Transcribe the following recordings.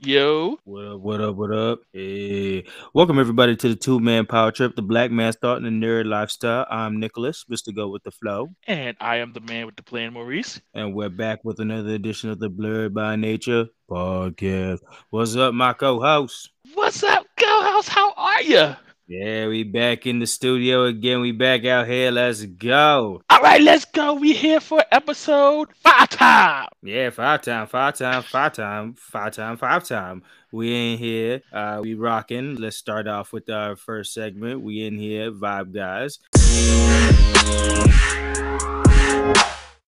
Yo. What up, what up, what up? Hey. Welcome everybody to the two man power trip, the black man starting a nerd lifestyle. I'm Nicholas, Mr. Go with the Flow. And I am the man with the plan, Maurice. And we're back with another edition of the Blurred by Nature podcast. What's up, my co-host? What's up, co-host? How are you? Yeah, we back in the studio again. We back out here. Let's go. All right, let's go. We here for episode five time. Yeah, five time, five time, five time, five time, five time. We in here. Uh, we rocking. Let's start off with our first segment. We in here, vibe guys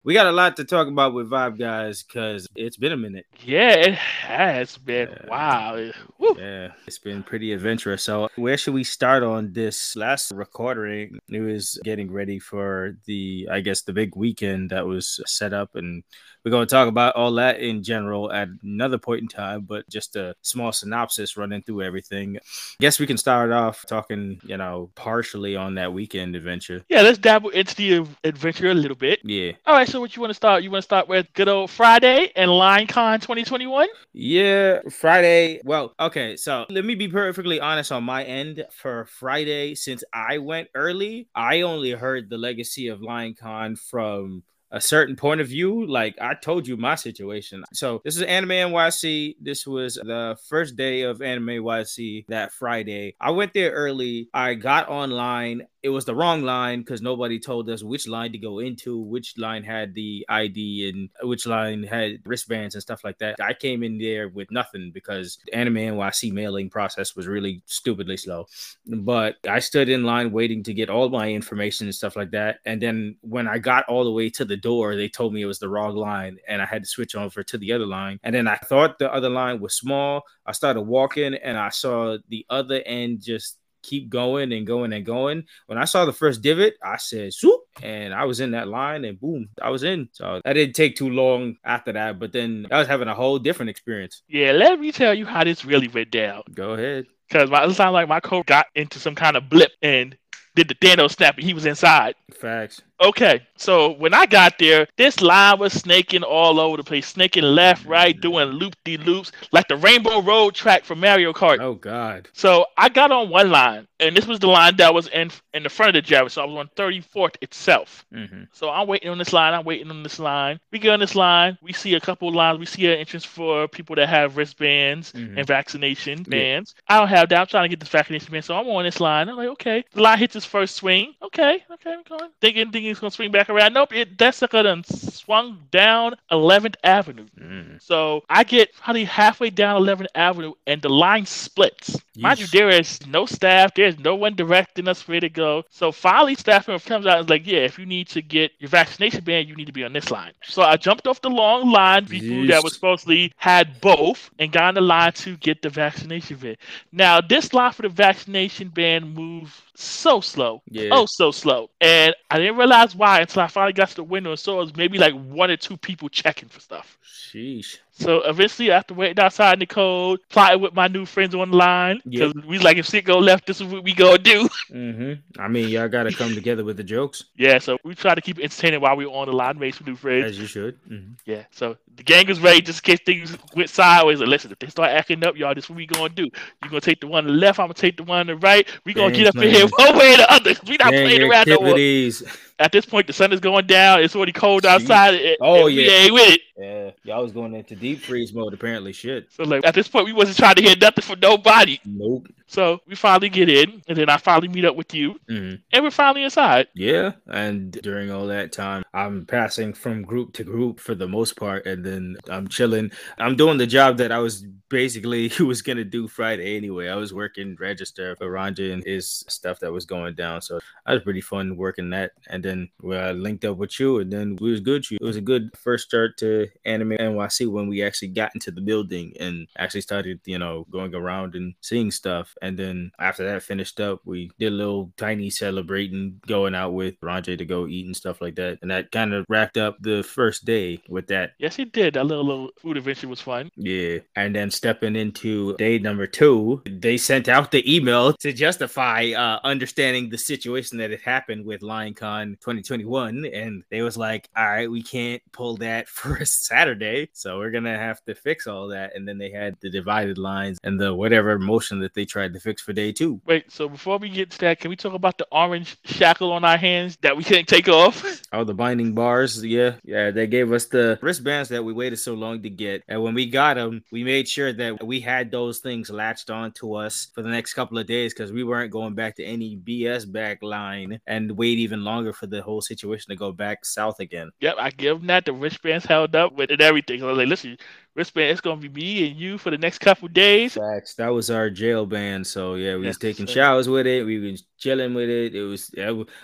we got a lot to talk about with Vibe Guys because it's been a minute. Yeah, it has been. Yeah. Wow. Woo. Yeah, it's been pretty adventurous. So, where should we start on this last recording? It was getting ready for the, I guess, the big weekend that was set up and we're going to talk about all that in general at another point in time, but just a small synopsis running through everything. I guess we can start off talking, you know, partially on that weekend adventure. Yeah, let's dabble into the adventure a little bit. Yeah. All right, so what you want to start? You want to start with good old Friday and LineCon 2021? Yeah, Friday. Well, okay, so let me be perfectly honest on my end. For Friday, since I went early, I only heard the legacy of LineCon from a certain point of view. Like I told you my situation. So this is Anime NYC. This was the first day of Anime NYC that Friday. I went there early. I got online it was the wrong line because nobody told us which line to go into, which line had the ID and which line had wristbands and stuff like that. I came in there with nothing because the Anime NYC mailing process was really stupidly slow. But I stood in line waiting to get all my information and stuff like that. And then when I got all the way to the door, they told me it was the wrong line and I had to switch over to the other line. And then I thought the other line was small. I started walking and I saw the other end just keep going and going and going. When I saw the first divot, I said, swoop, and I was in that line and boom, I was in. So that didn't take too long after that, but then I was having a whole different experience. Yeah, let me tell you how this really went down. Go ahead. Because it sounded like my coach got into some kind of blip and did the Thanos snap and he was inside. Facts. Okay, so when I got there, this line was snaking all over the place, snaking left, right, doing loop de loops, like the Rainbow Road track from Mario Kart. Oh God! So I got on one line, and this was the line that was in in the front of the Javits. So I was on 34th itself. Mm-hmm. So I'm waiting on this line. I'm waiting on this line. We get on this line. We see a couple lines. We see an entrance for people that have wristbands mm-hmm. and vaccination bands. Yeah. I don't have that. I'm trying to get this vaccination band, so I'm on this line. I'm like, okay. The line hits its first swing. Okay, okay, I'm going. Thinking, thinking he's gonna swing back around. Nope, it sucker done swung down 11th Avenue. Mm. So I get probably halfway down 11th Avenue, and the line splits. Yeesh. Mind you, there is no staff. There's no one directing us where to go. So finally, staff member comes out and is like, "Yeah, if you need to get your vaccination band, you need to be on this line." So I jumped off the long line people that was supposedly had both and got on the line to get the vaccination band. Now this line for the vaccination band moved so slow. Yeah. Oh, so slow. And I didn't realize why until I finally got to the window and saw it was maybe like one or two people checking for stuff. Sheesh. So eventually, after waiting outside in the cold, plotting with my new friends online, the because yep. we like if shit go left, this is what we gonna do. Mm-hmm. I mean, y'all gotta come together with the jokes. Yeah, so we try to keep it entertaining while we are on the line, make some new friends. As you should. Mm-hmm. Yeah, so the gang was ready just in case things went sideways. And listen, if they start acting up, y'all, this is what we gonna do. You gonna take the one on the left, I'm gonna take the one on the right. We gonna get up in here one way or the other. We not Gang playing around no more. At this point, the sun is going down. It's already cold outside. And, oh and yeah, we ain't with it. Yeah, y'all was going into deep freeze mode apparently. Shit. So like at this point, we wasn't trying to hear nothing from nobody. Nope. So we finally get in, and then I finally meet up with you, mm-hmm. and we're finally inside. Yeah, and during all that time, I'm passing from group to group for the most part, and then I'm chilling. I'm doing the job that I was basically was gonna do Friday anyway. I was working register for Ranja and his stuff that was going down, so that was pretty fun working that. And then we I linked up with you, and then we was good. It was a good first start to Anime NYC when we actually got into the building and actually started, you know, going around and seeing stuff And then after that finished up, we did a little tiny celebrating, going out with Ranje to go eat and stuff like that. And that kind of wrapped up the first day with that. Yes, it did. That little little food adventure was fun. Yeah. And then stepping into day number two, they sent out the email to justify uh, understanding the situation that had happened with LineCon 2021. And they was like, all right, we can't pull that for a Saturday. So we're going to have to fix all that. And then they had the divided lines and the whatever motion that they tried to fix for day two. Wait, so before we get to that, can we talk about the orange shackle on our hands that we can't take off? Oh, the binding bars. Yeah. Yeah. They gave us the wristbands that we waited so long to get. And when we got them, we made sure that we had those things latched onto us for the next couple of days because we weren't going back to any BS back line and wait even longer for the whole situation to go back south again. Yep, I give them that. The wristbands held up with it everything. I was like, listen, wristband, it's gonna be me and you for the next couple days. Facts. That was our jail band. So yeah, we was taking showers with it. We was chilling with it. It was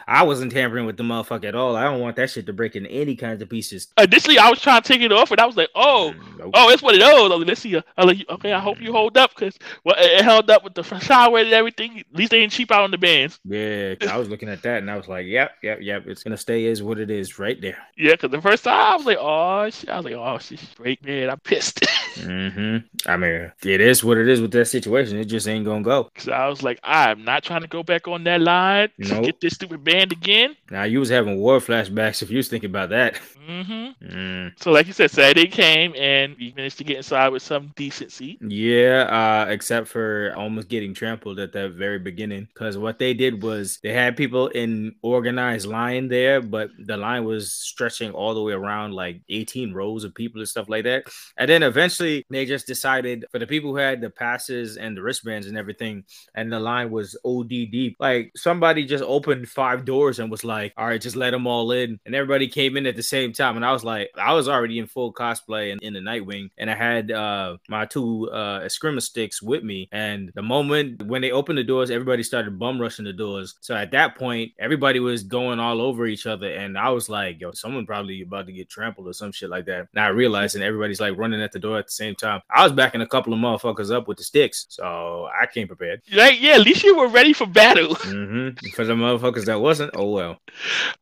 I wasn't tampering with the motherfucker at all. I don't want that shit to break in any kinds of pieces. Initially, I was trying to take it off, and I was like, "Oh, mm, nope. oh, it's one of those." I was like, Let's see. I like, okay, I hope you hold up because well, it held up with the shower and everything. At least they didn't cheap out on the bands. Yeah, I was looking at that and I was like, "Yep, yep, yep. It's gonna stay as what it is right there." Yeah, because the first time I was like, "Oh shit," I was like, "Oh shit, great man." I'm pissed. mm-hmm. I mean, it is what it is with that situation. It just ain't gonna go. Cause I was like, I'm not trying to go back on that line nope. get this stupid band again. Now you was having war flashbacks if you was thinking about that. Mm-hmm. Mm. So, like you said, Saturday came and we managed to get inside with some decency. Yeah, uh, except for almost getting trampled at that very beginning. Because what they did was they had people in organized line there, but the line was stretching all the way around like 18 rows of people and stuff like that. And then eventually they just decided for the people who had the passes and the wristbands and everything, and the line was OD deep. Like somebody just opened five doors and was like, "All right, just let them all in," and everybody came in at the same time. And I was like, I was already in full cosplay and in the Nightwing, and I had uh, my two uh, Eskrima sticks with me. And the moment when they opened the doors, everybody started bum rushing the doors. So at that point, everybody was going all over each other, and I was like, "Yo, someone probably about to get trampled or some shit like that." Now I realized, and everybody's like running at the door at the same time. I was backing a couple of motherfuckers up with the sticks, so I came prepared. Like, yeah, at least you were ready for battle. Mm-hmm. For the motherfuckers that wasn't, oh well.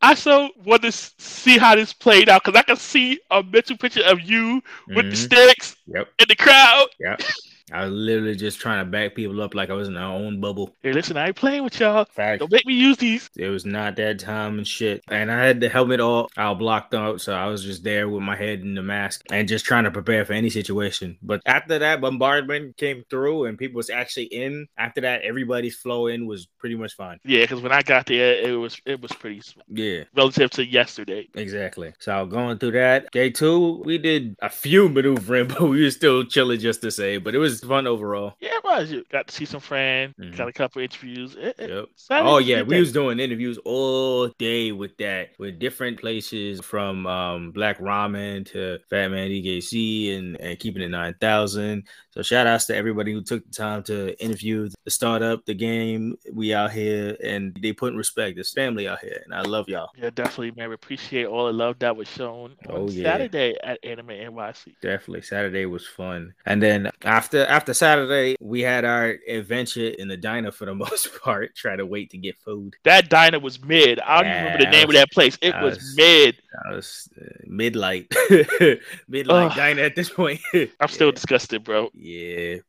I so want to see how this played out because I can see a mental picture of you with mm-hmm. the sticks yep. in the crowd. Yep. I was literally just trying to back people up like I was in our own bubble. Hey, listen, I ain't playing with y'all. Fact. Don't make me use these. It was not that time and shit. And I had the helmet all all blocked out, so I was just there with my head in the mask and just trying to prepare for any situation. But after that bombardment came through and people was actually in, after that everybody's flow in was pretty much fine. Yeah, because when I got there, it was it was pretty yeah relative to yesterday. Exactly. So going through that day two, we did a few maneuvering, but we were still chilling just to say. But it was fun overall. Yeah, it was. You got to see some friends, mm-hmm. got a couple interviews. It, yep. oh yeah, we was doing interviews all day with that, with different places from um, Black Ramen to Fat Man EKC and, and keeping it nine thousand. So shout outs to everybody who took the time to interview the startup, the game. We out here and they put in respect. This family out here, and I love y'all. Yeah, definitely, man. We appreciate all the love that was shown on oh, yeah. Saturday at Anime NYC. Definitely, Saturday was fun. And then after after Saturday, we had our adventure in the diner for the most part. Try to wait to get food. That diner was mid. I don't yeah, remember the name was, of that place. It was, was, mid. That was uh, midlight, midlight diner at this point. I'm still yeah. disgusted, bro. Yeah,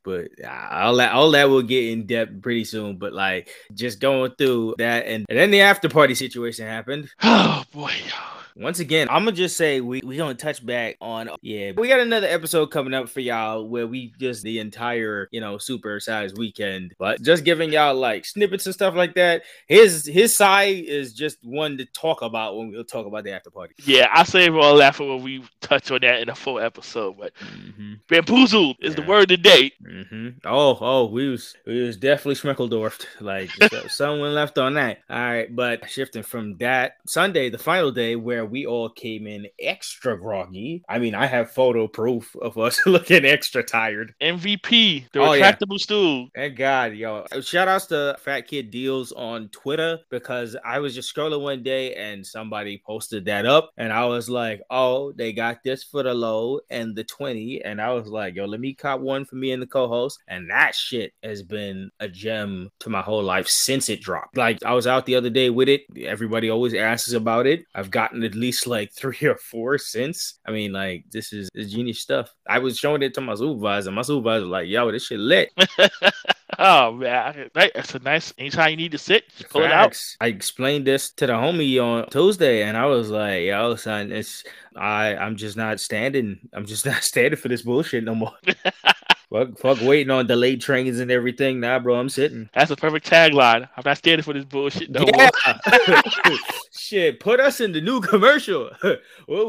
but ah, all that all that will get in depth pretty soon. But like just going through that, and, and then the after party situation happened. Oh boy once again, I'm gonna just say we we gonna touch back on yeah. We got another episode coming up for y'all where we just the entire you know super size weekend, but just giving y'all like snippets and stuff like that. His his side is just one to talk about when we'll talk about the after party. Yeah, I save all that for when we touch on that in a full episode. But mm-hmm. bamboozled is yeah. the word of the day. Mm-hmm. Oh oh, we was we was definitely schmeckledorfed. Like someone left on that. All right, but shifting from that Sunday, the final day where we all came in extra groggy. I mean, I have photo proof of us looking extra tired. MVP, the oh, retractable yeah. stool. Thank God, yo. Shout outs to Fat Kid Deals on Twitter because I was just scrolling one day and somebody posted that up, and I was like, oh, they got this for the low and the 20. And I was like, yo, let me cop one for me and the co host. And that shit has been a gem to my whole life since it dropped. Like, I was out the other day with it. Everybody always asks about it. I've gotten at least like three or four since. I mean, like, this is, is genius stuff. I was showing it to my supervisor. My supervisor was like, yo, this shit lit. Oh man, that's a nice. Anytime you need to sit, pull Facts. it out. I explained this to the homie on Tuesday, and I was like, "Yo, son, it's I. I'm just not standing. I'm just not standing for this bullshit no more." Fuck, fuck waiting on delayed trains and everything. Nah, bro, I'm sitting. Mm. That's a perfect tagline. I'm not standing for this bullshit no yeah. Shit, put us in the new commercial. we'll,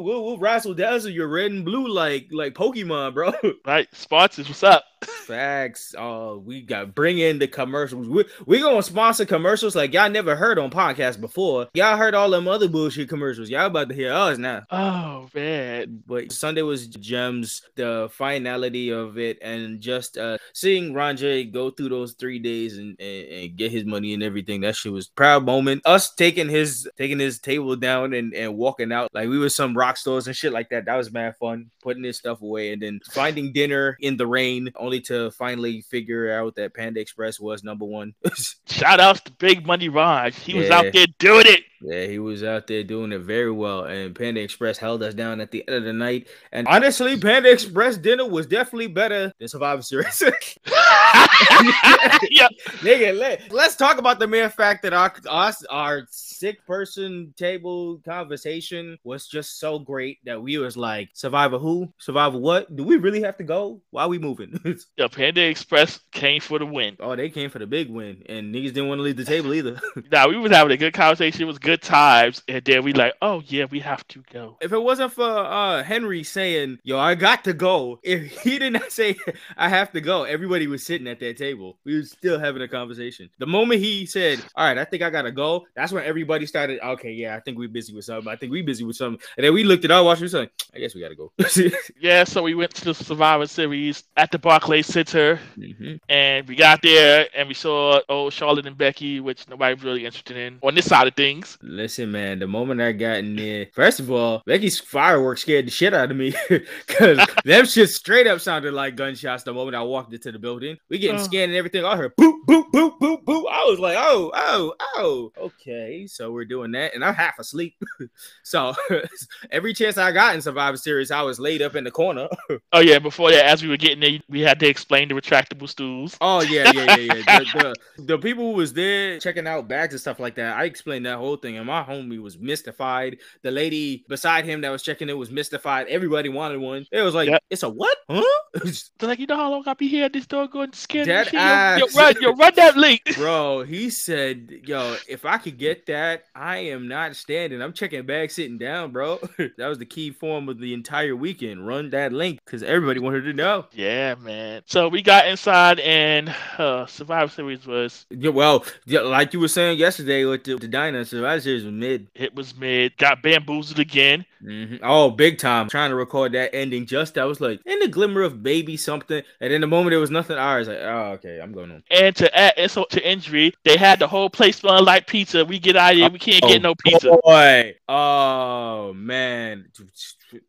we'll, we'll razzle dazzle your red and blue like like Pokemon, bro. Right, sponsors, what's up? Facts. Oh, we got bring in the commercials. We we gonna sponsor commercials like y'all never heard on podcast before. Y'all heard all them other bullshit commercials. Y'all about to hear us now. Oh man. But Sunday was gems, the finality of it, and just uh seeing Ronjay go through those three days and, and, and get his money and everything. That shit was proud moment. Us taking his taking his table down and, and walking out like we were some rock stars and shit like that. That was mad fun. Putting his stuff away and then finding dinner in the rain only to finally figure out that Panda Express was number one. Shout out to Big Money Raj. He yeah. was out there doing it. Yeah, he was out there doing it very well. And Panda Express held us down at the end of the night. And honestly, Panda Express dinner was definitely better than Survivor Series. yeah. Nigga, let, let's talk about the mere fact that our us our sick person table conversation was just so great that we was like, Survivor who? Survivor what? Do we really have to go? Why are we moving? Yeah, Panda Express came for the win. Oh, they came for the big win. And niggas didn't want to leave the table either. nah, we was having a good conversation. It was good times, and then we like, oh yeah, we have to go. If it wasn't for uh Henry saying, "Yo, I got to go," if he did not say, "I have to go," everybody was sitting at that table. We were still having a conversation. The moment he said, "All right, I think I gotta go," that's when everybody started. Okay, yeah, I think we're busy with something. I think we're busy with something. And then we looked at our watch. We said, "I guess we gotta go." yeah, so we went to the Survivor Series at the Barclays Center, mm-hmm. and we got there and we saw old Charlotte and Becky, which nobody's really interested in on this side of things. Listen, man, the moment I got in there, first of all, Becky's fireworks scared the shit out of me because them shit straight up sounded like gunshots the moment I walked into the building. We getting oh. scanned and everything. I heard boop, boop, boop, boop, boop. I was like, oh, oh, oh. Okay, so we're doing that. And I'm half asleep. so every chance I got in Survivor Series, I was laid up in the corner. oh, yeah. Before that, as we were getting there, we had explain the retractable stools. Oh, yeah, yeah, yeah, yeah. the, the, the people who was there checking out bags and stuff like that, I explained that whole thing and my homie was mystified. The lady beside him that was checking it was mystified. Everybody wanted one. It was like, yep. it's a what? Huh? They're like, you know how long I'll be here at this door going scared? That ass. Yo, yo, run, yo, run that link. Bro, he said, yo, if I could get that, I am not standing. I'm checking bags sitting down, bro. that was the key form of the entire weekend. Run that link because everybody wanted to know. Yeah, man. So we got inside and uh Survivor Series was yeah, well, yeah, like you were saying yesterday with the, the Dyna, Survivor Series was mid. It was mid. Got bamboozled again. Mm-hmm. Oh, big time. Trying to record that ending just I was like, in the glimmer of baby something. And in the moment there was nothing. I was like, oh, okay, I'm going on. And to add insult to injury, they had the whole place smelling like pizza. We get out of here, we can't oh, get no pizza. Boy. Oh man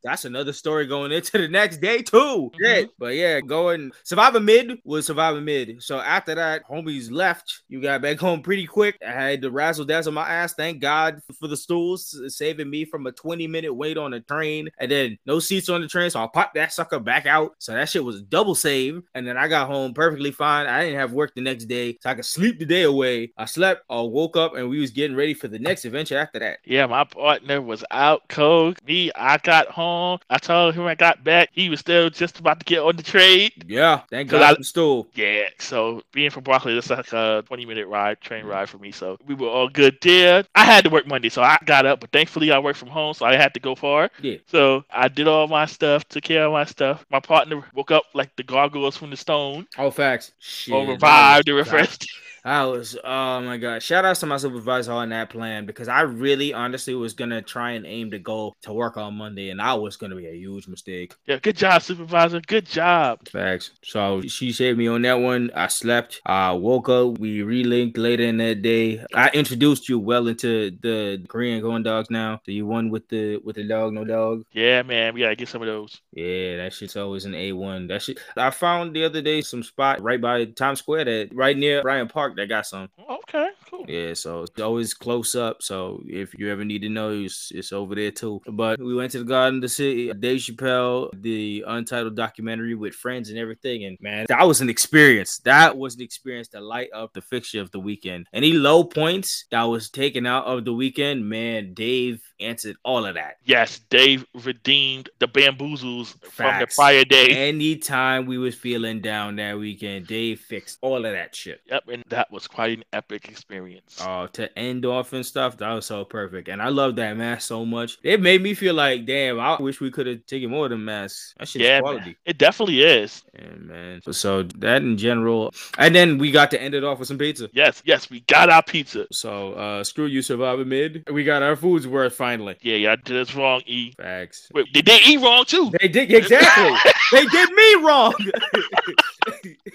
that's another story going into the next day too. Mm-hmm. Yeah, but yeah, going Survivor Mid was Survivor Mid. So after that, homies left. You got back home pretty quick. I had the razzle dazzle my ass. Thank God for the stools, saving me from a 20 minute wait on the train. And then no seats on the train, so I popped that sucker back out. So that shit was double save. And then I got home perfectly fine. I didn't have work the next day, so I could sleep the day away. I slept, I woke up, and we was getting ready for the next adventure after that. Yeah, my partner was out cold. Me, I got home. I told him I got back. He was still just about to get on the trade. Yeah, thank God. I, stool. Yeah, so being from Brooklyn, it's like a 20 minute ride, train ride for me. So we were all good there. I had to work Monday, so I got up, but thankfully I worked from home, so I had to go far. Yeah. So I did all my stuff, took care of my stuff. My partner woke up like the gargoyles from the stone. Oh, facts. Shit. Or revived and refreshed. I was, oh my god! Shout out to my supervisor on that plan because I really, honestly, was gonna try and aim to go to work on Monday, and I was gonna be a huge mistake. Yeah, good job, supervisor. Good job. Facts. So she saved me on that one. I slept. I woke up. We relinked later in that day. I introduced you well into the Korean going dogs now. So you won with the with the dog, no dog. Yeah, man, we gotta get some of those. Yeah, that shit's always an A one. That shit. I found the other day some spot right by Times Square that right near Bryant Park that got some. Okay, cool. Yeah, so it's always close up. So if you ever need to know, it's, it's over there too. But we went to the Garden of the City, Dave Chappelle, the untitled documentary with friends and everything. And man, that was an experience. That was an experience to light up the fixture of the weekend. Any low points that was taken out of the weekend, man, Dave answered all of that. Yes, Dave redeemed the bamboozles Facts. from the prior day. Anytime we was feeling down that weekend, Dave fixed all of that shit. Yep, and that was quite an epic experience. Oh, to end off and stuff, that was so perfect. And I love that mask so much. It made me feel like, damn, I wish we could have taken more of than masks. That shit's yeah, quality. Man. It definitely is. Yeah, man. So that in general. And then we got to end it off with some pizza. Yes, yes, we got our pizza. So uh screw you, Survivor Mid. We got our food's worth finally. Yeah, y'all did us wrong, E. Facts. Wait, did they did E wrong too. They did exactly. they did me wrong.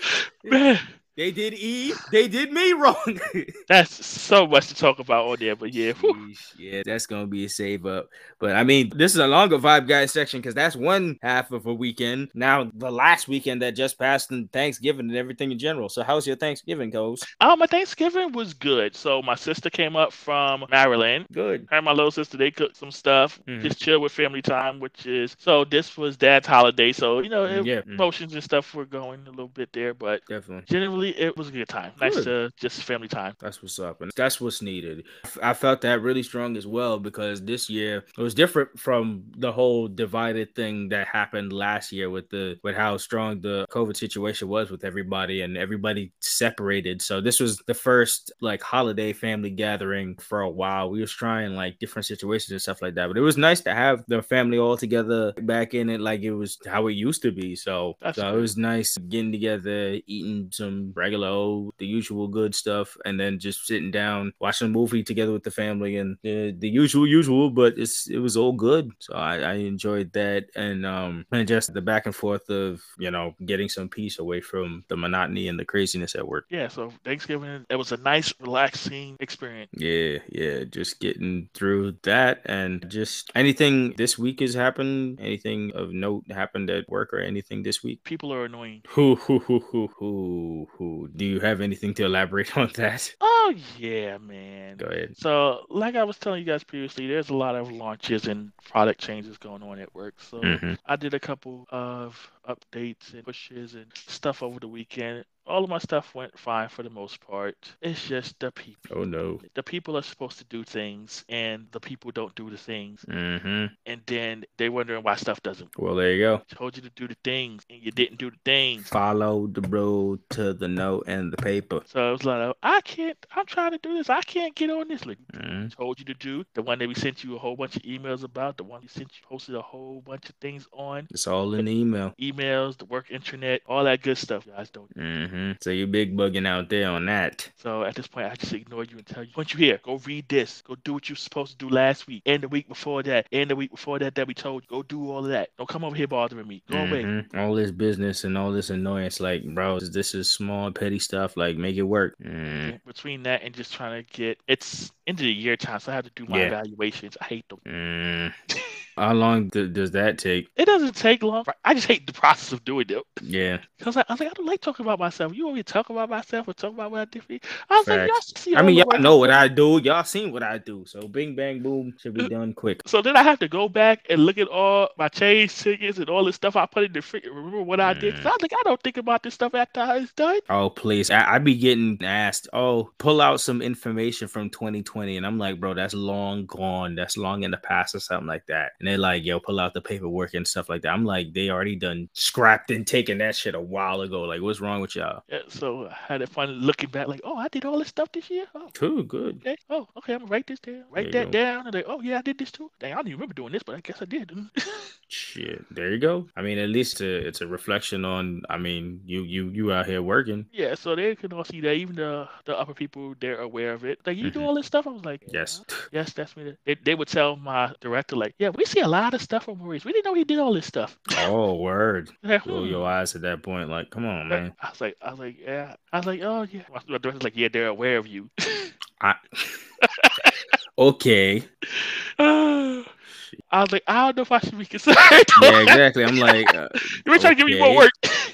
Man. They did E. They did me wrong. that's so much to talk about on there, but yeah, yeah, that's gonna be a save up. But I mean, this is a longer vibe guys section because that's one half of a weekend. Now the last weekend that just passed and Thanksgiving and everything in general. So how's your Thanksgiving goes? Oh, my Thanksgiving was good. So my sister came up from Maryland. Good. Her and my little sister they cooked some stuff, mm-hmm. just chill with family time, which is so. This was Dad's holiday, so you know it, yeah. emotions and stuff were going a little bit there, but definitely generally it was a good time. Good. Nice to just family time. That's what's up, and that's what's needed. I felt that really strong as well because this year it was different from the whole divided thing that happened last year with the with how strong the COVID situation was with everybody and everybody separated. So this was the first like holiday family gathering for a while. We was trying like different situations and stuff like that, but it was nice to have the family all together back in it like it was how it used to be. So, so it was nice getting together, eating some regular old, the usual good stuff, and then just sitting down, watching a movie together with the family, and the, the usual, usual. But it's it was all good, so I, I enjoyed that, and um, and just the back and forth of you know getting some peace away from the monotony and the craziness at work. Yeah, so Thanksgiving it was a nice, relaxing experience. Yeah, yeah, just getting through that, and just anything this week has happened, anything of note happened at work or anything this week. People are annoying. Who who who who who who do you have anything to elaborate on that? Oh yeah, man. Go ahead. So, like I was telling you guys previously, there's a lot of launches and product changes going on at work. So, mm-hmm. I did a couple of updates and pushes and stuff over the weekend all of my stuff went fine for the most part. It's just the people. Oh no. The people are supposed to do things, and the people don't do the things. Mm-hmm. And then they wondering why stuff doesn't. work. Well, there you go. Told you to do the things, and you didn't do the things. Follow the road to the note and the paper. So I was like, I can't. I'm trying to do this. I can't get on this. Like, mm-hmm. told you to do the one that we sent you a whole bunch of emails about. The one we sent you posted a whole bunch of things on. It's all in the email. Emails, the work internet, all that good stuff. You guys don't. Mm-hmm. So you big bugging out there on that. So at this point, I just ignore you and tell you, once you here, go read this. Go do what you're supposed to do last week and the week before that and the week before that that we told you. Go do all of that. Don't come over here bothering me. Go mm-hmm. away. All this business and all this annoyance, like, bro, this is small, petty stuff. Like, make it work. Mm. Between that and just trying to get, it's end of the year time, so I have to do my yeah. evaluations. I hate them. Mm. How long th- does that take? It doesn't take long. I just hate the process of doing it. Yeah. Because I, I was like, I don't like talking about myself. You want me to talk about myself or talk about what I did for you? I was Facts. like, y'all see. I mean, y'all know what I do. Y'all seen what I do. So bing, bang, boom should be done quick. So then I have to go back and look at all my change tickets and all this stuff I put in the freaking remember what I did. Mm. I was like, I don't think about this stuff after it's done. Oh, please. I, I be getting asked, oh, pull out some information from 2020. And I'm like, bro, that's long gone. That's long in the past or something like that. And they're like, yo, pull out the paperwork and stuff like that. I'm like, they already done scrapped and taken that shit a while ago. Like, what's wrong with y'all? Yeah, so I had it fun looking back, like, oh, I did all this stuff this year. Oh, cool, good. Okay. Oh, okay, I'm gonna write this down. Write that down. And like, oh yeah, I did this too. Dang, I don't even remember doing this, but I guess I did. Shit, there you go. I mean, at least a, it's a reflection on. I mean, you you you out here working. Yeah, so they can all see that. Even the the upper people, they're aware of it. Like you mm-hmm. do all this stuff. I was like, yes, yes, that's me. They, they would tell my director like, yeah, we see a lot of stuff from Maurice. We didn't know he did all this stuff. Oh, word. Like, hmm. your eyes at that point. Like, come on, man. I was like, I was like, yeah. I was like, oh yeah. My director's like, yeah, they're aware of you. I. okay. I was like, I don't know if I should be concerned. yeah, exactly. I'm like, uh, you're trying to give me more work.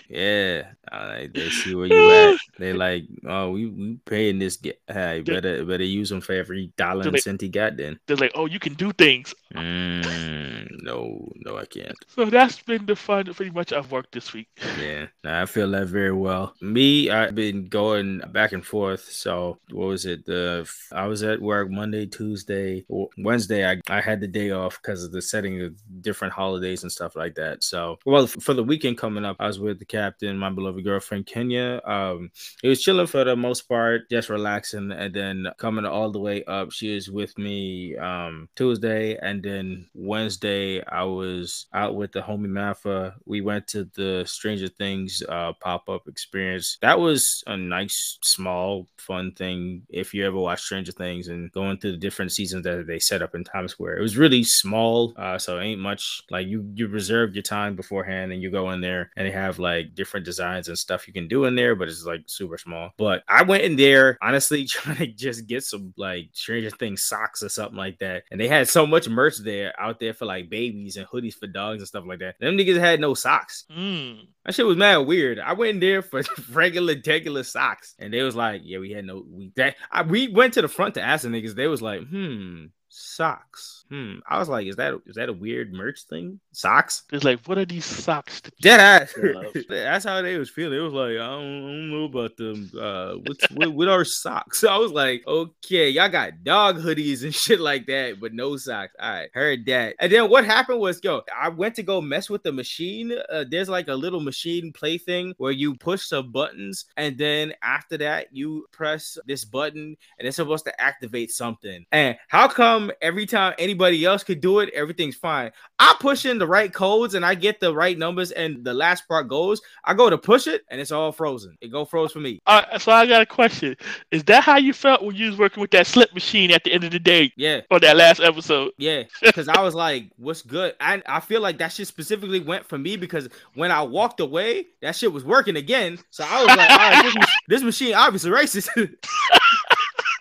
yeah, like they see where you at. They like, oh, we we paying this. Guy. Hey, better better use them for every dollar and like, cent he got. Then they're like, oh, you can do things. Mm, no, no, I can't. So that's been the fun. Pretty much, I've worked this week. Yeah, I feel that very well. Me, I've been going back and forth. So what was it? The I was at work Monday, Tuesday, Wednesday. I I had the day off because of the setting of different holidays and stuff like that. So well, for the weekend coming up, I was with the captain, my beloved girlfriend Kenya. Um, it was chilling for the most part, just relaxing, and then coming all the way up. She was with me um Tuesday, and then Wednesday I was out with the homie Mafa. We went to the Stranger Things uh, pop up experience. That was a nice, small, fun thing. If you ever watch Stranger Things and going through the different seasons that they set up in Times Square, it was really small, uh, so ain't much. Like you, you reserve your time beforehand, and you go in there, and they have like different designs and stuff you can do in there, but it's like super small. But I went in there honestly trying to just get some like Stranger Things socks or something like that, and they had so much merch there out there for like babies and hoodies for dogs and stuff like that. Them niggas had no socks. Mm. That shit was mad weird. I went in there for regular, regular socks, and they was like, "Yeah, we had no we that." I, we went to the front to ask the niggas. They was like, "Hmm, socks. Hmm. I was like, is that is that a weird merch thing? Socks? It's like, what are these socks? Dead That's how they was feeling. It was like, I don't, I don't know about them. Uh, what's with, with our socks? So I was like, okay, y'all got dog hoodies and shit like that, but no socks. All right, heard that. And then what happened was, yo, I went to go mess with the machine. Uh, there's like a little machine play thing where you push some buttons, and then after that, you press this button, and it's supposed to activate something. And how come? Every time anybody else could do it, everything's fine. I push in the right codes and I get the right numbers, and the last part goes. I go to push it, and it's all frozen. It go froze for me. So I got a question: Is that how you felt when you was working with that slip machine at the end of the day? Yeah. On that last episode. Yeah, because I was like, "What's good?" I I feel like that shit specifically went for me because when I walked away, that shit was working again. So I was like, "All right, this, this machine obviously racist."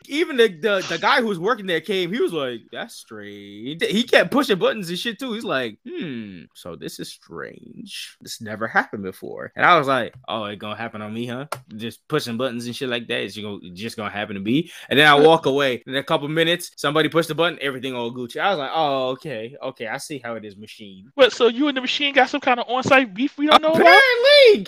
even the, the, the guy who was working there came. He was like, "That's strange." He kept pushing buttons and shit too. He's like, "Hmm, so this is strange. This never happened before." And I was like, "Oh, it gonna happen on me, huh? Just pushing buttons and shit like that. It's gonna, just gonna happen to me." And then I walk away. In a couple minutes, somebody pushed the button. Everything all Gucci. I was like, "Oh, okay, okay. I see how it is, machine." But so you and the machine got some kind of on-site beef we don't know Apparently,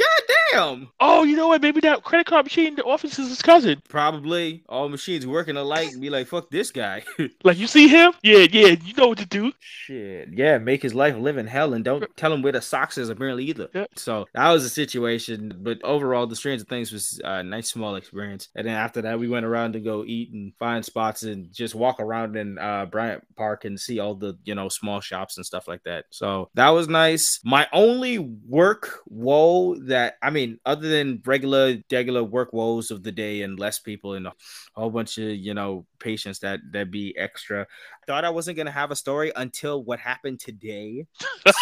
goddamn. Oh, you know what? Maybe that credit card machine, the office is his cousin. Probably. All machines working alike and be like, fuck this guy. like you see him? Yeah, yeah, you know what to do. Shit. Yeah, make his life live in hell and don't tell him where the socks is apparently either. Yeah. So that was the situation. But overall, the Stranger Things was a nice small experience. And then after that, we went around to go eat and find spots and just walk around in uh, Bryant Park and see all the, you know, small shops and stuff like that. So that was nice. My only work woe that I mean, other than regular regular work woes of the day and less people and a whole bunch of, you know, patients that that be extra thought I wasn't gonna have a story until what happened today.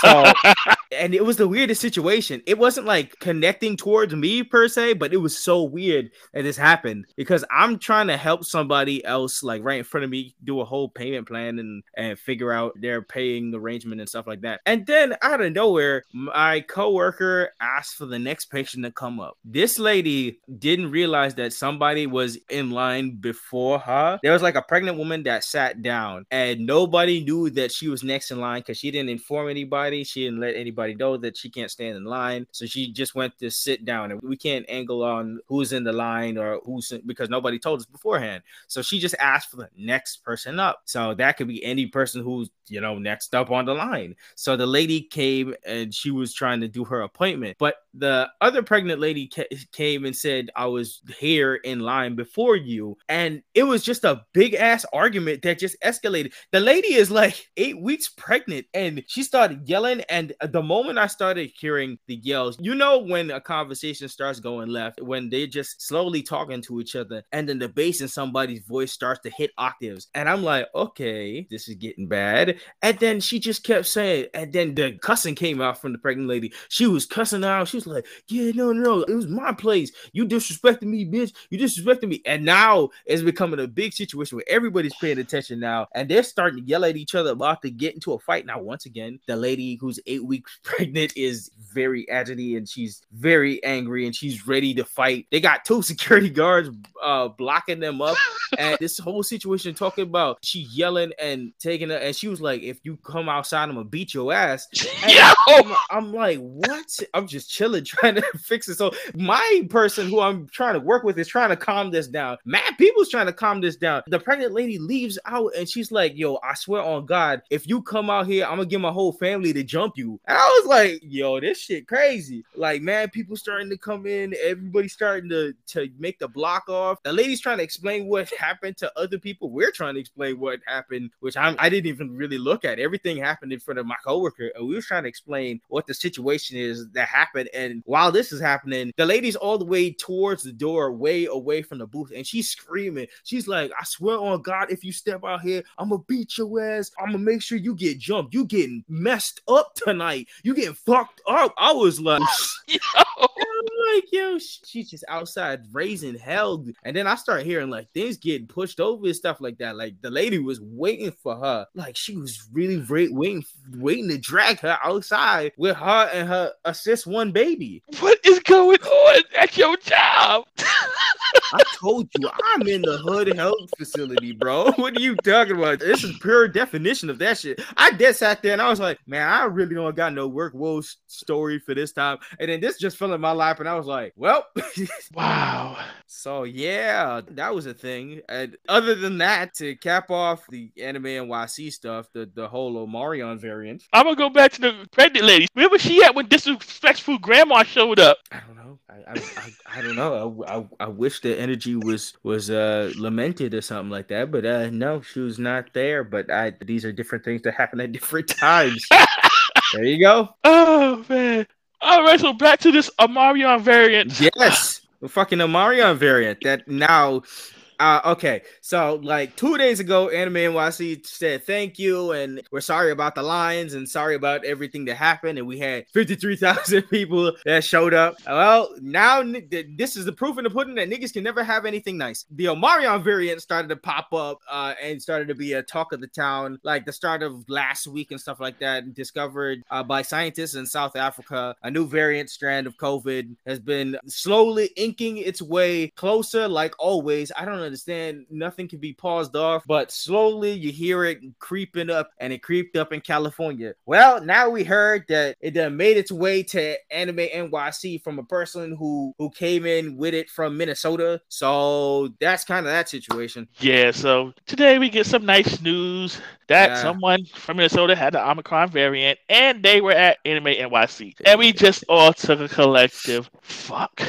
So, and it was the weirdest situation. It wasn't like connecting towards me per se, but it was so weird that this happened because I'm trying to help somebody else, like right in front of me, do a whole payment plan and and figure out their paying arrangement and stuff like that. And then out of nowhere, my coworker asked for the next patient to come up. This lady didn't realize that somebody was in line before her. There was like a pregnant woman that sat down and nobody knew that she was next in line because she didn't inform anybody. She didn't let anybody know that she can't stand in line. So she just went to sit down, and we can't angle on who's in the line or who's in, because nobody told us beforehand. So she just asked for the next person up. So that could be any person who's you know next up on the line. So the lady came and she was trying to do her appointment, but the other pregnant lady ca- came and said I was here in line before you, and it was just a big ass argument that just escalated. The lady is like eight weeks pregnant, and she started yelling. And the moment I started hearing the yells, you know when a conversation starts going left, when they're just slowly talking to each other, and then the bass in somebody's voice starts to hit octaves, and I'm like, okay, this is getting bad. And then she just kept saying, and then the cussing came out from the pregnant lady. She was cussing out. She was like, yeah, no, no, no, it was my place. You disrespected me, bitch. You disrespected me. And now it's becoming a big situation where everybody's paying attention now, and they're starting to yell at each other about to get into a fight. Now, once again, the lady who's eight weeks pregnant is very agitated and she's very angry and she's ready to fight. They got two security guards uh blocking them up, and this whole situation talking about she yelling and taking and she was like, "If you come outside, I'm gonna beat your ass." I'm, I'm like, what? I'm just chilling, trying to fix it. So my person who I'm trying to work with is trying to calm this down. Mad people's trying to calm this down. The pregnant lady leaves out and she's like, "Yo, I swear on God, if you come out here, I'm gonna get my whole family to jump you." And I was like, "Yo, this shit crazy." Like, man, people starting to come in, everybody starting to to make the block off. The lady's trying to explain what happened to other people. We're trying to explain what happened, which I'm I didn't even really look at. Everything happened in front of my coworker, and we were trying to explain what the situation is that happened. And while this is happening, the lady's all the way towards the door, way away from the booth, and she's screaming. She's like, I swear on God, if you step out here, I'm gonna beat your ass. I'm gonna make sure you get jumped. You getting messed up tonight. You getting fucked up. I was like, yo. Like, yo, she's just outside raising hell. And then I start hearing like things getting pushed over and stuff like that. Like the lady was waiting for her. Like she was really waiting, waiting to drag her outside with her and her assist one baby. What is going on at your job? I told you I'm in the hood health facility, bro. What are you talking about? This is pure definition of that shit. I dead sat there and I was like, man, I really don't got no work woes story for this time. And then this just fell in my lap, and I was like, well, wow. So yeah, that was a thing. And other than that, to cap off the anime NYC stuff, the the whole Omarion variant. I'm gonna go back to the pregnant lady. Where was she at when disrespectful grandma showed up? I don't know. I I, I, I don't know. I, I, I wish the energy was was uh lamented or something like that, but uh no, she was not there. But I these are different things that happen at different times. there you go. Oh man. All right, so back to this Omarion variant. Yes, the fucking Omarion variant that now uh, okay, so like two days ago, Anime NYC said thank you and we're sorry about the lines and sorry about everything that happened. And we had 53,000 people that showed up. Well, now this is the proof in the pudding that niggas can never have anything nice. The Omarion variant started to pop up uh, and started to be a talk of the town, like the start of last week and stuff like that. Discovered uh, by scientists in South Africa, a new variant strand of COVID has been slowly inking its way closer, like always. I don't understand nothing can be paused off, but slowly you hear it creeping up, and it creeped up in California. Well, now we heard that it done made its way to Anime NYC from a person who who came in with it from Minnesota. So that's kind of that situation. Yeah. So today we get some nice news that yeah. someone from Minnesota had the Omicron variant, and they were at Anime NYC, and we just all took a collective fuck.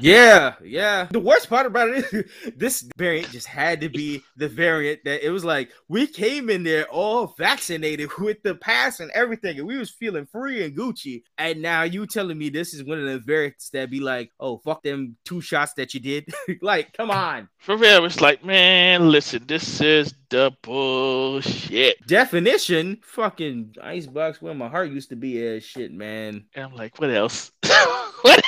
Yeah, yeah. The worst part about it is this variant just had to be the variant that it was like we came in there all vaccinated with the pass and everything, and we was feeling free and Gucci. And now you telling me this is one of the variants that be like, oh fuck them two shots that you did. like, come on. For real, it's like, man, listen, this is the bullshit. Definition, fucking icebox where my heart used to be as shit, man. And I'm like, what else?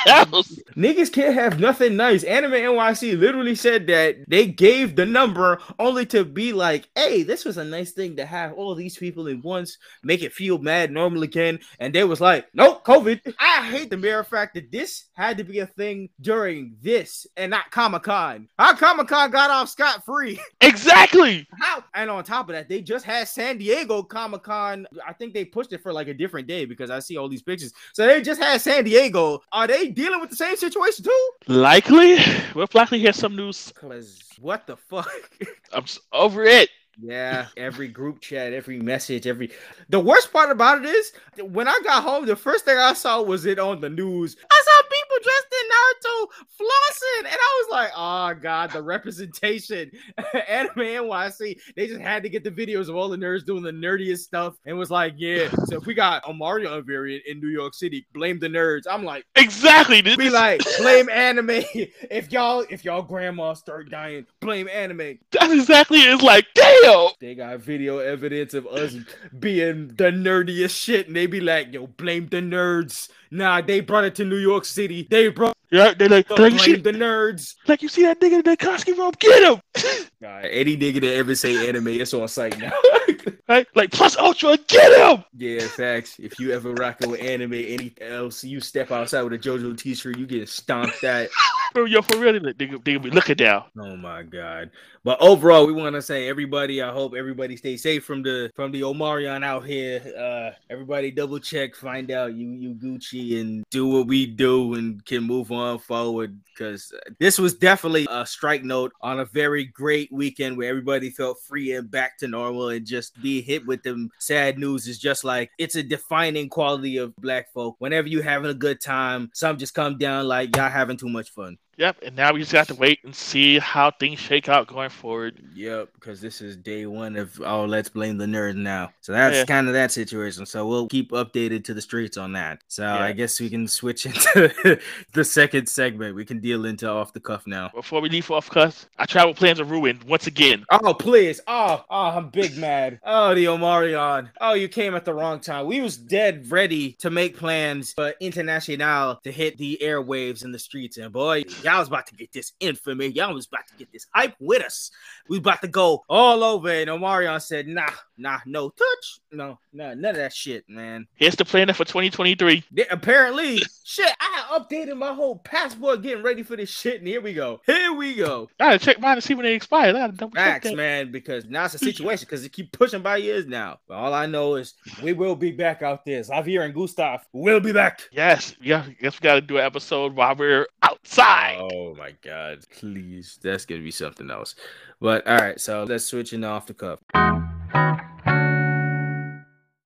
else? Niggas can't have nothing nice. Anime NYC literally said that they gave the number only to be like, hey, this was a nice thing to have all these people in once, make it feel mad normal again. And they was like, nope, COVID. I hate the mere fact that this had to be a thing during this and not Comic Con. How Comic Con got off scot free? Exactly. How? And on top of that, they just had San Diego Comic Con. I think they pushed it for like a different day because I see all these pictures. So they just had San Diego. Are they dealing with the same situation too? Likely. We'll likely hear some news. Cause what the fuck? I'm over it. Yeah, every group chat, every message, every. The worst part about it is when I got home, the first thing I saw was it on the news. I saw people dressed in Naruto flossing, and I was like, "Oh God, the representation." Anime NYC, they just had to get the videos of all the nerds doing the nerdiest stuff, and was like, "Yeah, so if we got a Mario variant in New York City, blame the nerds." I'm like, exactly. This be like, blame anime. If y'all, if y'all grandma start dying, blame anime. That's exactly it. It's like, damn. They got video evidence of us being the nerdiest shit, and they be like, yo, blame the nerds. Nah, they brought it to New York City. They brought yeah, they like, like blame the nerds. Like you see that nigga in the costume robe, get him. God, any nigga that ever say anime, it's on site now. right? Like plus ultra, get him. Yeah, facts. If you ever rocking with anime, anything else, you step outside with a JoJo t-shirt, you get stomped at. Yo, for real, they, they, they be looking down. Oh my god. But overall, we want to say everybody. I hope everybody stays safe from the from the Omarion out here. Uh, everybody double check, find out you you Gucci, and do what we do, and can move on forward. Because this was definitely a strike note on a very great weekend where everybody felt free and back to normal, and just be hit with them sad news is just like it's a defining quality of black folk. Whenever you having a good time, some just come down like y'all having too much fun. Yep, and now we just have to wait and see how things shake out going forward. Yep, because this is day one of oh, let's blame the nerd now. So that's yeah. kind of that situation. So we'll keep updated to the streets on that. So yeah. I guess we can switch into the second segment. We can deal into off the cuff now. Before we leave off cuff, our travel plans are ruined once again. Oh please! Oh, oh, I'm big mad. Oh, the Omarion. Oh, you came at the wrong time. We was dead ready to make plans for International to hit the airwaves in the streets, and boy Y'all was about to get this infamy. Y'all was about to get this hype with us. We about to go all over. And Omarion said, nah, nah, no touch. No, no, none of that shit, man. Here's the plan for 2023. Yeah, apparently, shit, I updated my whole passport getting ready for this shit. And here we go. Here we go. I gotta check mine to see when they expire. I gotta double Facts, man, because now it's a situation because it keep pushing by years now. But all I know is we will be back out there. Xavier and Gustav will be back. Yes, yeah, guess we gotta do an episode while we're outside. Oh my god, please. That's gonna be something else. But all right, so let's switch into off the cuff.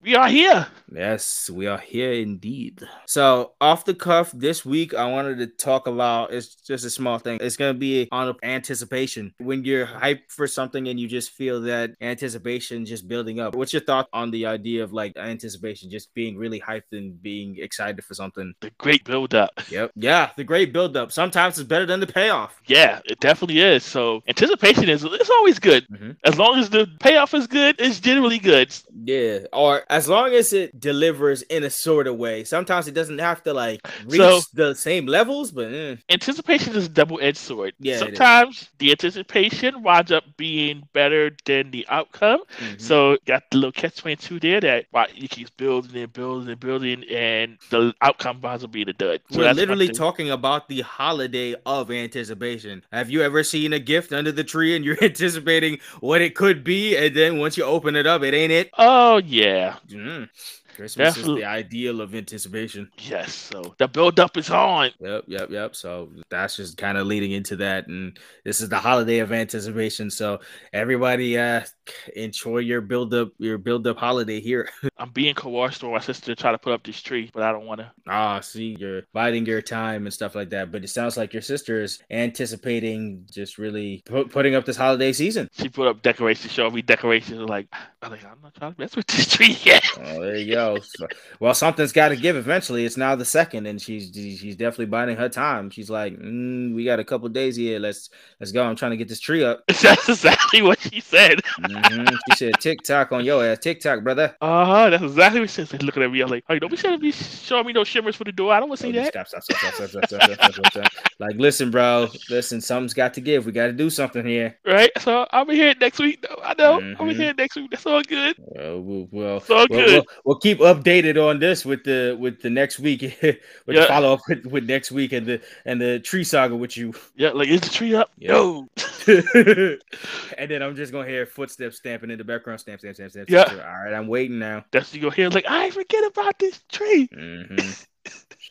We are here. Yes, we are here indeed. So, off the cuff this week, I wanted to talk about it's just a small thing. It's going to be on anticipation. When you're hyped for something and you just feel that anticipation just building up. What's your thought on the idea of like anticipation just being really hyped and being excited for something? The great build up. Yep. Yeah, the great build up. Sometimes it's better than the payoff. Yeah, it definitely is. So, anticipation is it's always good. Mm-hmm. As long as the payoff is good, it's generally good. Yeah. Or as long as it delivers in a sort of way. Sometimes it doesn't have to like reach so, the same levels, but eh. anticipation is a double-edged sword. Yeah. Sometimes the anticipation winds up being better than the outcome. Mm-hmm. So got the little catch twenty two there that why you keep building and building and building, and the outcome winds up being a dud. So We're literally talking about the holiday of anticipation. Have you ever seen a gift under the tree and you're anticipating what it could be, and then once you open it up, it ain't it? Oh yeah. Mm. Christmas is the ideal of anticipation. Yes, so the build up is on. Yep, yep, yep. So that's just kind of leading into that, and this is the holiday of anticipation. So everybody, uh, enjoy your build up, your build up holiday here. I'm being coerced for my sister to try to put up this tree, but I don't want to. Ah, see, you're biding your time and stuff like that. But it sounds like your sister is anticipating just really pu- putting up this holiday season. She put up decorations, showing me decorations. Like, I'm like, I'm not trying to mess with this tree yet. Oh, there you go. So, well, something's got to give eventually. It's now the second, and she's she's definitely biding her time. She's like, mm, we got a couple days here. Let's let's go. I'm trying to get this tree up. That's exactly what she said. Mm-hmm. She said TikTok on your ass. TikTok, brother. Uh huh. That's exactly what she said. Looking at me, I'm like, hey, don't be showing me, showing me no shimmers for the door. I don't want to see oh, that. Stop, stop, stop, stop, stop, stop, stop, stop, Like, listen, bro. Listen, something's got to give. We got to do something here. Right. So I'll be here next week. I know. Mm-hmm. I'll be mm-hmm. here next week. That's all good. Uh, well, well, it's all well, good. We'll, we'll, keep updated on this with the with the next week. with the follow up with, with next week and the and the tree saga with you. Yeah. Like, is the tree up? Yeah. No. and then I'm just gonna hear footsteps stamping in the background. Stamp, stamp, stamp, stamp. Yeah. All right, I'm waiting now. That's you go hear like I forget about this tree. Mm-hmm.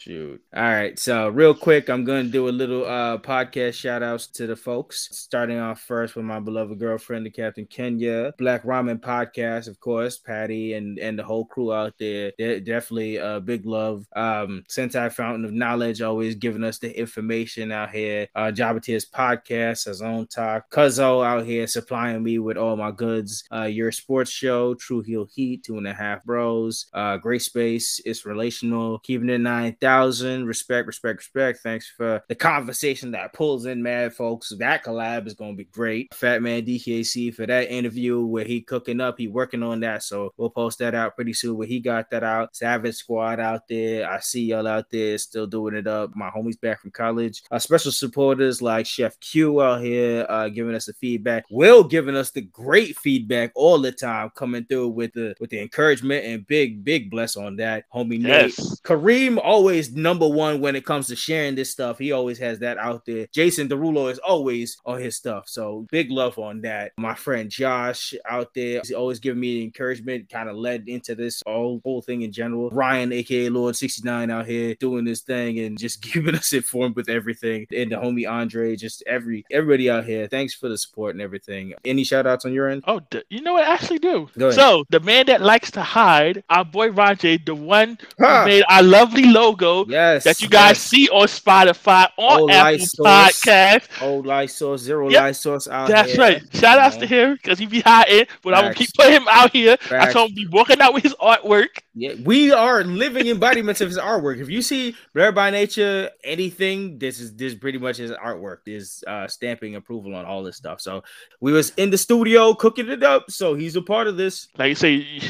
Shoot. All right. So real quick, I'm gonna do a little uh podcast shout outs to the folks. Starting off first with my beloved girlfriend, the Captain Kenya, Black Ramen Podcast, of course, Patty and and the whole crew out there. They're definitely a uh, big love. Um, Sentai Fountain of Knowledge always giving us the information out here. Uh podcast, his own talk. Cuzzo out here supplying me with all my goods. Uh your sports show, True Heel Heat, two and a half bros, uh Great Space, it's relational, keeping it nine thousand thousand. Respect, respect, respect. Thanks for the conversation that pulls in mad folks. That collab is gonna be great. Fat Man DKC for that interview where he cooking up. He working on that, so we'll post that out pretty soon. Where he got that out. Savage Squad out there. I see y'all out there still doing it up. My homies back from college. Uh, special supporters like Chef Q out here uh, giving us the feedback. Will giving us the great feedback all the time, coming through with the with the encouragement and big big bless on that. Homie yes. Nate. Kareem always always number one when it comes to sharing this stuff. He always has that out there. Jason Derulo is always on his stuff. So big love on that. My friend Josh out there, he's always giving me the encouragement, kind of led into this whole, whole thing in general. Ryan, aka Lord 69 out here doing this thing and just keeping us informed with everything. And the homie Andre, just every everybody out here. Thanks for the support and everything. Any shout outs on your end? Oh, you know what? I actually do. So the man that likes to hide, our boy Roger, the one huh. who made our lovely logo Yes. That you guys yes. see on Spotify, on Old Apple Podcast. Old light source, zero yep. light source out That's here. right. Shout outs to him because he be hiding, but I'm gonna keep putting him out here. Facts. I told him be working out with his artwork. Yeah, we are living embodiments of his artwork. If you see Rare by Nature anything, this is this is pretty much his artwork. Is uh stamping approval on all this stuff. So we was in the studio cooking it up. So he's a part of this. Like you say,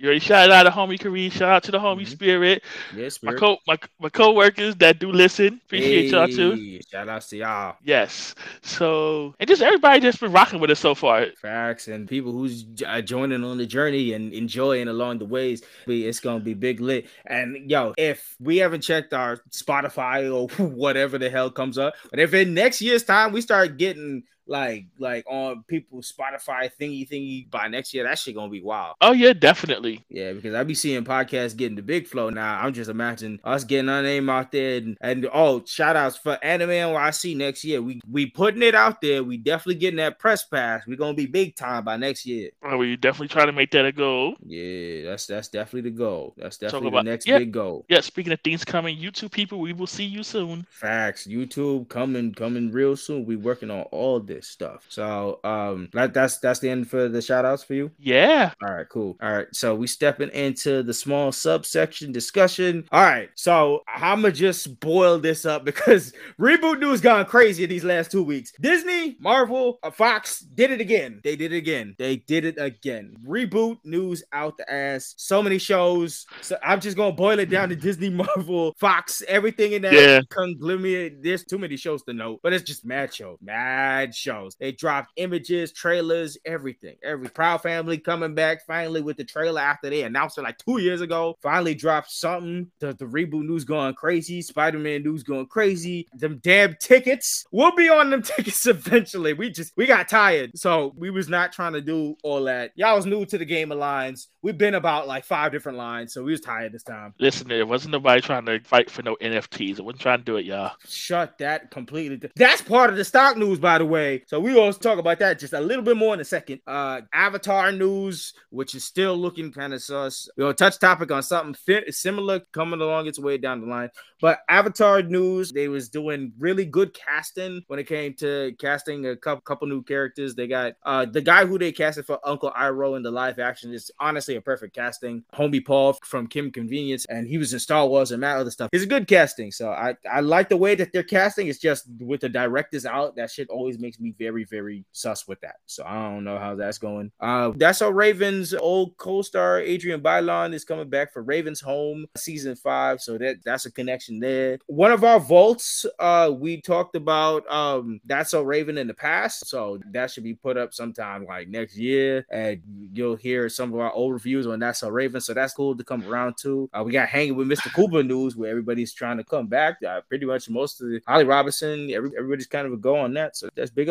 you, already shout out to homie Kareem, shout out to the homie mm-hmm. Spirit. Yeah, Spirit. My co my my co-workers that do listen. Appreciate hey, y'all too. Shout out to y'all. Yes. So and just everybody just been rocking with us so far. Facts and people who's uh, joining on the journey and enjoying along the ways. It's gonna be big lit. And yo, if we haven't checked our Spotify or whatever the hell comes up, but if in next year's time we start getting like like on people's Spotify thingy thingy by next year, that shit gonna be wild. Oh yeah, definitely. Yeah, because I be seeing podcasts getting the big flow now. I'm just imagining us getting our name out there and, and oh shout outs for Anime NYC next year. We we putting it out there. We definitely getting that press pass. we gonna be big time by next year. Oh, we definitely trying to make that a goal. Yeah, that's that's definitely the goal. That's definitely about, the next yeah, big goal. Yeah, speaking of things coming, YouTube people, we will see you soon. Facts. YouTube coming coming real soon. We working on all this stuff. So um that, that's that's the end for the shout outs for you. Yeah. All right, cool. All right. So we stepping into the small subsection discussion. All right. So I'ma just boil this up because reboot news gone crazy these last two weeks. Disney, Marvel, uh, Fox did it again. They did it again. They did it again. Reboot news out the ass. So many shows. So I'm just gonna boil it down to Disney, Marvel, Fox, everything in that yeah. conglomerate. There's too many shows to know, but it's just mad shows. Mad shows. They dropped images, trailers, everything. Every Proud Family coming back finally with the trailer after they announced it like two years ago. Finally dropped something. The, the reboot news going crazy. Spider Man news going crazy. Them damn tickets. We'll be on them tickets eventually. We just we got tired, so we was not trying to do all that. Y'all was new to the game of lines. We've been about like five different lines, so we was tired this time. Listen, it wasn't nobody trying to fight for no NFTs. I wasn't trying to do it, y'all. Shut that completely. That's part of the stock news, by the way. So we we will talk about that just a little bit more in a second. Uh, Avatar news, which is still looking kind of sus. We'll touch topic on something fit, similar coming along its way down the line. But Avatar news, they was doing really good casting when it came to casting a couple, couple new characters. They got uh, the guy who they casted for Uncle Iroh in the live action is honestly a perfect casting. Homie Paul from Kim Convenience, and he was in Star Wars and that other stuff. It's a good casting. So I, I like the way that they're casting. It's just with the directors out, that shit always makes me very, very sus with that. So I don't know how that's going. Uh, that's how Ravens old co-star Adrienne Bailon is coming back for Ravens Home season five. So that that's a connection there. One of our vaults, uh, we talked about um that's so Raven in the past, so that should be put up sometime like next year, and you'll hear some of our old reviews on that's so Raven. So that's cool to come around to. Uh, we got hanging with Mr. Cooper news where everybody's trying to come back. Uh, pretty much most of the Holly Robinson, every, everybody's kind of a go on that. So that's big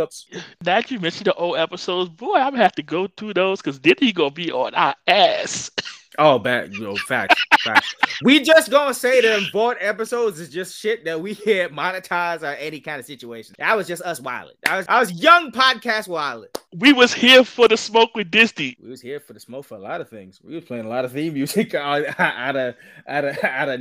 Now you mentioned the old episodes, boy, I'm gonna have to go through those because then he gonna be on our ass. Oh, bad. You know, facts. facts. We just gonna say them board episodes is just shit that we can't monetize or any kind of situation. That was just us wilding. I was I was young podcast wilding. We was here for the smoke with Disney. We was here for the smoke for a lot of things. We was playing a lot of theme music out of out of out of, out of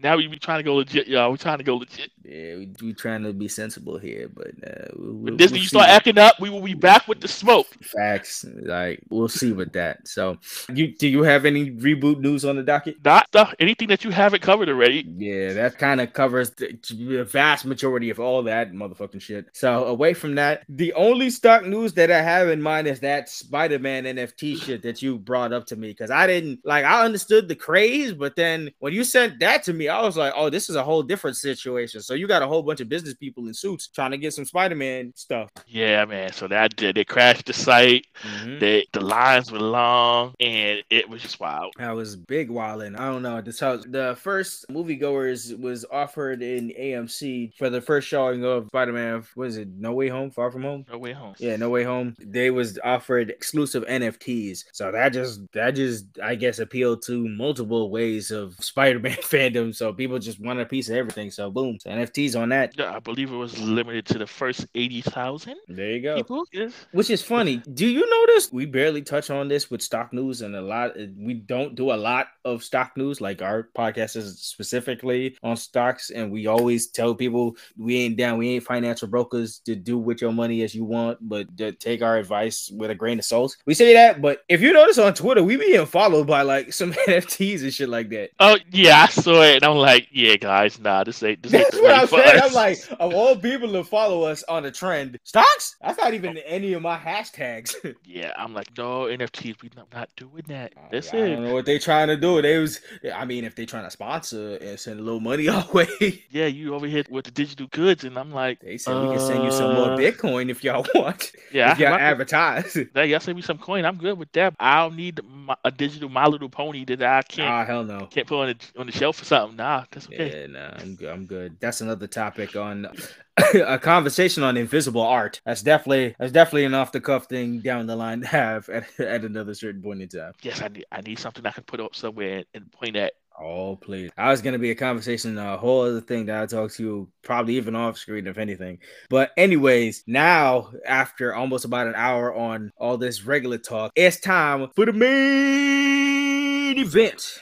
Now we be trying to go legit, y'all. We trying to go legit. Yeah, we we trying to be sensible here, but uh, we'll, when Disney we'll you start acting up, we will be back with the smoke. Facts. Like we'll see with that. So, you do you have any reboot news on the docket? Not stuff. Anything that you haven't covered already. Yeah, that kind of covers the, the vast majority of all that motherfucking shit. So away from that, the only stock news that I have in mind is that Spider-Man NFT shit that you brought up to me because I didn't like. I understood the craze, but then when you sent that to me, I was like, oh, this is a whole different situation. So you got a whole bunch of business people in suits trying to get some Spider-Man stuff. Yeah, man. So that did. They crashed the site. Mm-hmm. They the lines were long, and it was just wild. That was big wilding. I don't know. This house, the first moviegoers was offered in AMC for the first showing of Spider-Man. Was it No Way Home? Far From Home? No Way Home. Yeah, No Way Home. They was offered exclusive NFTs. So that just that just I guess appealed to multiple ways of Spider-Man fandom. So people just wanted a piece of everything. So boom, so NFTs on that. Yeah, I believe it was limited to the first eighty thousand. There you go. People, yes. Which is funny. Do you notice we barely touch on this with stock news and a lot we don't do a lot of stock news like our podcast is specifically on stocks and we always tell people we ain't down we ain't financial brokers to do with your money as you want but to take our advice with a grain of salt. We say that but if you notice on twitter we being followed by like some nfts and shit like that. Oh yeah i saw it and i'm like yeah guys nah this ain't this ain't that's what i'm saying. I'm like of all people to follow us on a trend stocks? That's not even any of my hashtags. Yeah i'm like no nfts we not, not doing that that's it don't know what they trying to do. They was, I mean, if they trying to sponsor and send a little money our way. Yeah, you over here with the digital goods, and I'm like, they said uh, we can send you some more uh, Bitcoin if y'all want. Yeah, if y'all advertise. Yeah, y'all send me some coin. I'm good with that. I don't need my, a digital My Little Pony that I can't. Ah, hell no. Can't put on the on the shelf or something. Nah, that's okay. Yeah, nah, I'm good. I'm good. That's another topic on a conversation on invisible art. That's definitely that's definitely an off the cuff thing down the line to have at, at another certain point in time. Yes, I need I need something I can put up somewhere and point at. Oh please! I was gonna be a conversation, a whole other thing that I talk to you probably even off screen, if anything. But anyways, now after almost about an hour on all this regular talk, it's time for the main event.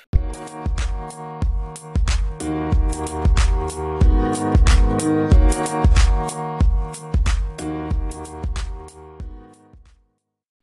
Thank you.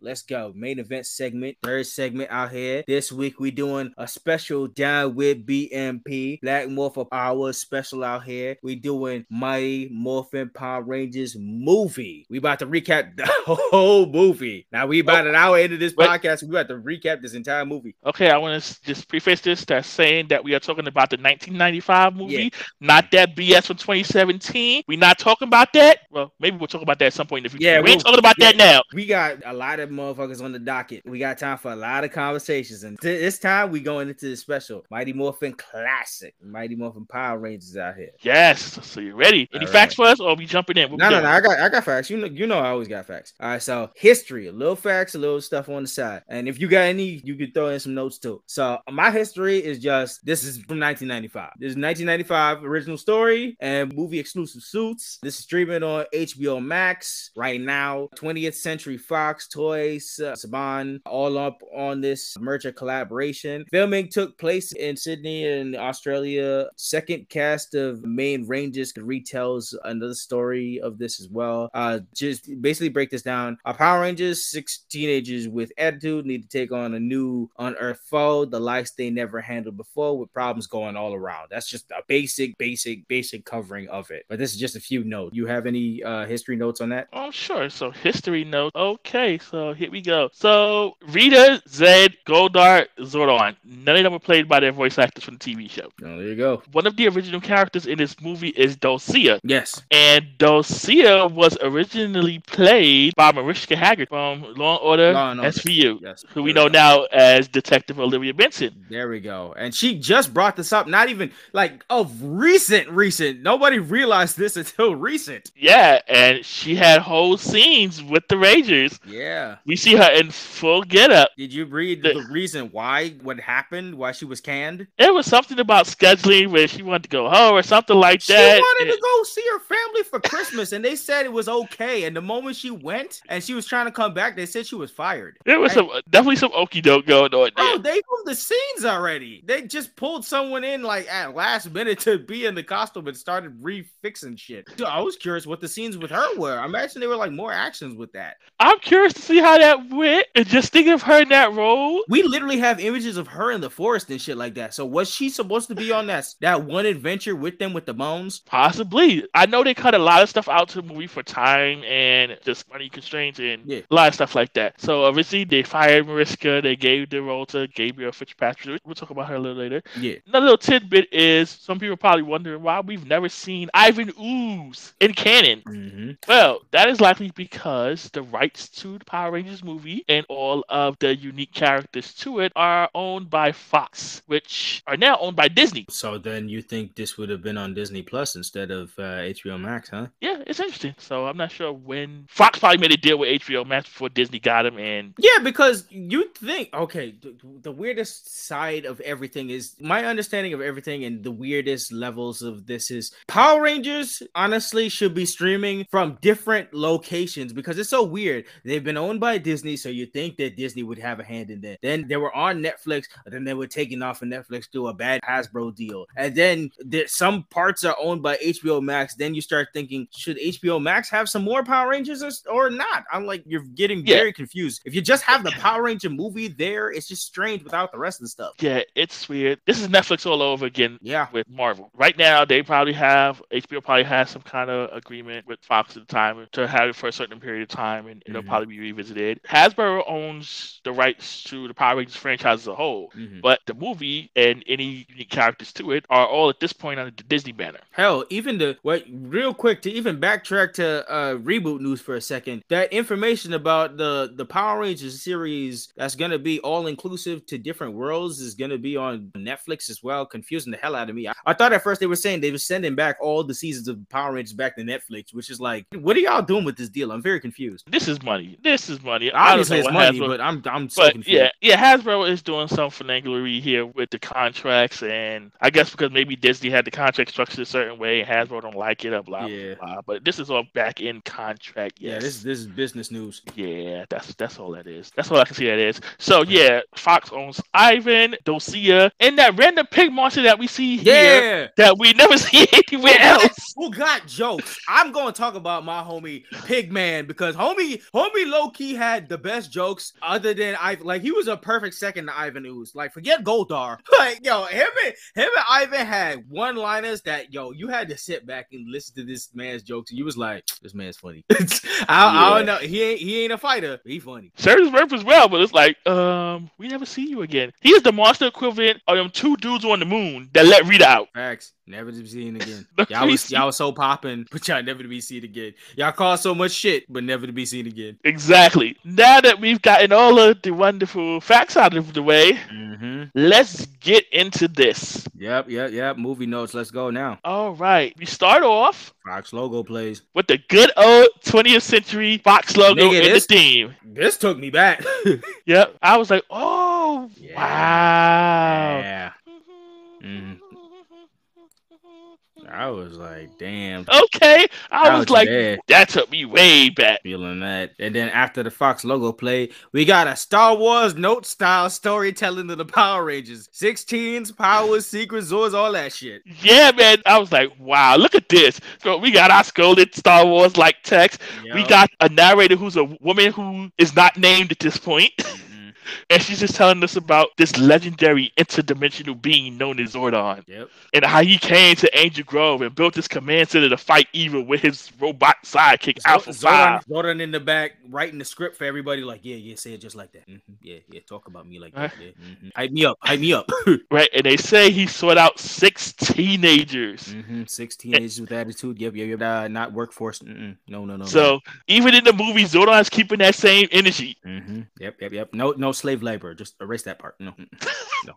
Let's go. Main event segment, third segment out here. This week we doing a special down with BMP, Black Morphin Power special out here. We doing Mighty Morphin Power Rangers movie. We about to recap the whole movie. Now we about oh, an hour into this wait. podcast. We about to recap this entire movie. Okay, I want to just preface this by saying that we are talking about the 1995 movie, yeah. not that BS from 2017. We're not talking about that. Well, maybe we'll talk about that at some point in the future. Yeah, we ain't talking about yeah, that now. We got a lot of motherfuckers on the docket. We got time for a lot of conversations, and this time we going into the special Mighty Morphin Classic, Mighty Morphin Power Rangers out here. Yes, so you ready? Any All facts right. for us, or we jumping in? We'll no, no, no. I got, I got facts. You know, you know, I always got facts. All right, so history, a little facts, a little stuff on the side, and if you got any, you could throw in some notes too. So my history is just this is from 1995. This is 1995 original story and movie exclusive suits. This is streaming on HBO Max right now. 20th Century Fox toy Uh, Saban all up on this merger collaboration. Filming took place in Sydney in Australia. Second cast of main Rangers retells another story of this as well. Uh, just basically break this down. Our Power Rangers, six teenagers with attitude, need to take on a new unearthed foe, the likes they never handled before, with problems going all around. That's just a basic, basic, basic covering of it. But this is just a few notes. You have any uh, history notes on that? Oh, sure. So history notes. Okay, so here we go. So Rita, Zedd, Goldar, Zordon. None of them were played by their voice actors from the TV show. Oh, there you go. One of the original characters in this movie is Dulcea. Yes. And Dulcea was originally played by Mariska Hargitay from Law and Order Law and Order. SVU, yes. who we know now as Detective Olivia Benson. There we go. And she just brought this up, not even like of recent, recent. Nobody realized this until recent. Yeah, and she had whole scenes with the Rangers. Yeah. We see her in full getup. Did you read the, the reason why? What happened? Why she was canned? It was something about scheduling where she wanted to go home or something like she that. She wanted to go see her family for Christmas, and they said it was okay. And the moment she went and she was trying to come back, they said she was fired. There was and, some definitely some okey doke going on. There. Oh, they filmed the scenes already. They just pulled someone in like at last minute to be in the costume and started refixing shit. Dude, I was curious what the scenes with her were. I imagine they were like more actions with that. I'm curious to see how that went. And just thinking of her in that role. We literally have images of her in the forest and shit like that. So was she supposed to be on that that one adventure with them with the bones? Possibly. I know they cut a lot of stuff out to the movie for time and just money constraints and yeah. a lot of stuff like that. So obviously they fired Mariska. They gave the role to Gabrielle Fitzpatrick. We'll talk about her a little later. Yeah. Another little tidbit is some people probably wondering why we've never seen Ivan Ooze in canon. Mm-hmm. Well, that is likely because the rights to the Power Rangers movie and all of the unique characters to it are owned by Fox, which are now owned by Disney. So then you think this would have been on Disney Plus instead of uh, HBO Max, huh? Yeah, it's interesting. So I'm not sure when Fox probably made a deal with HBO Max before Disney got him, and yeah, because you think okay, the, the weirdest side of everything is my understanding of everything, and the weirdest levels of this is Power Rangers. Honestly, should be streaming from different locations because it's so weird. They've been owned by Disney, so you think that Disney would have a hand in that. Then they were on Netflix, then they were taken off of Netflix through a bad Hasbro deal, and then there, some parts are owned by HBO Max. Then you start thinking, should HBO Max have some more Power Rangers or, not? I'm like, you're getting yeah. very confused. If you just have the Power Ranger movie there, it's just strange without the rest of the stuff. Yeah, it's weird. This is Netflix all over again. Yeah, with Marvel. Right now, they probably have HBO probably has some kind of agreement with Fox at the time to have it for a certain period of time, and it'll mm-hmm. probably be revisited. Hasbro owns the rights to the Power Rangers franchise as a whole, mm-hmm. but the movie and any unique characters to it are all at this point under the Disney banner. Hell, even the what? Real quick to even backtrack to uh, reboot news for a second. That information about the the Power Rangers series that's gonna be all inclusive to different worlds is gonna be on Netflix as well. Confusing the hell out of me. I, I thought at first they were saying they were sending back all the seasons of Power Rangers back to Netflix, which is like, what are y'all doing with this deal? I'm very confused. This is money. This is money. Obviously, it's money, Hasbro, but I'm I'm so but confused. Yeah, yeah. Hasbro is doing some finaglery here with the contracts, and I guess because maybe Disney had the contract structured a certain way, and Hasbro don't like it, blah yeah. blah blah. But this is all back in contract. Yes. Yeah, this this is business news. Yeah, that's that's all that is. That's all I can see that is. So yeah, Fox owns Ivan, Dulcea, and that random pig monster that we see here yeah. that we never see anywhere else. Who got jokes? I'm going to talk about my homie Pigman because homie homie low key had the best jokes other than I like he was a perfect second to Ivan Ooze. Like forget Goldar. Like yo, him and him and Ivan had one liners that yo you had to sit back and listen to this man's jokes. And you was like, this man's funny. I, yeah. I, don't know. He ain't he ain't a fighter. he funny. Serves purpose as well, but it's like um we never see you again. He is the monster equivalent of them two dudes on the moon that let Rita out. Facts. Never to be seen again. y'all was y'all was so popping, but y'all never to be seen again. Y'all caused so much shit, but never to be seen again. Exactly. Now that we've gotten all of the wonderful facts out of the way, mm-hmm. let's get into this. Yep, yep, yep. Movie notes. Let's go now. All right. We start off. Fox logo plays with the good old 20th century Fox logo Nigga, in this, the theme. This took me back. yep. I was like, oh yeah. wow. Yeah. Mm-hmm. I was like, damn. Okay. I was like, that took me way back. Feeling that. And then after the Fox logo play, we got a Star Wars note style storytelling of the Power Rangers. 16s, powers, secrets, Zords, all that shit. Yeah, man. I was like, wow, look at this. So we got our scolded Star Wars like text. Yo. We got a narrator who's a woman who is not named at this point. and she's just telling us about this legendary interdimensional being known as Zordon. Yep. And how he came to Angel Grove and built this command center to fight evil with his robot sidekick, Alpha Zordon, Zordon in the back writing the script for everybody, like, yeah, yeah, say it just like that. Mm-hmm. yeah, yeah. Talk about me like that. Yeah. Mm-hmm. Hype me up. Hype me up. right, and they say he sought out six teenagers. Mm-hmm. Six teenagers with attitude. Yep, yep, yep. Uh, not workforce. Mm-mm. No, no, no. So no. even in the movie, Zordon's keeping that same energy. Mm-hmm. Yep, yep, yep. No, no slave labor. Just erase that part. No, no.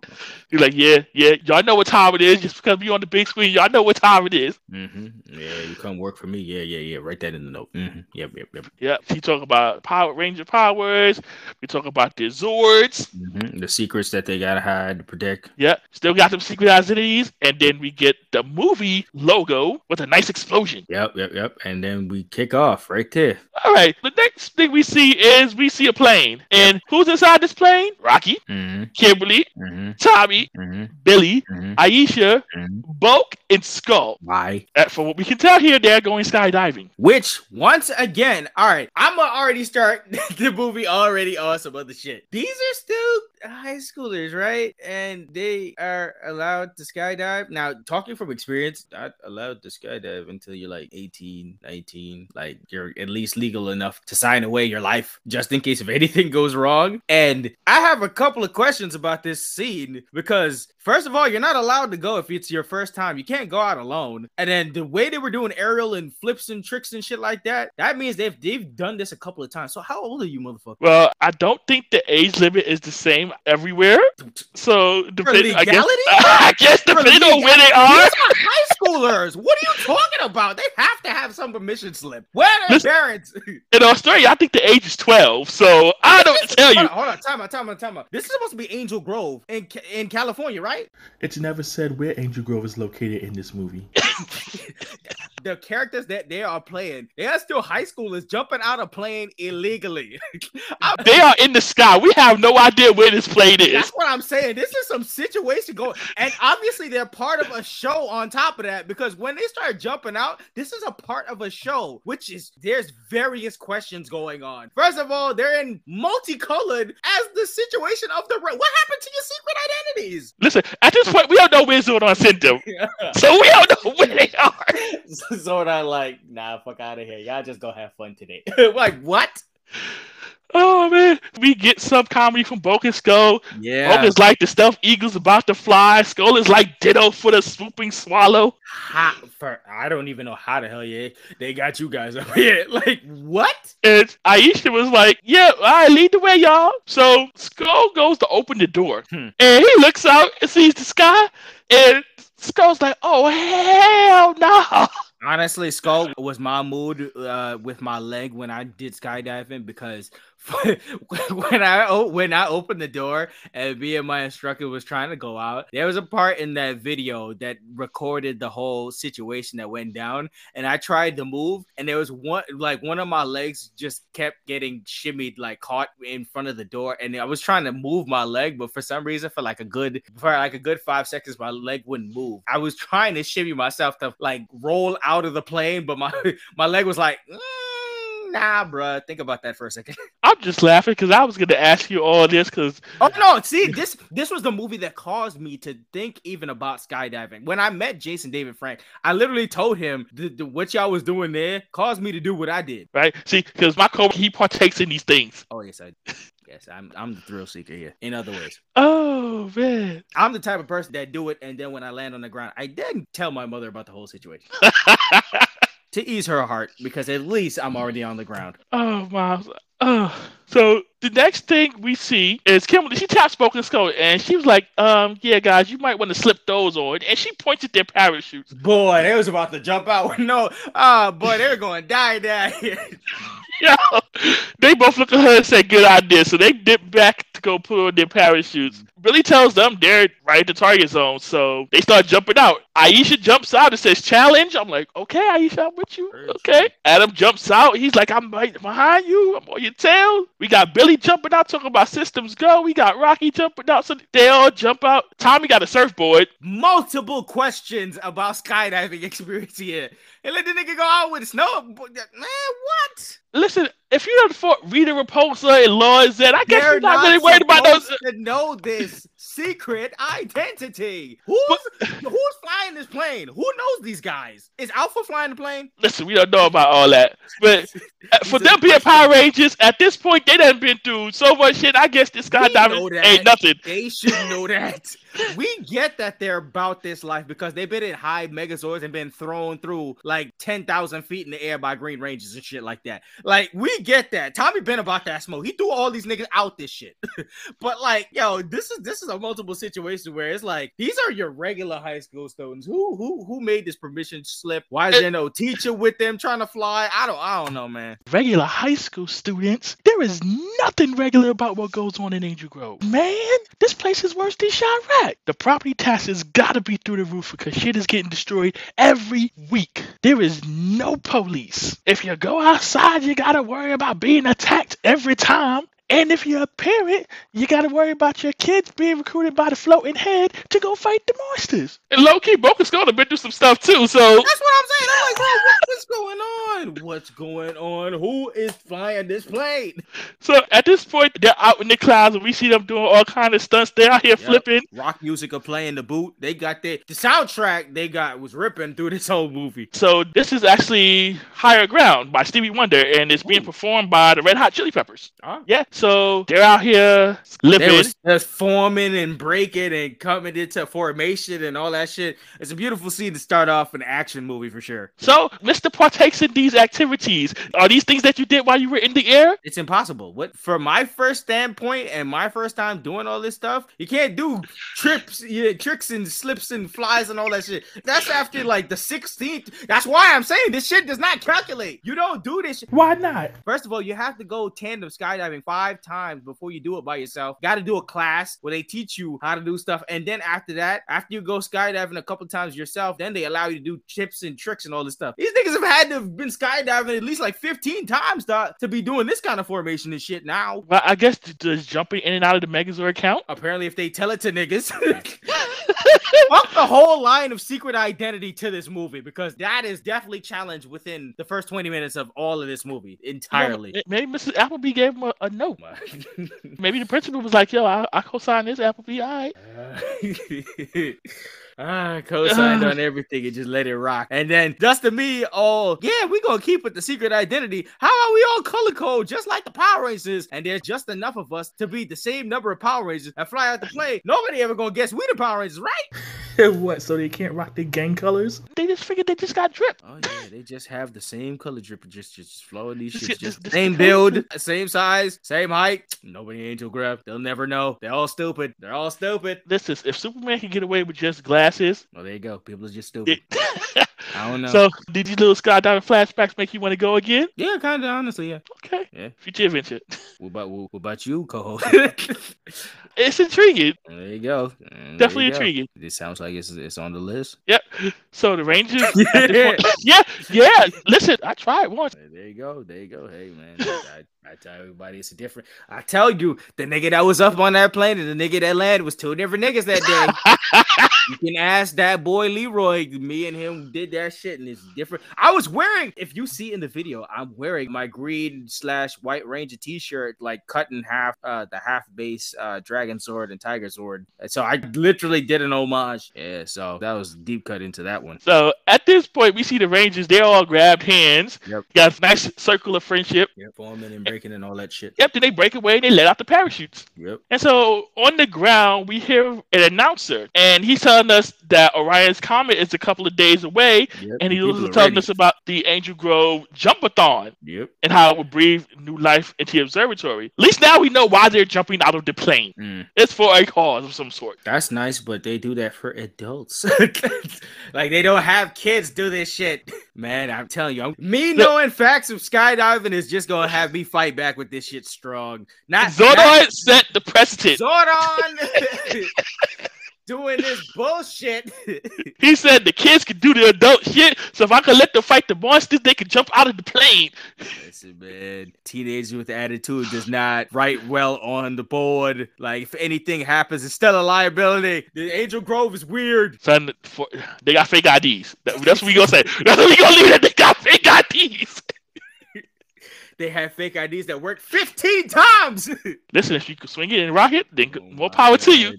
You're like, yeah, yeah. Y'all know what time it is. Just because we on the big screen, y'all know what time it is. Mm-hmm. Yeah, you come work for me. Yeah, yeah, yeah. Write that in the note. Mm-hmm. Yep, yep, yep. Yep. He talk about Power Ranger powers. We talk about the Zords. Mm-hmm. The secrets that they gotta hide to protect. Yep. Still got some secret identities, and then we get the movie logo with a nice explosion. Yep, yep, yep. And then we kick off right there. All right. The next thing we see is we see a plane, and yep. who's inside this plane? Rocky, mm-hmm. Kimberly, mm-hmm. Tommy, mm-hmm. Billy, Mhm. Aisha, Mhm. Bulk, and Skull. Why? Uh, from what we can tell here, they're going skydiving. Which once again, all right, I'm gonna already start the movie already on some other shit. These are still high schoolers, right? And they are allowed to skydive. Now, talking from experience, not allowed to skydive until you're like 18, 19. Like you're at least legal enough to sign away your life just in case if anything goes wrong. And I have a couple of questions about this scene because First of all, you're not allowed to go if it's your first time. You can't go out alone. And then the way they were doing aerial and flips and tricks and shit like that, that means they've they've done this a couple of times. So how old are you, motherfucker? Well, I don't think the age limit is the same everywhere. So, depending, I guess, legality? I guess depending on where they are. These are high schoolers. What are you talking about? They have to have some permission slip. Where are their Listen- parents? In Australia, I think the age is 12. So, I don't tell Hold you. on, hold on, time out, time out, time out. This is supposed to be Angel Grove in in California, right? It's never said where Angel Grove is located in this movie. the characters that they are playing, they are still high schoolers jumping out of plane illegally. They are in the sky. We have no idea where this plane is. That's what I'm saying. This is some situation going, and obviously they're part of a show on top of that because when they start jumping out, this is a part of a show, which is there's various questions going on. First of all, they're in multicolored as the situation of the what happened to your secret identities? Listen, at this point, we don't know where Zordon sent them. So, we don't know where they are. Zordon like, nah, fuck out of here. Y'all just go have fun today. like what? Oh, man. We get some comedy from and Skull. Yeah. Bulk like the stuff eagle's about to fly. Skull is like Ditto for the swooping swallow. How, for, I don't even know how the hell yeah, they got you guys up here. Like what? And Aisha was like, Yeah, all right, lead the way, y'all. So Skull goes to open the door. Hmm. And he looks out and sees the sky. And Skull's like, Oh, hell no. Honestly, Skull was my mood uh, with my leg when I did skydiving because when I o- when I opened the door and me and my instructor was trying to go out, there was a part in that video that recorded the whole situation that went down, and I tried to move, and there was one like one of my legs just kept getting shimmied, like caught in front of the door, and I was trying to move my leg, but for some reason, for like a good for like a good five seconds, my leg wouldn't move. I was trying to shimmy myself to like roll out of the plane, but my my leg was like. "Mm, Nah, bruh. Think about that for a second. I'm just laughing because I was going to ask you all this because Oh no! See, this this was the movie that caused me to think even about skydiving. When I met Jason David Frank, I literally told him the, the, what y'all was doing there caused me to do what I did. right? See, because my co he partakes in these things. Oh yes, I yes, I'm I'm the thrill seeker here. In other words. Oh man. I'm the type of person that do it, and then when I land on the ground, I didn't tell my mother about the whole situation to ease her heart because at least I'm already on the ground. oh my. Oh. So the next thing we see is Kimberly. She taps Spoken Skull and she was like, "Um, yeah, guys, you might want to slip those on." And she points at their parachutes. Boy, they was about to jump out. No, ah, boy, they were going to die down here. Yeah, they both look at her and say, "Good idea." So they dip back to go put on their parachutes. Billy tells them they're right at the target zone, so they start jumping out. Aisha jumps out and says, "Challenge." I'm like, "Okay, Aisha, I'm with you." Okay. Adam jumps out. He's like, "I'm right behind you. I'm on your tail." We got Billy jumping out, talking about systems go. We got Rocky jumping out, so they all jump out. Tommy got a surfboard. multiple questions about skydiving experience here. And let the nigga go out with snow. Man, what? Listen, if you don't fought Rita Repulsa and Lord Zedd, I guess They're you're not, really worried about those. supposed to know this. Secret identity. Who's who's flying this plane? Who knows these guys? Is Alpha flying the plane? Listen, we don't know about all that, but uh, for them being Power Rangers at this point, they done been through so much shit. I guess this skydiving ain't nothing. They should know that. We get that they're about this life because they've been in high megazords and been thrown through like 10,000 feet in the air by Green Rangers and shit like that. Like, we get that. Tommy been about that smoke. He threw all these niggas out this shit. but like, yo, this is this is a multiple situation where it's like these are your regular high school students. Who who who made this permission slip? Why is there no teacher with them trying to fly? I don't I don't know, man. Regular high school students, there is nothing regular about what goes on in Angel Grove. Man, this place is worse than Chiraq. The property taxes gotta be through the roof because shit is getting destroyed every week. There is no police. If you go outside, you gotta worry about being attacked every time. And if you're a parent, you gotta worry about your kids being recruited by the floating head to go fight the monsters. And low key, Bulk and Skull have been through some stuff too, so That's what I'm saying. I'm like, bro, what's going on? What's going on? Who is flying this plane? so at this point they're out in the clouds and we see them doing all kind of stunts. They're out here Yep. flipping. Rock music are playing the boot. They got their the soundtrack they got was ripping through this whole movie. So this is actually Higher Ground by Stevie Wonder and it's being Ooh. performed by the Red Hot Chili Peppers. Huh? Yeah, so they're out here living. They was just forming and breaking and coming into formation and all that shit. It's a beautiful scene to start off an action movie for sure. So Mr. partakes in these activities. Are these things that you did while you were in the air? It's impossible. What from my first standpoint and my first time doing all this stuff, you can't do trips, yeah, tricks and slips and flies and all that shit. That's after like the 16th. That's why I'm saying this shit does not calculate. You don't do this shit. Why not? First of all, you have to go tandem skydiving five times before you do it by yourself. Got to do a class where they teach you how to do stuff. And then after that, after you go skydiving a couple times yourself, then they allow you to do chips and tricks and all this stuff. These niggas have had to have been skydiving at least like 15 times to, to be doing this kind of formation and shit now. Well, I guess does jumping in and out of the Megazord count? Apparently, if they tell it to niggas, fuck the whole line of secret identity to this movie because that is definitely challenged within the first 20 minutes of all of this movie entirely. Well, Maybe Mrs. Appleby gave him a, a note. Maybe the principal was like, "Yo, I, I co-sign this Appleby." All right. Ah, co-signed on everything and just let it rock. And then just to me, oh yeah, we gonna keep it the secret identity. How about we all color code just like the Power Rangers? And there's just enough of us to be the same number of Power Rangers and fly out the plane. Nobody ever gonna guess we the Power Rangers, right? what? So they can't rock the gang colors? They just figured they just got dripped. Oh yeah, they just have the same color drip, just just flowing these This shits, get- just this- this same get build, same size, same height. Nobody angel grab. They'll never know. They're all stupid. They're all stupid. This is if Superman can get away with just Oh, there you go. People are just stupid. It, I don't know. so did these little skydiving flashbacks make you want to go again? yeah, kind of honestly, yeah. Okay. Yeah. Future adventure. What about what, what about you, co-host? It's intriguing. there you go. And there you Definitely go. intriguing. This sounds like it's it's on the list. Yep. So the Rangers. Yeah. point- yeah. Yeah. Listen, I tried once. There you go. There you go. Hey man, I, I tell everybody it's a different. I tell you, the nigga that was up on that plane and the nigga that landed was two different niggas that day. You can ask that boy Leroy. Me and him did that shit, and it's different. I was wearing, if you see in the video, I'm wearing my green slash white Ranger T-shirt, like cut in half, uh, the half base uh, Dragon Sword and Tiger Sword. So I literally did an homage. Yeah, so that was deep cut into that one. So at this point, we see the Rangers. They all grabbed hands. Yep. Got a nice circle of friendship. Yeah, forming and breaking and all that shit. Yep. Then they break away and they let out the parachutes. Yep. And so on the ground, we hear an announcer, and he's telling us that Ryan's Comet is a couple of days away, Yep. and he was telling us about the Angel Grove Jumpathon Yep. and how it would breathe new life into the observatory. At least now we know why they're jumping out of the plane. Mm. It's for a cause of some sort. That's nice, but they do that for adults. like they don't have kids do this shit. Man, I'm telling you, I'm- me knowing facts of skydiving is just gonna have me fight back with this shit strong. Not Zordon not set the precedent. Zordon doing this bullshit. He said the kids can do the adult shit, so if I could let them fight the monsters, they could jump out of the plane. Listen, man, teenager with attitude does not write well on the board. Like if anything happens, it's still a liability. The Angel Grove is weird. Son, for, they got fake IDs. That- that's what we gonna say. That's what we gonna leave it. They got fake IDs. They have fake IDs that work 15 times. Listen, if you can swing it and rock it, then Oh more my power to you.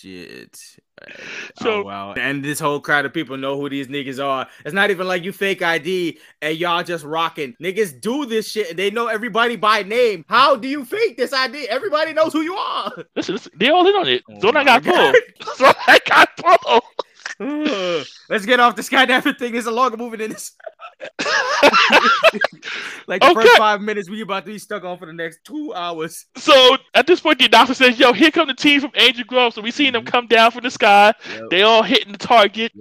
Shit. Uh, oh, so- oh wow. And this whole crowd of people know who these niggas are. It's not even like you fake ID and y'all just rocking. Niggas do this shit and they know everybody by name. How do you fake this ID? Everybody knows who you are. Listen, listen, they all in on it. Oh Zona got pulled. Zona got pulled. Let's get off the skydiving thing. It's a longer movie than this. like the Okay. first five minutes, we about to be stuck on for the next two hours. so at this point, the announcer says, "Yo, here come the team from Angel Grove." So we seen them Mhm. come down from the sky. They all hitting the target.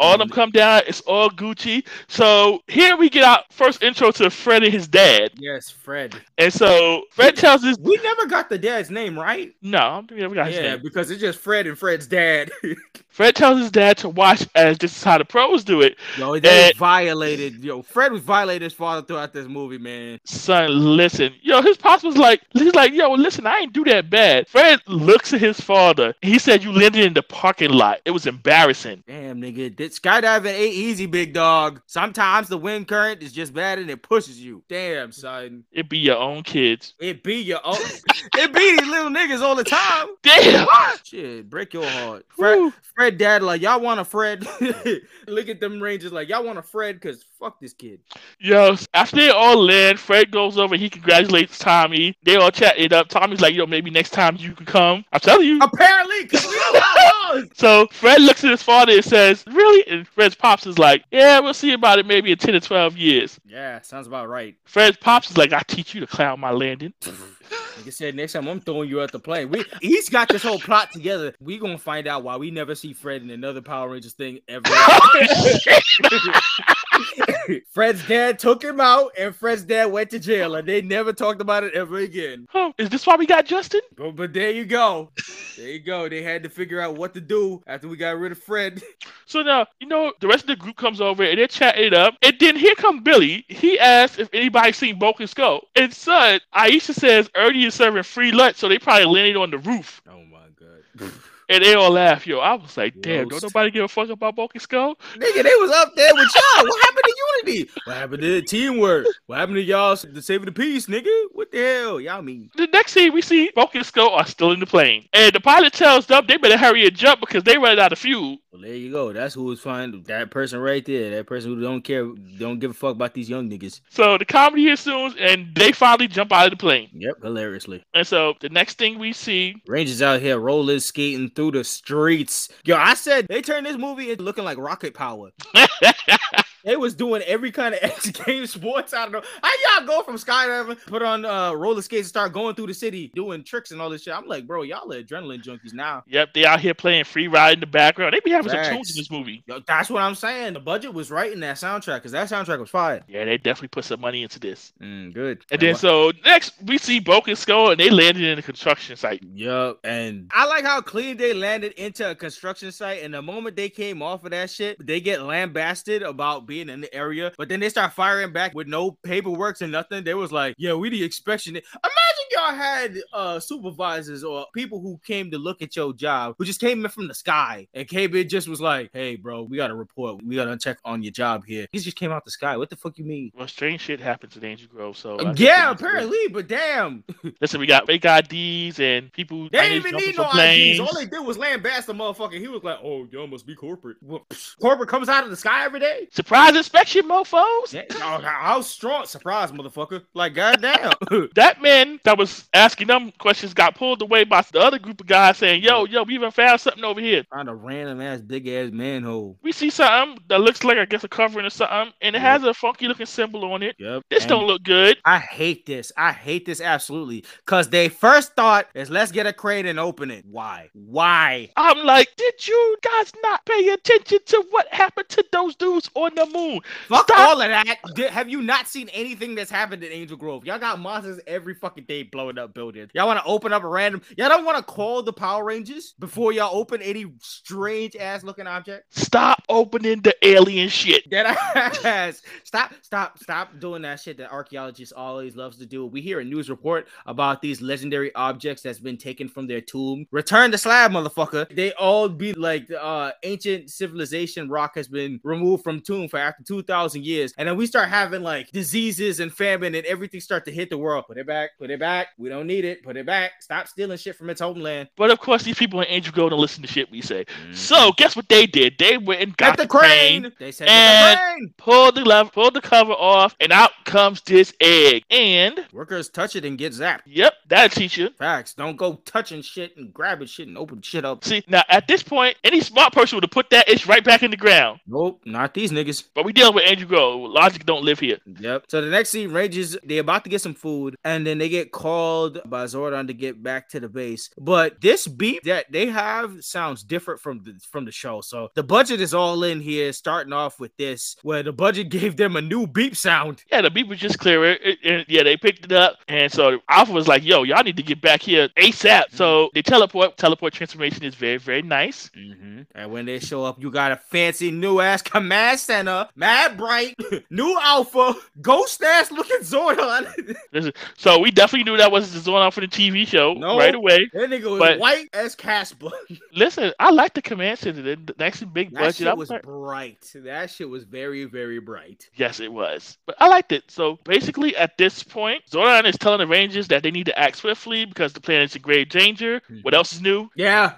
All of them come down. It's all Gucci. So here we get our first intro to Fred and his dad. Yes, Fred. And so Fred tells us, We never got the dad's name right. "No, I don't think we ever got his Yeah, name." because it's just Fred and Fred's dad. Fred tells his dad to watch as this is how the pros do it. Yo, they And- violated. Yo, Fred was violated his father throughout this movie, man. Son, listen. Yo, his pops was like, he's like, yo, listen, I ain't do that bad. Fred looks at his father. He said, you landed in the parking lot. It was embarrassing. Damn, nigga, that skydiving ain't easy, big dog. Sometimes the wind current is just bad and it pushes you. Damn, son. It be your own kids. It be your own. it be these little niggas all the time. Damn. Shit, break your heart. Fred. Fred dad, like, y'all want a Fred? Look at them Rangers, like, y'all want a Fred? Because fuck this kid. Yo, after they all land, Fred goes over. He congratulates Tommy. They all chat it up. Tommy's like, yo, maybe next time you can come. I'm telling you. Apparently, because we know how it was. So Fred looks at his father and says, really? And Fred's pops is like, yeah, we'll see about it maybe in 10 or 12 years. Yeah, sounds about right. Fred's pops is like, I teach you to clown my landing. Like I said, next time I'm throwing you at the plane. We he's got this whole plot together. We gonna find out why we never see Fred in another Power Rangers thing ever. Oh, Fred's dad took him out, and Fred's dad went to jail, and they never talked about it ever again. Oh, is this why we got Justin? But, but there you go. There you go. They had to figure out what to do after we got rid of Fred. So now, you know, the rest of the group comes over and they're chatting it up. And then here come Billy. He asks if anybody seen Bulk and Skull. And son, Aisha says Ernie is serving free lunch, so they probably landed on the roof. Oh my god. And they all laugh, yo. I was like, damn, don't nobody give a fuck about Bulk and Skull? Nigga, they was up there with y'all. What happened to unity? What happened to teamwork? What happened to y'all the saving the peace, nigga? What the hell? Y'all mean? The next scene we see Bulk and Skull are still in the plane. And the pilot tells them they better hurry and jump because they running out of fuel. Well, there you go. That's who was fine. That person right there. That person who don't care, don't give a fuck about these young niggas. So the comedy ensues and they finally jump out of the plane. Yep, hilariously. And so the next thing we see Rangers out here roller skating through the streets. Yo, I said they turned this movie into looking like rocket power. They was doing every kind of X game sports. I don't know. How y'all go from skydiving, put on uh, roller skates, and start going through the city doing tricks and all this shit? I'm like, bro, y'all are adrenaline junkies now. Yep, they out here playing free ride in the background. They be having some tunes in this movie. Yo, that's what I'm saying. The budget was right in that soundtrack because that soundtrack was fire. Yeah, they definitely put some money into this. Mm, good. And then so next we see Bulk and Skull and they landed in a construction site. Yup, and I like how clean they landed into a construction site, and the moment they came off of that shit, they get lambasted about being in the area, but then they start firing back with no paperwork and nothing. They was like, "Yeah, we the inspection." Imagine y'all had uh supervisors or people who came to look at your job who just came in from the sky and came in just was like, "Hey, bro, we got to report. We got to check on your job here." He just came out the sky. What the fuck you mean? Well, strange shit happens in Angel Grove. So Yeah, apparently, but damn, Listen, we got fake IDs and people. They didn't even need no planes. IDs. All they did was lambast the motherfucker. He was like, "Oh, y'all must be corporate." Well, corporate comes out of the sky every day. Surprise inspection, mofo's. Yeah, oh, how strong? Surprise, motherfucker! Like, goddamn. That man that was asking them questions got pulled away by the other group of guys saying, "Yo, yo, we even found something over here." Find a random ass big ass manhole. We see something that looks like I guess a covering or something, and it Yep. has a funky looking symbol on it. Yep. This and don't look good. I hate this. I hate this absolutely. Cause they first thought is let's get a crate and open it. Why? Why? I'm like, did you guys not pay attention to what happened to those dudes on the moon? Fuck Stop. all of that. Have you not seen anything that's happened in Angel Grove? Y'all got monsters every fucking day blowing up buildings. Y'all want to open up a random. Y'all don't want to call the Power Rangers before y'all open any strange ass looking object. Stop opening the alien shit. Dead ass. Stop, stop, stop doing that shit that archaeologists always loves to do. We hear a news report about these legendary objects that's been taken from their tomb. Return the slab, motherfucker. They all be like uh, ancient civilization rock has been removed from tomb for after 2,000 years. And then we start having like diseases and famine and everything start to hit the world. Put it back, put it back. We don't need it. Put it back. Stop stealing shit from its homeland. But of course, these people in Angel Grove don't listen to shit we say. Mm-hmm. So guess what they did? They went and got Get the, crane. crane. They said and the crane. pulled the lever, pulled the cover off, and out comes this egg. And workers touch it and get zapped. Yep, that'll teach you. Facts. Don't go touching shit and grabbing shit and open shit up. See, now at this point, any smart person would have put that itch right back in the ground. Nope, not these niggas. But we dealing with Angel Grove. Logic don't live here. Yep. So the next scene, Rangers they about to get some food, and then they get called by Zordon to get back to the base. But this beat that they have sounds different from the from the show. So the budget is all in here, starting off with this, where the budget gave them a new beep sound. Yeah, the beep was just clearer. and yeah, they picked it up, and so Alpha was like, "Yo, y'all need to get back here ASAP." Mm-hmm. So they teleport. Teleport transformation is very, very nice. Mm-hmm. And when they show up, you got a fancy new ass command center, mad bright, new Alpha, ghost ass looking Zordon. so we definitely knew that was the Zordon for the TV show no, right away. That nigga was but, white as Casper. listen, I like the command center. The actually big that budget. Shit was like, bright. That shit was very, very bright. Yes, it was. But I liked it. So basically, at this point, Zordon is telling the Rangers that they need to act swiftly because the planet is in grave danger. Mm-hmm. What else is new? Yeah.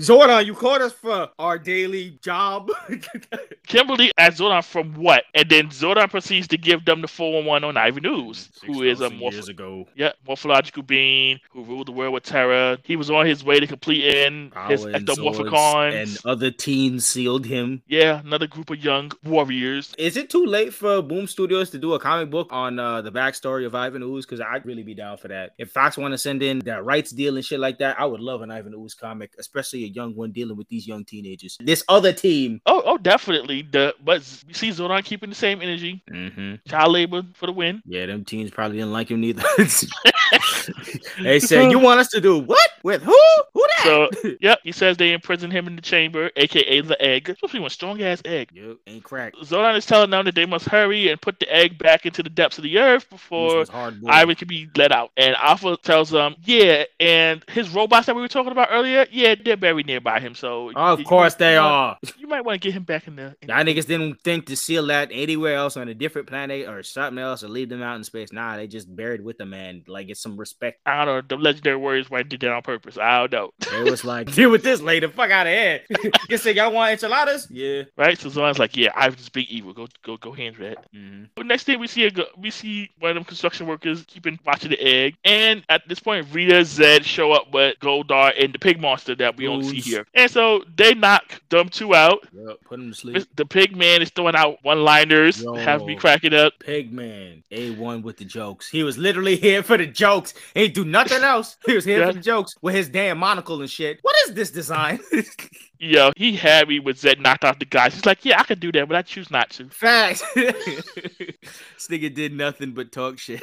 Zordon, you called us for our daily job. Kimberly asked Zordon from what, and then Zordon proceeds to give them the 411 on Ivan Ooze, who is a morph- years ago. Yeah, morphological being who ruled the world with terror. He was on his way to completing his ectomorphicons, and other teens sealed him. Yeah, another group of young warriors. Is it too late for Boom Studios to do a comic book on uh, the backstory of Ivan Ooze? Because I'd really be down for that. If Fox want to send in that rights deal and shit like that, I would love an Ivan Ooze comic, especially especially a young one dealing with these young teenagers. This other team. Oh, oh, definitely. The but see Zordon keeping the same energy. Mm-hmm. Child labor for the win. Yeah, them teens probably didn't like him neither. they said, "You want us to do what with who? Who that?" So, yep, he says they imprison him in the chamber, aka the egg. Supposed to be one strong ass egg. Yep, ain't cracked. Zordon is telling them that they must hurry and put the egg back into the depths of the earth before Ivan can be let out. And Alpha tells them, "Yeah," and his robots that we were talking about earlier, yeah, they're buried nearby him. So of you, course they are. You might want to get him back in the. In Y'all niggas didn't think to seal that anywhere else on a different planet or something else or leave them out in space. Nah, they just buried with the man. Like it's some respect. I don't know. The legendary warriors might did that on purpose. I don't know. It was like deal with this later. Fuck out of here. you say y'all want enchiladas? Yeah. Right. So Zordon's like, yeah, I was big evil. Go go go hands red. Mm-hmm. But next thing we see a we see one of them construction workers keeping watching the egg, and at this point Rita Zedd show up with Goldar and the pig monster that we don't see here, and so they knock them two out. Yep, put them to sleep. The pig man is throwing out one liners, have me cracking up. Pig man, A1 with the jokes. He was literally here for the jokes. He ain't do nothing else. He was here yeah. for jokes with his damn monocle and shit. What is this design? Yo, he had me with Zedd knocked out the guys. He's like, yeah, I could do that, but I choose not to. Facts. this nigga did nothing but talk shit.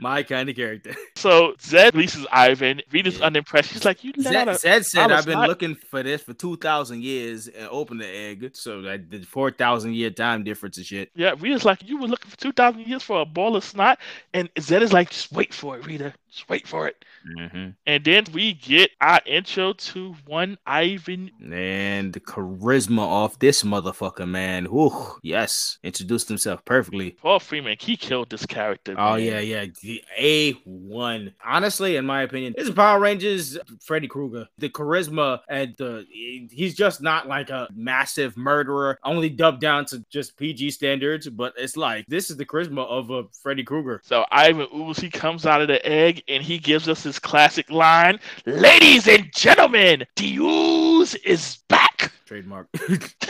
My kind of character. So Zedd releases Ivan. Rita's yeah. unimpressed. She's like, you Zedd, Zedd said, I've been not... looking for this for 2,000 years and open the egg. So like the 4,000 year time difference and shit. Yeah, Rita's like, you were looking for 2,000 years for a ball of snot. And Zedd is like, just wait for it, Rita. Just wait for it. Mm-hmm. And then we get our intro to one Ivan. And the charisma off this motherfucker, man. Ooh, yes. Introduced himself perfectly. Paul Freeman, he killed this character. Oh, man. yeah, yeah. The A1. Honestly, in my opinion, this is Power Rangers Freddy Krueger. The charisma and the he's just not like a massive murderer, only dubbed down to just PG standards, but it's like this is the charisma of a Freddy Krueger. So Ivan Ooze, he comes out of the egg and he gives us his classic line Ladies and gentlemen, ooze is back. Trademark.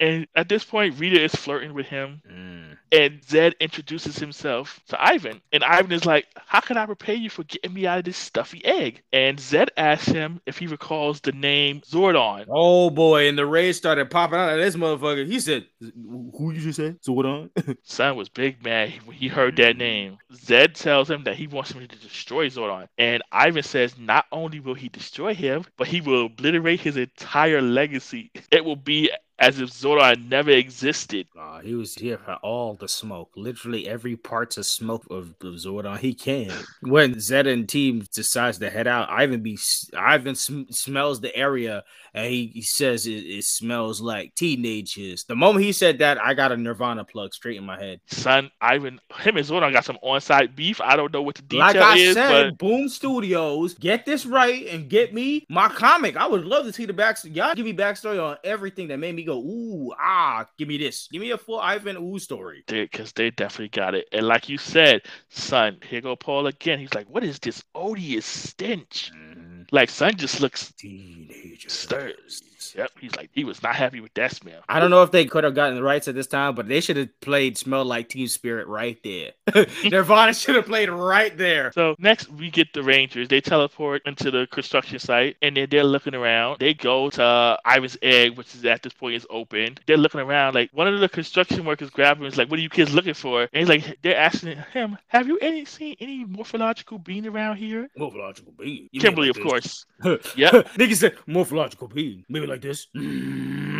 and at this point, Rita is flirting with him. Mm. And Zedd introduces himself to Ivan. And Ivan is like, How can I repay you for getting me out of this stuffy egg? And Zedd asks him if he recalls the name Zordon. Oh boy. And the rays started popping out of this motherfucker. He said, Who you just said? Zordon? Son was big mad when he heard that name. Zedd tells him that he wants him to destroy Zordon. And Ivan says, Not only will he destroy him, but he will obliterate his entire legacy. It will be as if Zordon never existed. Uh, he was here for all the smoke, literally every parts of smoke of, of Zordon he can. When Zeta and team decides to head out, Ivan be Ivan sm- smells the area and he, he says it, it, smells like teenagers. The moment he said that, I got a Nirvana plug straight in my head. Son, Ivan, him and Zordon got some on-site beef. I don't know what the detail like I is. Said, but... Boom Studios, get this right and get me my comic. I would love to see the backstory. Y'all give me backstory on everything that made me go, ooh, ah, give me this. Give me a full Ivan Ooze story. Because they definitely got it. And like you said, son, here go Paul again. He's like, what is this odious stench? Mm-hmm. Like, son just looks teenager stirs. Yep, he's like he was not happy with that smell. I don't know if they could have gotten the rights at this time, but they should have played "Smell Like Teen Spirit" right there. Nirvana should have played right there. So next we get the Rangers. They teleport into the construction site, and then they're looking around. They go to uh, Ivan's egg, which is at this point is open. They're looking around. Like one of the construction workers grabs him. Is like, "What are you kids looking for?" And he's like, "They're asking him, have you any seen any morphological being around here?" Morphological being. You Kimberly, like of course. yep. Nigga said morphological being. Maybe like this. yeah,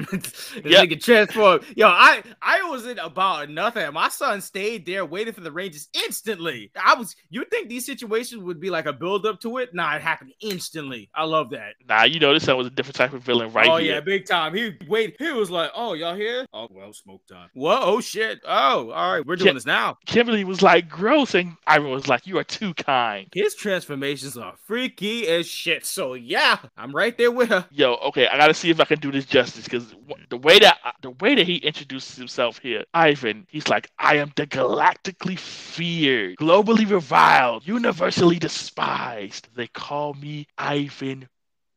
nigga transform. Yo, I I was in about nothing. My son stayed there waiting for the Rangers instantly. I was. You think these situations would be like a build up to it? Nah, it happened instantly. I love that. Nah, you know this son was a different type of villain, right? Oh here. yeah, big time. He wait. He was like, oh y'all here? Oh well, smoke time. Whoa, oh shit. Oh, all right, we're doing Kim- this now. Kimberly was like gross, and Ivan was like, you are too kind. His transformations are freaky as shit. So yeah, I'm right there with her. Yo, okay, I gotta see if I can do this justice because the way that the way that he introduces himself here, Ivan, he's like, I am the galactically feared, globally reviled, universally despised. They call me Ivan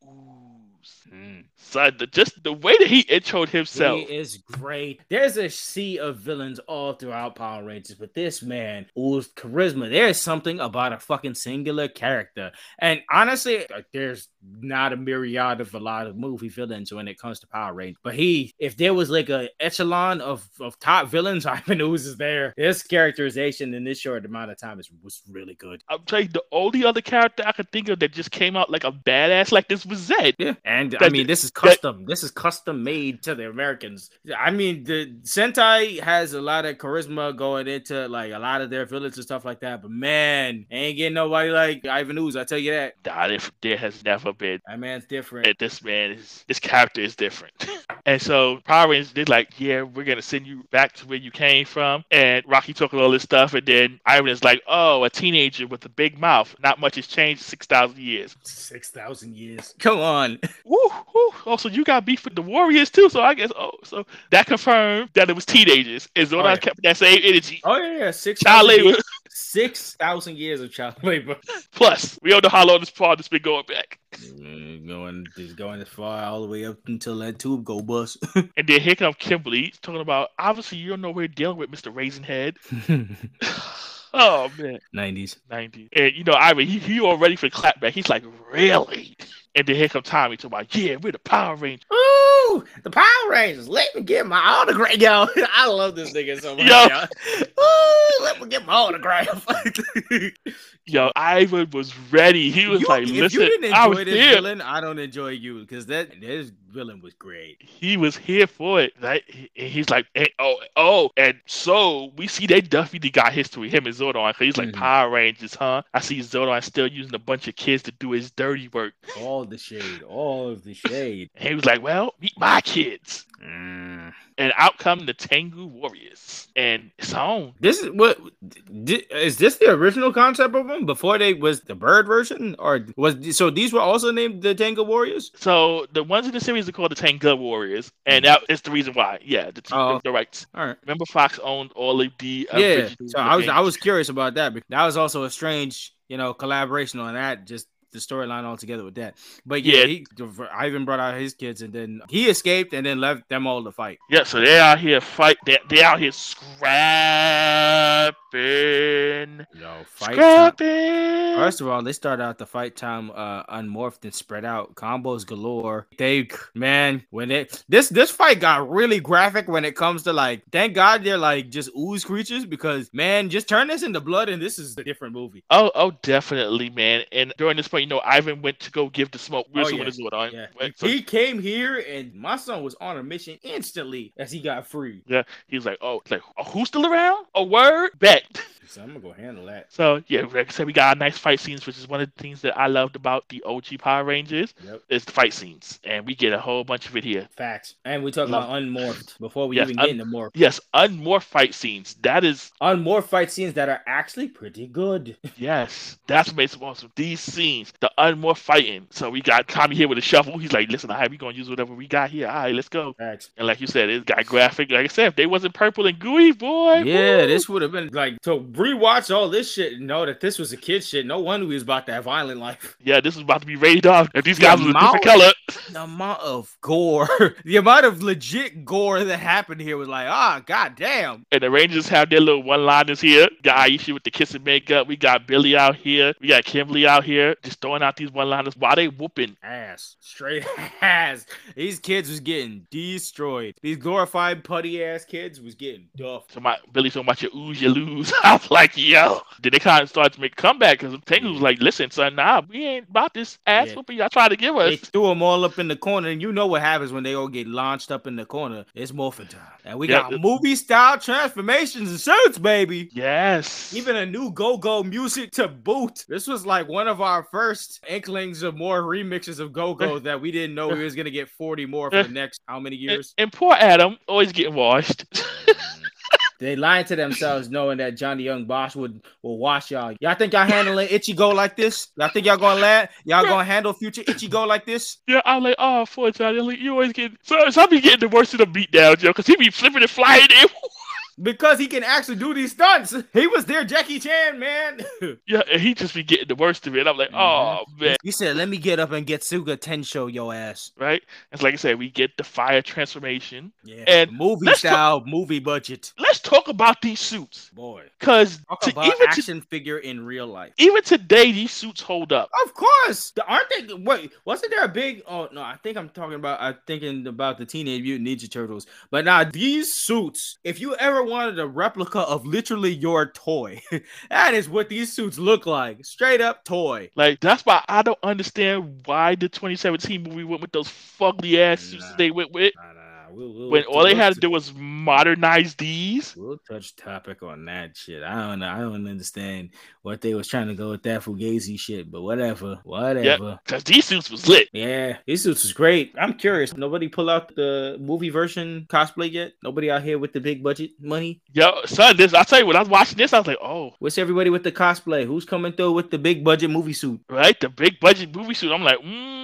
Ooze. Mm. The, just the way that he introed himself. He is great. There's a sea of villains all throughout Power Rangers, but this man oozed charisma. There's something about a fucking singular character. And honestly, there's not a myriad of a lot of movie villains when it comes to Power Rangers. But he, if there was like a echelon of, of top villains, Ivan Ooze is there. His characterization in this short amount of time is was really good. I'm telling you, the only other character I could think of that just came out like a badass like this was Zedd. Yeah, and I mean, this is custom. That, this is custom made to the Americans. I mean, the Sentai has a lot of charisma going into like a lot of their villains and stuff like that. But man, ain't getting nobody like Ivan Ooze. I tell you that. Nah, there has never been. That man's different. And this man is this character is different. and so Power Rangers, they're like, yeah, we're gonna send you back to where you came from. And Rocky talking all this stuff, and then Ivan is like, oh, a teenager with a big mouth. Not much has changed six thousand years. Six thousand years. Come on. Woo, woo. Also, you got beef with the Warriors too, so I guess oh, so that confirmed that it was teenagers. Is what oh, I kept that same energy. Oh yeah, yeah. six child labor. Six thousand years of child labor. Plus, we don't know how long this part has been going back. Mm, going, just going as far all the way up until that tube go bust. and then here comes Kimberly talking about. Obviously, you don't know we're dealing with Mister Raisinhead. oh man, nineties, nineties, and you know, I mean, he, he all ready for clapback. He's like, really? And then here come Tommy to about, yeah, we're the Power Rangers. Ooh, the Power Rangers. Let me get my autograph. Yo, I love this nigga so much. Yo. Yo. Ooh, let me get my autograph. yo, Ivan was ready. He was you, like, listen, didn't enjoy this villain, I don't enjoy you because that this villain was great. He was here for it. Right? He's like, hey, oh, oh, and so we see that Duffy got history, him and Zordon. He's like, mm-hmm. Power Rangers, huh? I see Zordon still using a bunch of kids to do his dirty work. All the shade, all of the shade. And he was like, well, meet my kids. Mm. And out come the Tengu Warriors, and it's on. This is what is this the original concept of them before they was the bird version, or was so these were also named the Tengu Warriors? So the ones in the series are called the Tengu Warriors, and that is the reason why. Yeah, the, oh. the, the rights. All right. Remember, Fox owned all of the yeah. So I was games. I was curious about that. Because that was also a strange you know collaboration on that. Just the storyline altogether with that. But yeah, yeah. He, Ivan brought out his kids and then he escaped and then left them all to fight. Yeah, so they're out here fight. They're, they're out here scrapping. Yo, fight Scrapping. time. First of all, they start out the fight time uh unmorphed and spread out. Combos galore. They man, when it this this fight got really graphic when it comes to like thank God they're like just ooze creatures because man, just turn this into blood and this is a different movie. Oh, oh, definitely, man. And during this point, you know, Ivan went to go give the smoke. We Oh, yeah. what on. Yeah. Went- so- he came here and my son was on a mission instantly as he got free. yeah, he was like, "Oh, it's like, oh, who's still around? A word, bet." So I'm gonna go handle that. So yeah, like I said, we got nice fight scenes, which is one of the things that I loved about the OG Power Rangers Yep. is the fight scenes, and we get a whole bunch of it here. Facts. And we talk Love- about unmorphed before we Yes, even un- get into morph. Yes, unmorphed fight scenes. That is Unmorphed fight scenes that are actually pretty good. yes, that's what makes it awesome. These scenes, the unmorphed fighting. So we got Tommy here with a shovel. He's like, "Listen, all right, we gonna use whatever we got here. All right, let's go." Facts. And like you said, it's got graphic. Like I said, if they wasn't purple and gooey, boy. Yeah, woo. this would have been like to rewatch all this shit and know that this was a kid shit. No wonder we was about that violent life. Yeah, this is about to be rated off. If these The guys was a different color, The amount of gore, the amount of legit gore that happened here was like, ah, goddamn. and the Rangers have their little one-liners here. Got Aisha with the kissing makeup. We got Billy out here. We got Kimberly out here, just throwing out these one-liners while they whooping. Ass, straight ass. These kids was getting destroyed. These glorified putty ass kids was getting duffed. So my Billy talking about your ooze, you lose. I was like, yo. Then they kind of started to make a comeback because Tengu was like, listen, son, nah, we ain't about this ass Yeah. whooping y'all trying to give us. They threw them all up in the corner, and you know what happens when they all get launched up in the corner. It's morphin' time, and we Yeah, got movie style transformations and suits, baby. Yes. Even a new go-go music to boot. This was like one of our first inklings of more remixes of go-go that we didn't know we was gonna get 40 more for the next how many years. and poor Adam always getting washed. They lied to themselves knowing that Johnny Yong Bosch would will wash y'all. Y'all think y'all handling Ichigo like this? Y'all think y'all gonna land? Y'all gonna handle future Ichigo like this? yeah, I'm like, oh, poor Johnny. Like, you always get so, so I be getting the worst of the beatdowns, yo, because he be flipping and flying in. Because he can actually do these stunts. He was there, Jackie Chan, man. yeah, and he just be getting the worst of it. I'm like, oh mm-hmm. man. he said, "Let me get up and Getsuga Tensho your ass." right? It's like I said, we get the fire transformation. Yeah, And movie let's talk- style, movie budget. Let's talk about these suits, Boy, because talk about even to, action figure in real life. even today, these suits hold up. Of course, aren't they? Wait, wasn't there a big? Oh no, I think I'm talking about. I'm thinking about the Teenage Mutant Ninja Turtles. But now these suits, if you ever wanted a replica of literally your toy, that is what these suits look like. Straight up toy. Like that's why I don't understand why the 2017 movie went with those fugly ass suits Nah. they went with Nah, nah, nah. We'll, we'll, when all they had to do was modernize these. We'll touch topic on that shit. I don't know. I don't understand what they was trying to go with that Fugazi shit, but whatever. Whatever. Cause these suits was lit. Yeah, these suits was great. I'm curious. Nobody pull out the movie version cosplay yet? Nobody out here with the big budget money? Yo, son, this I tell you when I was watching this, I was like, oh, What's everybody with the cosplay? Who's coming through with the big budget movie suit? right, the big budget movie suit. I'm like, mmm.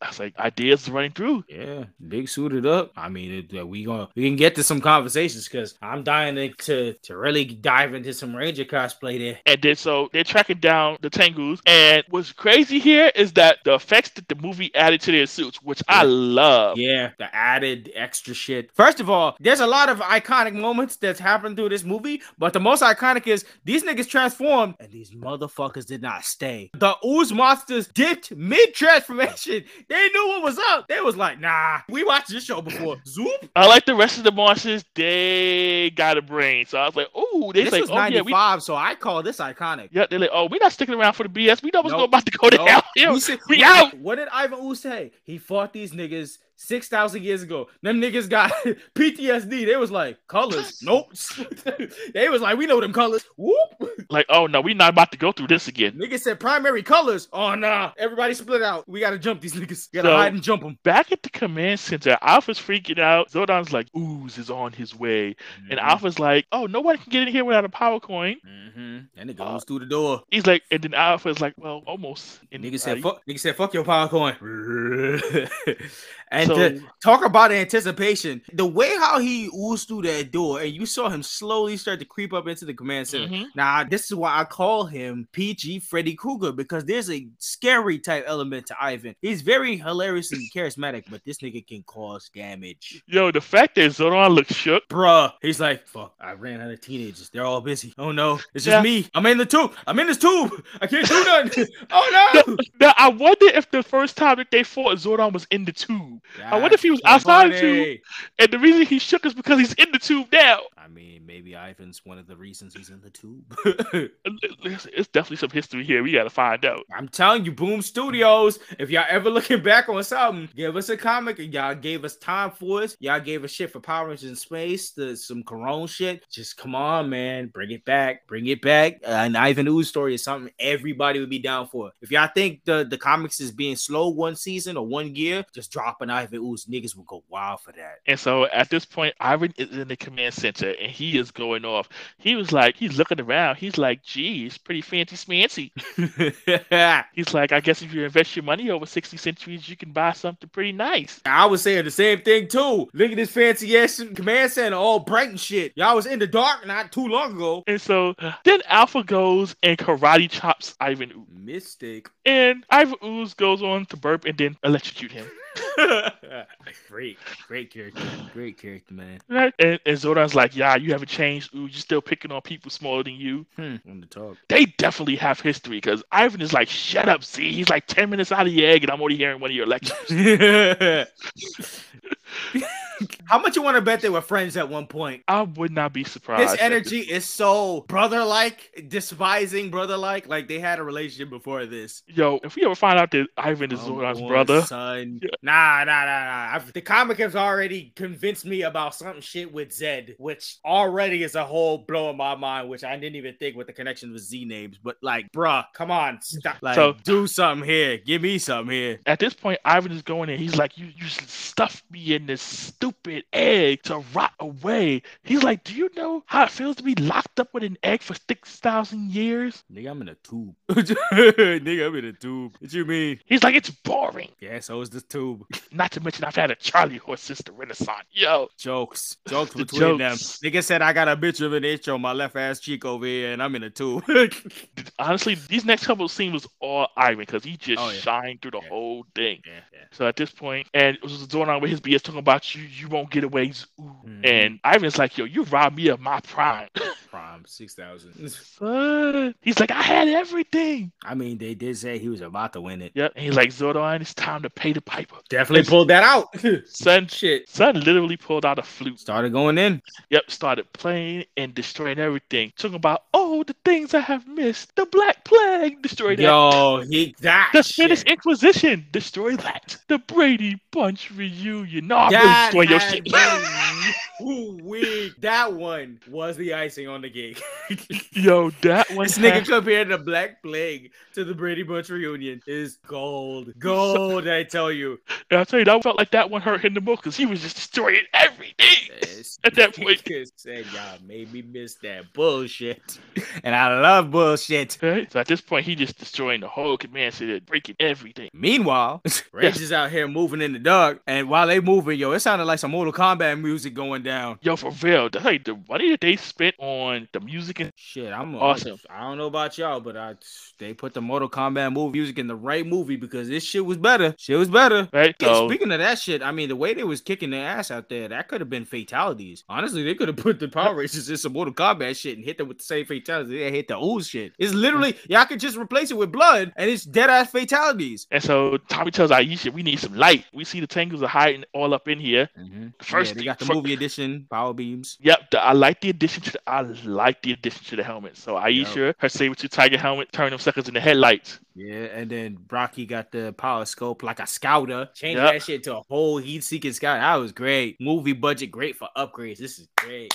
I was like, ideas running through. Yeah, big suited up. I mean, it, uh, we gonna we can get to some conversations because I'm dying to, to to really dive into some Ranger cosplay there. And then so they're tracking down the Tengus. And what's crazy here is that the effects that the movie added to their suits, which I love. Yeah, the added extra shit. First of all, there's a lot of iconic moments that's happened through this movie, but the most iconic is these niggas transformed and these motherfuckers did not stay. The ooze monsters dipped mid transformation. They knew what was up. They was like, nah, we watched this show before. Zoop. I like the rest of the monsters. They got a brain. So I was like, oh, they This like, was oh yeah, 95, we so I call this iconic. yeah, they're like, oh, we're not sticking around for the BS. We know what's Nope. going about to go Nope. down. Yeah, We we what- out. What did Ivan Ooze say? He fought these niggas 6,000 years ago. Them niggas got PTSD. They was like, colors. nope. they was like, we know them colors. Whoop. Like, oh no, we're not about to go through this again. Niggas said primary colors. Oh, nah. Everybody split out. We got to jump these niggas. We Got to So- hide and jump them. Back at the command center, Alpha's freaking out. Zordon's like, Ooze is on his way. And Alpha's like, oh, no one can get in here without a power coin. Mm-hmm. That nigga Uh, goes through the door. He's like, and then Alpha's like, well, almost. And Nigga said, uh, fuck, nigga said, fuck your power coin. and So- talk about anticipation, the way how he oozed through that door and you saw him slowly start to creep up into the command center. Mhm. Now, this is why I call him PG Freddy Krueger because there's a scary type element to Ivan. He's very hilarious and charismatic, but this nigga can cause damage. Yo, the fact that Zordon looks shook, bruh. He's like, fuck. I ran out of teenagers. They're all busy. Oh no, it's just Yeah. me. I'm in the tube. I'm in this tube. I can't do nothing. oh no. Now I wonder if the first time that they fought Zordon was in the tube, I wonder if he was outside the tube. and the reason he shook is because he's in the tube now. I mean, maybe Ivan's one of the reasons he's in the tube. It's definitely some history here. We gotta find out. I'm telling you, Boom Studios, if y'all ever looking back on something, give us a comic. And y'all gave us Time for Force. Y'all gave us shit for Power Rangers in Space, the, some Corona shit. Just come on, man. Bring it back. Bring it back. Uh, an Ivan Ooze story is something everybody would be down for. If y'all think the, the comics is being slow one season or one year, just drop an Ivan Ooze. Niggas will go wild for that. And so at this point, Ivan is in the command center and he is going off. He was like, he's looking around. He's like, gee, it's pretty fancy smancy. He's like, I guess if you invest your money over 60 centuries, you can buy something pretty nice. I was saying the same thing too. Look at this fancy ass command center, all bright and shit. Y'all was in the dark not too long ago. And so then Alpha goes and karate chops Ivan Ooze. Mistake. And Ivan Ooze goes on to burp and then electrocute him. great, great character, great character, man. Right? And, and Zordon's like, yeah, you haven't changed. Ooh, you're still picking on people smaller than you. Hmm. On the talk. They definitely have history because Ivan is like, shut up, see? He's like 10 minutes out of your egg and I'm already hearing one of your lectures. How much you want to bet they were friends at one point? I would not be surprised. This energy is so brother-like, despising brother-like. Like they had a relationship before this. Yo, if we ever find out that Ivan is Oh, Zordon's brother, son. Yeah. Nah, nah, nah, nah. I've, the comic has already convinced me about some shit with Zedd, which already is a whole blowing my mind. Which I didn't even think with the connection with Z names. But like, bruh, come on, stop. Like, So- do something here. Give me something here. at this point, Ivan is going in. He's like, you, you stuffed me in this stupid egg to rot away. He's like, do you know how it feels to be locked up with an egg for 6,000 years? Nigga, I'm in a tube. Nigga, I'm in a tube. What you mean? He's like, it's boring. Yeah, so is this tube. Not to mention, I've had a Charlie horse since the Renaissance. Yo, Jokes. Jokes between jokes. them. Nigga said I got a bitch of an itch on my left ass cheek over here and I'm in a tube. honestly, these next couple of scenes was all Ivan because he just Oh, yeah. shined through the Yeah. whole thing. yeah, yeah. So at this point, and it was going on with his BS talking about you, you won't get away. Ooh. Mhm. And Ivan's like, yo, you robbed me of my prime. Prime 6,000. Son. He's like, I had everything. I mean, they did say he was about to win it. Yep. And he's like, Zordon, it's time to pay the piper. Definitely pulled that out. Son, Shit. son literally pulled out a flute. Started going in. Yep, started playing and destroying everything. Talking about, oh, the things I have missed. The Black Plague, destroy that. Yo, he that The Spanish. Inquisition, destroy that. The Brady Bunch reunion. No, I'm That really your shit. Ooh-wee. That one was the icing on the cake. Yo, that one. this nigga had- compared the Black Plague to the Brady Bunch reunion is gold. Gold, I tell you. And I'll tell you, that felt like that one hurt him the most because he was just destroying everything. At that point. Nigga said y'all made me miss that bullshit, and I love bullshit. Right? So at this point, he just destroying the whole command center, breaking everything. Meanwhile, Rage is out here moving in the dark, and while they moving, yo, it sounded like some Mortal Kombat music going down. Yo, for real, that's like the money that they spent on the music and Shit, I'm Awesome. I don't know about y'all, but I they put the Mortal Kombat movie music in the right movie because this shit was better. Shit was better. right. Yeah, So speaking of that shit, I mean, the way they was kicking their ass out there, that could have been fatalities. Honestly, they could have put the Power Rangers in some Mortal Kombat shit and hit them with the same fatalities. They hit the ooze shit. It's literally mm. y'all could just replace it with blood, and it's dead ass fatalities. and so Tommy tells Aisha, we need some light. We see the Tengus are hiding all up in here. Mm-hmm. First yeah, they got the movie edition power beams. Yep, the, I like the addition to the I like the addition to the helmet. So Aisha, her saber tooth tiger helmet, turn them suckers into headlights. Yeah, and then Brocky got the power scope like a scouter. Changed Yep. that shit to a whole heat seeking scout. That was great. Movie budget, great for upgrades. This is great.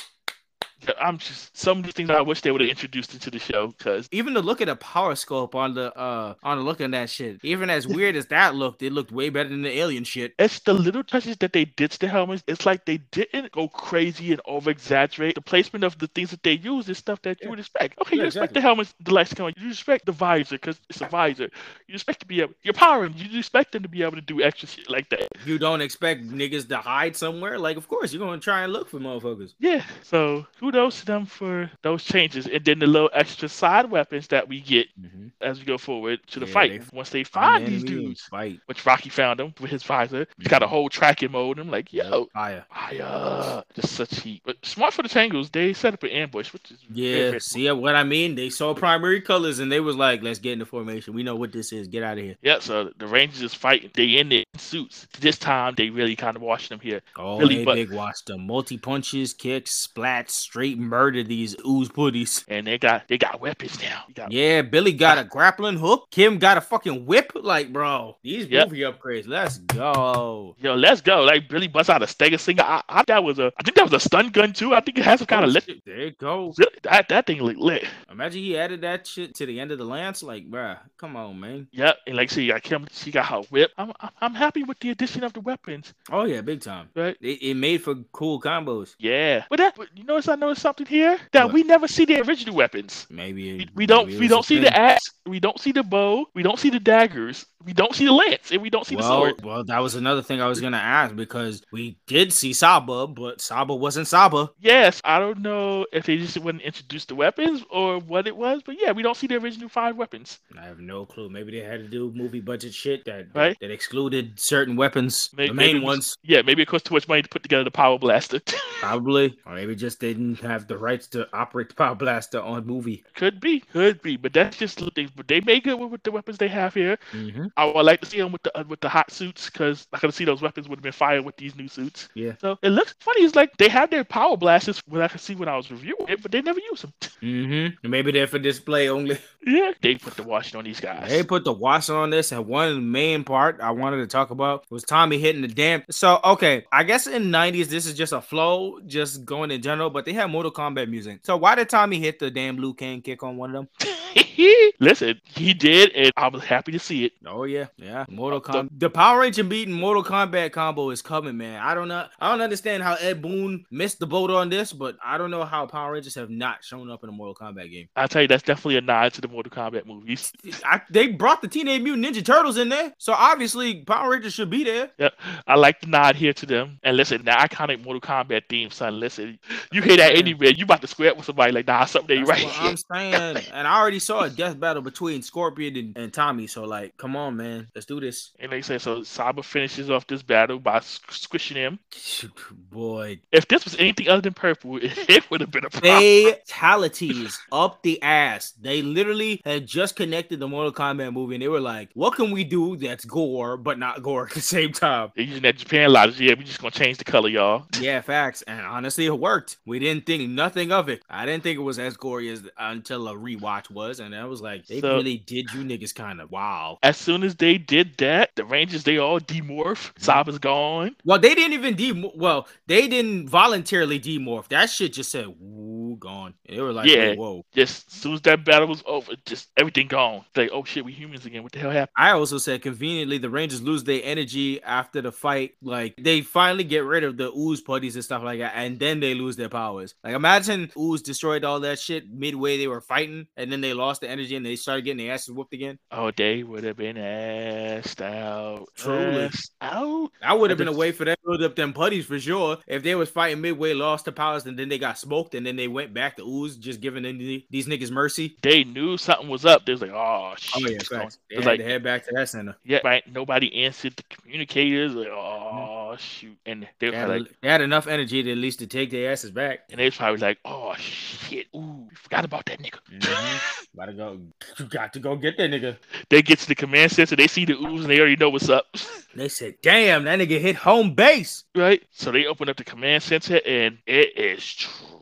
I'm just some of the things I wish they would have introduced into the show because Even the look at the power scope on the uh on the look on that shit. Even as weird as that looked, it looked way better than the alien shit. it's the little touches that they did to the helmets. It's like they didn't go crazy and over exaggerate. The placement of the things that they use is stuff that you would expect. Okay, Yeah, you expect exactly. the helmets, the lights come on. You expect the visor because it's a visor. You expect to be able, you're powering. You expect them to be able to do extra shit like that. You don't expect niggas to hide somewhere. Like, of course, you're gonna try and look for motherfuckers. Yeah. So who kudos to them for those changes, and then the little extra side weapons that we get Mhm. as we go forward to the Yeah, fight. they Once they Find these dudes, Fight. which Rocky found them with his visor, he's got a whole tracking mode. I'm like, yo, Fire. fire, just such heat. But smart for the Tengus, they set up an ambush, which is Yeah, very see what I mean? They saw primary colors and they was like, let's get into formation. We know what this is. Get out of here. Yeah, so the Rangers is fighting. They in their suits. This time they really kind of washed them here. Oh, Really, they but- big watched them. Multi punches, kicks, splats, straight murder these ooze putties. And they got they got weapons now. Got- Yeah, Billy got a grappling hook. Kim got a fucking whip. Like, bro, these Yep. movie upgrades. Let's go. Yo, let's go. Like Billy busts out a Stega Singer. I, I that was a I think that was a stun gun too. I think it has some kind Oh, of lit. shit, There it goes. Really, that, that thing look lit. Imagine he added that shit to the end of the lance. Like, bruh, come on, man. Yep. And like see, like Kim, she got her whip. I'm I'm- I'm happy with the addition of the weapons. Oh yeah, big time. Right. It, it made for cool combos. Yeah. But that but you notice I something here that What? we never see the original weapons. Maybe We, we don't maybe we don't see thing. the axe. We don't see the bow. We don't see the daggers. We don't see the lance, and we don't see the well, sword. well, that was another thing I was gonna ask because we did see Saba, but Saba wasn't Saba. Yes, I don't know if they just wouldn't introduce the weapons or what it was, but yeah, we don't see the original five weapons. I have no clue. Maybe they had to do movie budget shit that Right. that excluded certain weapons, May- the maybe main was- ones, Yeah, maybe it cost too much money to put together the power blaster. probably, or maybe just didn't have the rights to operate the power blaster on movie. could be, could be, but that's just they, but they make it with, with the weapons they have here. Mm-hmm. I would like to see them with the uh, with the hot suits because I could see those weapons would have been fired with these new suits. Yeah. So it looks funny. It's like they have their power blasters, what I could see when I was reviewing it, but they never use them. Mm-hmm. Maybe they're for display only. yeah, they put the washing on these guys. They put the wash on this, and one main part I wanted to talk about was Tommy hitting the damn. So okay, I guess in '90s this is just a flow, just going in general, but they have Mortal Kombat music. So why did Tommy hit the damn Liu Kang kick on one of them? Listen, he did, and I was happy to see it. Oh Oh, yeah, yeah. Mortal uh, The- Kombat. The Power Ranger beating Mortal Kombat combo is coming, man. I don't know. I don't understand how Ed Boon missed the boat on this, but I don't know how Power Rangers have not shown up in a Mortal Kombat game. I'll tell you, that's definitely a nod to the Mortal Kombat movies. I, they brought the Teenage Mutant Ninja Turtles in there, so obviously Power Rangers should be there. Yep, I like the nod here to them. And listen, the iconic Mortal Kombat theme, son. Listen, you hear that anywhere, you about to square up with somebody like, nah, something ain't right. I'm saying. and I already saw a death battle between Scorpion and, and Tommy. So like, come on, man, let's do this. And like I said, so Saba finishes off this battle by squishing him. Boy, If this was anything other than purple, it would have been a problem. fatalities up the ass. They literally had just connected the Mortal Kombat movie, and they were like, "What can we do that's gore but not gore at the same time?" They're using that Japan logic. Yeah, we're just gonna change the color, y'all. Yeah, facts. And honestly, it worked. We didn't think nothing of it. I didn't think it was as gory as until a rewatch was, and I was like, they So- really did you niggas kind of wow. As soon as they did that, the Rangers they all demorph. Saba's gone. Well, they didn't even de. Well, they didn't voluntarily demorph. That shit just said "woo" gone. They were like, Yeah. whoa. Just as soon as that battle was over, just everything gone. Like, oh shit, we humans again. What the hell happened? I also said conveniently the Rangers lose their energy after the fight. Like they finally get rid of the ooze putties and stuff like that, and then they lose their powers. Like imagine ooze destroyed all that shit midway they were fighting, and then they lost the energy and they started getting their asses whooped again. Oh, they would have been assed out. Truly. Out. That would have been a just- way for them to build up them putties for sure. If they was fighting midway, lost the powers, and then they got smoked, and then they went back to ooze, just giving the- these niggas mercy. They knew something was up. They was like, oh shit. Oh yeah, facts. They had like, to head back to that center. yeah, right. Nobody answered the communicators. Like, mm-hmm. oh shoot, and they They had, like, they had enough energy to at least to take their asses back. and they was probably like, oh shit, ooh, we forgot about that nigga. Mm-hmm. Gotta go. You got to go get that nigga. They get to the command center, they see the ooze, and they already know what's up. They said, "Damn, that nigga hit home base." right? So they open up the command center, and it is trash.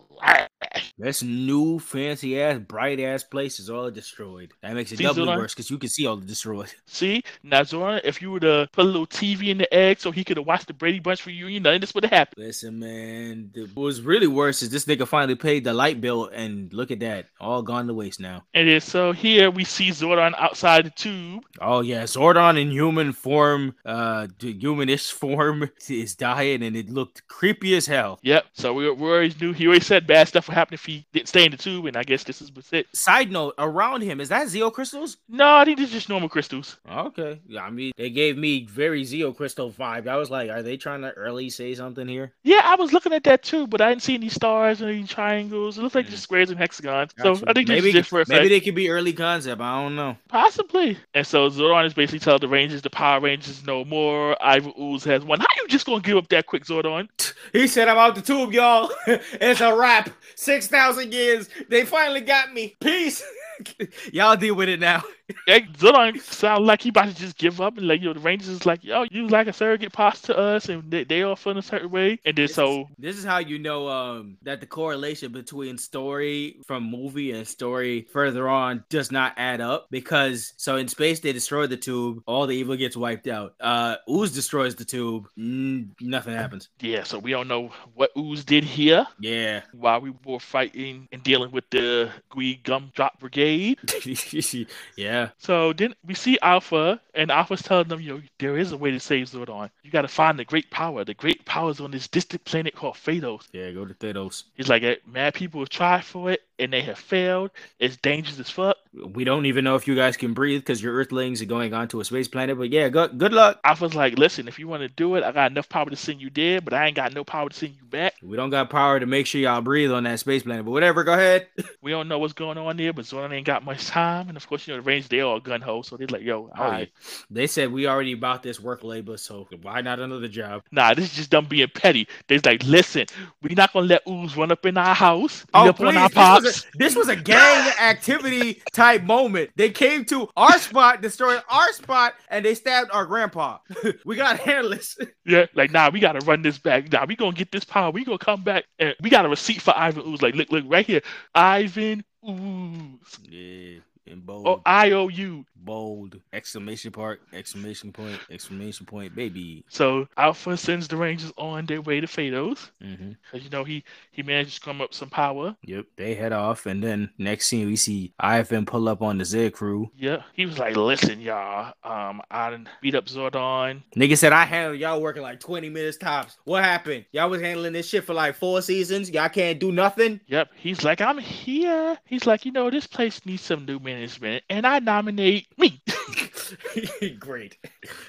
This new fancy ass, bright ass place is all destroyed. That makes it See, doubly worse because you can see all the destroyed. See, now if you were to put a little TV in the egg so he could have watched the Brady Bunch reunion, none of this would have happened. Listen, man. The, what was really worse is this nigga finally paid the light bill, and look at that, all gone to waste now. And then so here we see Zordon outside the tube. Oh yeah, Zordon in human form, uh, humanish form is dying, and it looked creepy as hell. Yep. So we, we always knew he always said bad stuff would happen if he didn't stay in the tube, and I guess this is it. Side note: Around him, is that Zeo crystals? No, I think it's just normal crystals. Okay, yeah, I mean they gave me very Zeo crystal vibe. I was like, are they trying to early say something here? Yeah, I was looking at that too, but I didn't see any stars or any triangles. It looks like just mm. squares and hexagons. Gotcha. So I think maybe is different. maybe they could be early concept. I don't know. Possibly. And so Zordon is basically telling the Rangers the Power Rangers no more. Ivan Ooze has one. How you just gonna give up that quick, Zordon? He said, I'm out the tube, y'all. it's a wrap. 6,000 years. They finally got me. Peace. y'all deal with it now. Zordon sound like he about to just give up and like, you know, the Rangers is like, yo, you like a surrogate pass to us and they, they all feel a certain way. And then This so is, this is how you know um that the correlation between story from movie and story further on does not add up because so in space they destroy the tube, all the evil gets wiped out. Uh Ooze destroys the tube, mm, nothing happens. yeah, so we don't know what Ooze did here Yeah. while we were fighting and dealing with the Gui Gumdrop Brigade. yeah. So then we see Alpha, and Alpha's telling them, you know, there is a way to save Zordon. You got to find the great power. The great power is on this distant planet called Phaedos. Yeah, go to Phaedos. He's like, eh, mad people have tried for it, and they have failed. It's dangerous as fuck. We don't even know if you guys can breathe because your Earthlings are going onto a space planet. But yeah, good good luck. I was like, listen, if you want to do it, I got enough power to send you there, but I ain't got no power to send you back. We don't got power to make sure y'all breathe on that space planet. But whatever, go ahead. We don't know what's going on there, but Zordon ain't got much time. And of course, you know, the Rangers, they all gun ho, so they're like, yo, all Oh, yeah. They said we already bought this work labor, so why not another job? Nah, this is just them being petty. They're like, listen, we're not going to let Ooze run up in our house, Oh, up on our This was, this was a gang activity type moment. They came to our spot, destroyed our spot, and they stabbed our grandpa. we got handless. Yeah, like nah, we gotta run this back. Nah, we gonna get this power. We gonna come back and we got a receipt for Ivan Ooze. Like, look, look right here, Ivan Ooze. Yeah, in oh, bold, Oh, I O U. bold exclamation part, exclamation point, exclamation point, baby. So Alpha sends the Rangers on their way to Phaedos. hmm Cause you know he he managed to come up some power. Yep, they head off, and then next scene we see IFM pull up on the Z crew. Yeah, he was like, listen, y'all, um, I done beat up Zordon. Nigga said I handled y'all working like 20 minutes tops. What happened? Y'all was handling this shit for like four seasons. Y'all can't do nothing. Yep, he's like, I'm here. He's like, you know, this place needs some new management, and I nominate me. Great.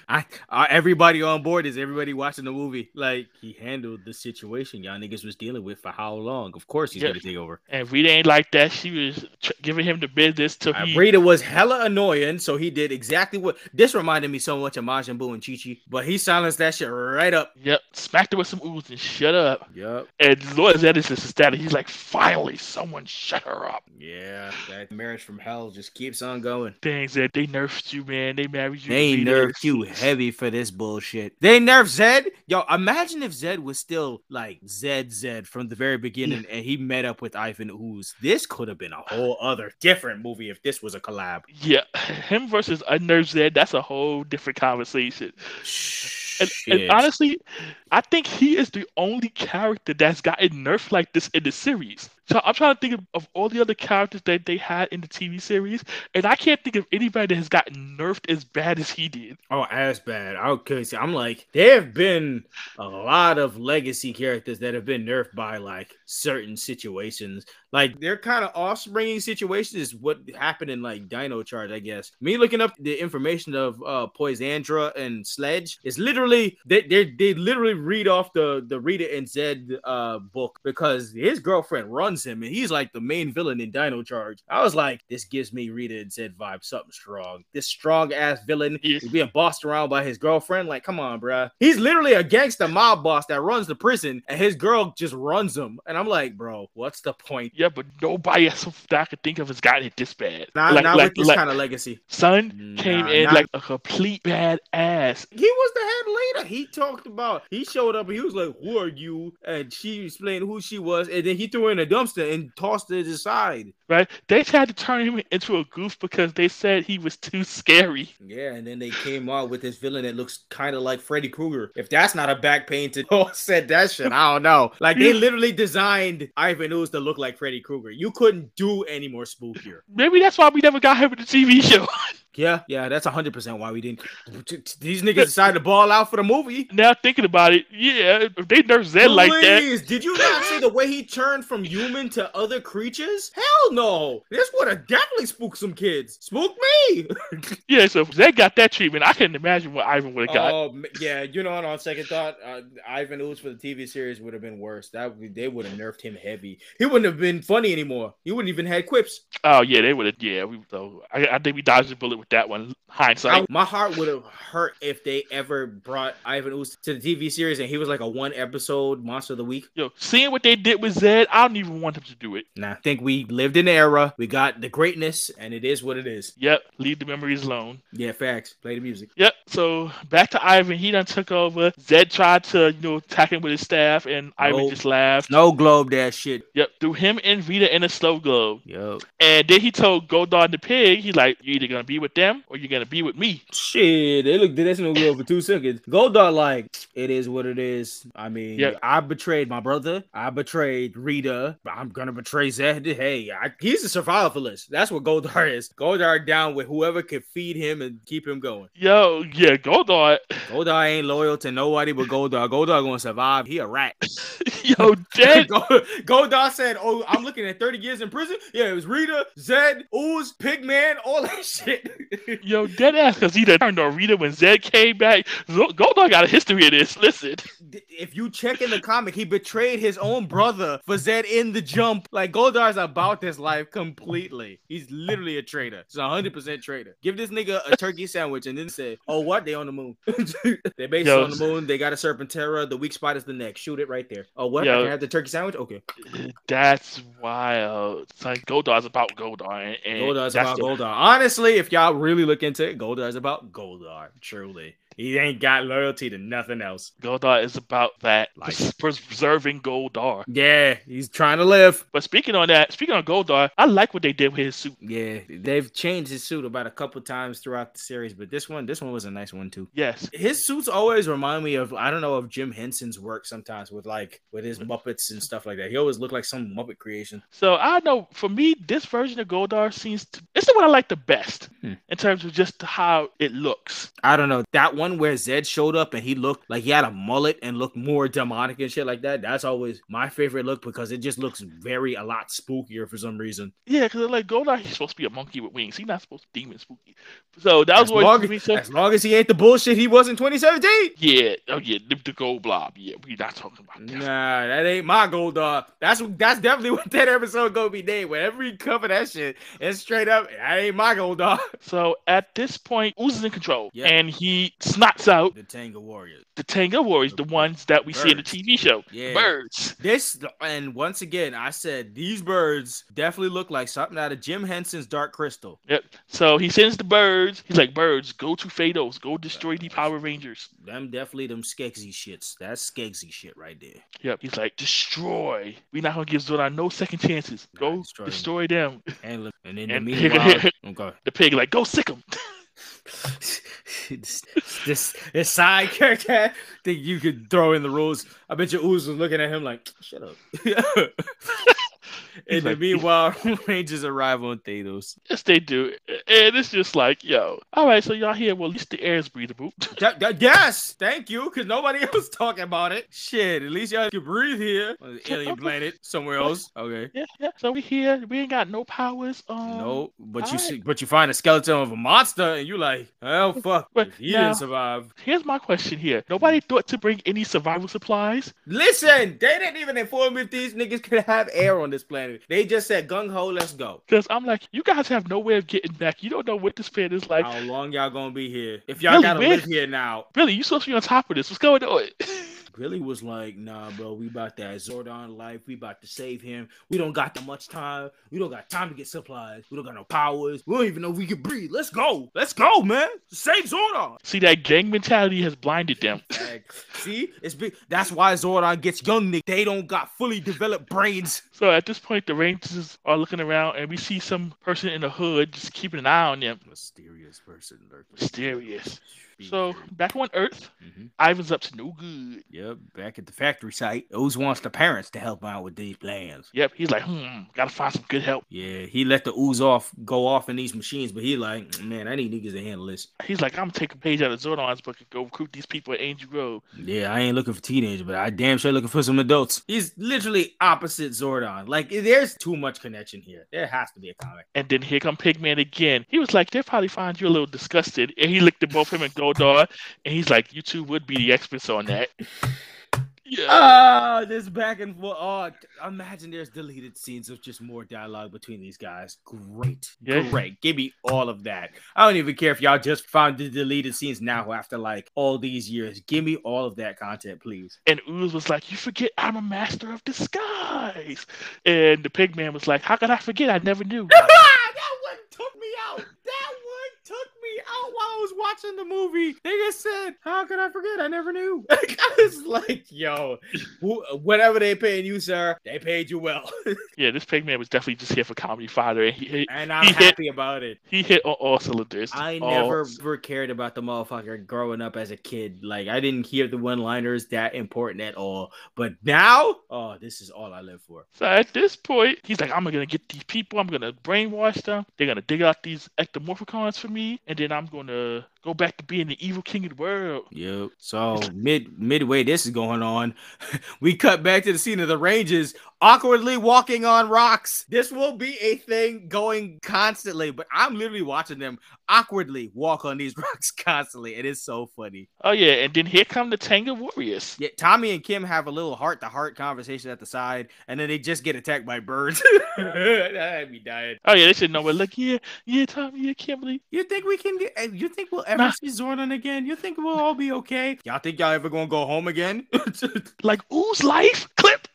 I, I everybody on board is everybody watching the movie. Like he handled the situation y'all niggas was dealing with for how long? Of course he's Yeah. gonna take over. and Rita ain't like that. She was tr- giving him the business till Uh, he. Rita was hella annoying, so he did exactly what this reminded me so much of Majin Buu and Chi Chi, but he silenced that shit right up. Yep, smacked her with some ooze and shut up. Yup. And Lord Zedis is ecstatic. He's like, finally, someone shut her up. Yeah, that marriage from hell just keeps on going. Things that they nerfed you, man. They married you. They nerfed you heavy for this bullshit. They nerfed Zedd. Yo, imagine if Zedd was still like Zedd Zedd from the very beginning and he met up with Ivan Ooze. This could have been a whole other different movie if this was a collab. Yeah, him versus unnerved Zedd, that's a whole different conversation. And, and honestly, I think he is the only character that's gotten nerfed like this in the series. So I'm trying to think of, of all the other characters that they had in the TV series, and I can't think of anybody that has gotten nerfed as bad as he did. Oh, as bad. I'm like, there have been a lot of legacy characters that have been nerfed by like certain situations. Like they're kind of offspringing situations is what happened in like Dino Charge, I guess. Me looking up the information of uh Poisandra and Sledge is literally they they, they literally read off the the Rita and Zedd uh book because his girlfriend runs him and he's like the main villain in Dino Charge. I was like, this gives me Rita and Zedd vibe, something strong. This strong ass villain is being bossed around by his girlfriend. Like, come on, bruh. He's literally a gangster mob boss that runs the prison, and his girl just runs him. And I'm like, bro, what's the point? Yeah, but nobody else that I could think of has gotten it this bad. Not, like, not like, with this like, kind of legacy. Son came in not- like a complete bad ass. He was the head leader. He talked about. He showed up and he was like, "Who are you?" And she explained who she was, and then he threw in a dumpster and tossed it aside. right? They tried to turn him into a goof because they said he was too scary. Yeah, and then they came out with this villain that looks kind of like Freddy Krueger. If that's not a back painted or said that shit, I don't know. Like they literally designed Ivan Ooze to look like Freddy Krueger. You couldn't do any more spookier. Maybe that's why we never got him in the TV show. Yeah, yeah, that's hundred percent why we didn't. These niggas decided to ball out for the movie. Now thinking about it, yeah, if they nerf Zedd like that. Please, did you not see the way he turned from human to other creatures? Hell no! This would have definitely spooked some kids. Spook me. Yeah, so if Zedd got that treatment, I couldn't imagine what Ivan would have got. Oh m- yeah, you know what? On second thought, uh, Ivan Ooze for the TV series would have been worse. That they would have nerfed him heavy. He wouldn't have been funny anymore. He wouldn't even had quips. Oh yeah, they would have. Yeah, we, so I, I think we dodged a bullet with that one. Hindsight. I- my heart would have hurt if they ever brought Ivan Ooze to the TV series and he was like a one episode monster of the week. Yo, seeing what they did with Zedd, I don't even want them to do it. Nah, I think we lived in the era. We got the greatness, and it is what it is. Yep, leave the memories alone. Yeah, facts. Play the music. Yep. So back to Ivan. He done took over. Zedd tried to, you know, attack him with his staff, and Ivan just laughed. No globe that shit. Yep. Threw him and Rita in a slow globe. Yep. And then he told Goldar the pig, he's like, You're either gonna be with them or you're gonna be with me. shit. They looked at this no globe for two seconds. Goldar like it is what it is. I mean, Yep. I betrayed my brother. I betrayed Rita. I'm gonna betray Zedd. Hey, I, he's a survivalist. That's what Goldar is. Goldar down with whoever can feed him and keep him going. Yo, yeah, Goldar. Goldar ain't loyal to nobody but Goldar. Goldar gonna survive. He a rat. Yo, Zedd. Go- Goldar said, "Oh, I'm looking at 30 years in prison." Yeah, it was Rita, Zedd, Ooze, Pigman, all that shit. Yo, dead ass, because he turned on Rita when Zedd came back. Goldar got a history of this. Listen. if you check in the comic, he betrayed his own brother for Zedd in the jump. Like Goldar's about this life completely. He's literally a traitor. He's a hundred percent traitor. Give this nigga a turkey sandwich and then say, "Oh, what? They on the moon? they based Yo. on the moon. They got a Serpentera. The weak spot is the neck. Shoot it right there. Oh, what? I Yo. can have the turkey sandwich. Okay. That's wild. It's like Goldar's about Goldar. And, and Goldar's about the- Goldar. Honestly, if y'all really look into it, Goldar is about Goldar. Truly, he ain't got loyalty to nothing else. Goldar is about that. Like- preserving Goldar. Yeah, he's trying to live. But speaking on that, speaking on Goldar, I like what they did with his suit. Yeah, they've changed his suit about a couple times throughout the series, but this one, this one was a nice one too. Yes. His suits always remind me of I don't know of Jim Henson's work sometimes with like with his Muppets and stuff like that. He always looked like some Muppet creation. So I know for me, this version of Goldar seems to this is what I like the best Hmm. in terms of just how it looks. I don't know that one where Zedd showed up and he looked like he had a mullet and looked more demonic and shit like that. That's always my favorite look because it just looks very a lot spookier for some reason. Yeah, because like Goldar, he's supposed to be a monkey with wings. He's not supposed to be demon spooky. So that was As what long. As long as he ain't the bullshit he was in 2017. yeah, oh yeah, the, the gold blob. Yeah, we not talking about that. Nah, that ain't my gold dog. That's that's definitely what that episode gonna be named. Whenever we cover that shit, it's straight up. That ain't my gold dog. So at this point, is in control, Yeah. and he snots out The Tengu Warriors. the Tengu Warriors, the ones that we see in the TV show. Yeah. Birds. This and once again, I said these birds definitely look like something out of Jim Henson's Dark Crystal. Yep. So he sends the birds. He's like, birds, go to Phaedos. Go destroy the Power Rangers. Them definitely them Skeksis shits. That's Skeksis shit right there. Yep. He's like, destroy. We're not gonna give Zordon no second chances. Nah, Go destroy destroy, them. them. And, then and the And- meanwhile, okay. The pig like, go sick them. this, this side character think you could throw in the rules. I bet your Ooze was looking at him like, shut up. In He's the like- meanwhile, Rangers arrive on Phaedos. yes, they do. And it's just like, yo, all right, so y'all here. Well, at least the air is breathable. That- that- yes, thank you, because nobody else talking about it. Shit, at least y'all can breathe here on the alien planet somewhere else. Okay. yeah, yeah. So we here. We ain't got no powers. Um, No, but you alright. see, but you find a skeleton of a monster, and you like, oh fuck, But he now- didn't survive. Here's my question here. Nobody thought to bring any survival supplies. Listen, they didn't even inform me if these niggas could have air on this planet. They just said gung ho, let's go. Because I'm like, you guys have no way of getting back. You don't know what this planet is like. How long y'all gonna be here? If y'all Really, gotta man? live here now. Really, you supposed to be on top of this. What's going on? Billy was like, nah, bro, we about that Zordon life. We about to save him. We don't got that much time. We don't got time to get supplies. We don't got no powers. We don't even know if we can breathe. Let's go. Let's go, man. Save Zordon. See, that gang mentality has blinded them. See, it's big. That's why Zordon gets young. Nick. They don't got fully developed brains. So at this point, the Rangers are looking around, and we see some person in the hood just keeping an eye on them. Mysterious person lurking. Mysterious. So back on Earth, Mhm. Ivan's up to no good. Yep, back at the factory site. Ooze wants the parents to help out with these plans. Yep, he's like, hmm, gotta find some good help. Yeah, he let the ooze off go off in these machines, but he like, man, I need niggas to handle this. He's like, I'm gonna take a page out of Zordon's book and go recruit these people at Angel Grove. Yeah, I ain't looking for teenagers, but I damn sure looking for some adults. He's literally opposite Zordon. Like, there's too much connection here. There has to be a comic. And then here come Pigman again. He was like, they'll probably find you a little disgusted. And he looked at both him and And he's like, you two would be the experts on that. Yeah. Ah, this back and forth. Oh, imagine there's deleted scenes of just more dialogue between these guys. Great, Yeah. great. Give me all of that. I don't even care if y'all just found the deleted scenes now after like all these years. Give me all of that content, please. And Ooze was like, You forget I'm a master of disguise. And the Pigman was like, How could I forget? I never knew. that one took me out. That one took me out while I was watching the movie. they just said, "How could I forget? I never knew." I was like, "Yo, wh- whatever they paying you, sir, they paid you well." yeah, this Pigman was definitely just here for comedy fodder. And he, he, and I'm He hit- happy about it. he hit on all cylinders. I All- never ever cared about the motherfucker growing up as a kid. Like I didn't hear the one-liners that important at all. But now, oh, this is all I live for. So at this point, he's like, I'm gonna get these people, I'm gonna brainwash them, they're gonna dig out these ectomorphicons for me, and then I'm gonna the go back to being the evil king of the world. Yep. So mid midway, this is going on. we cut back to the scene of the Rangers awkwardly walking on rocks. This will be a thing going constantly, but I'm literally watching them awkwardly walk on these rocks constantly. It is so funny. Oh yeah, and then here come the Tengu Warriors. Yeah, Tommy and Kim have a little heart to heart conversation at the side, and then they just get attacked by birds. had me dying. Oh yeah, they should know. But like, yeah, yeah, Tommy, yeah, Kimberly. You think we can get? Eh, you think we'll ever Nah. see Zordon again? You think we'll all be okay? Y'all think y'all ever gonna go home again? Like, ooze life clip.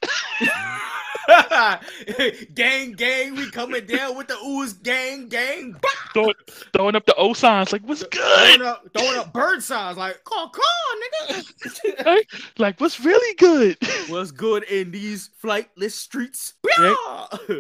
gang, gang, we coming down with the ooze gang, gang. Throwing, throwing up the O signs, like, what's Throwing good? up, throwing up bird signs, like, call, call, nigga. Like, what's really good? What's good in these flightless streets? Yeah. Yeah.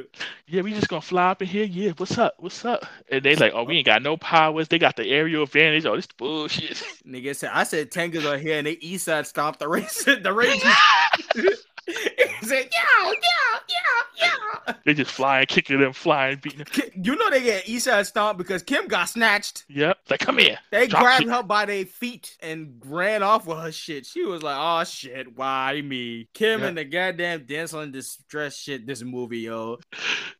yeah, we just gonna fly up in here. Yeah, what's up? What's up? And they like, oh, we ain't got no powers. They got the aerial advantage. Oh, this bullshit. Nigga said, I said Tengus are here and they east side stomped the race. The Rangers. He said, yeah, yeah, yeah, yeah. they just flying, kicking them, flying, beating them. You know they get side stomped because Kim got snatched. Yep. Like, come here. They Drop grabbed kick. her by their feet and ran off with her shit. She was like, "Oh shit, why me?" Kim and the goddamn damsel in distress shit. This movie, yo.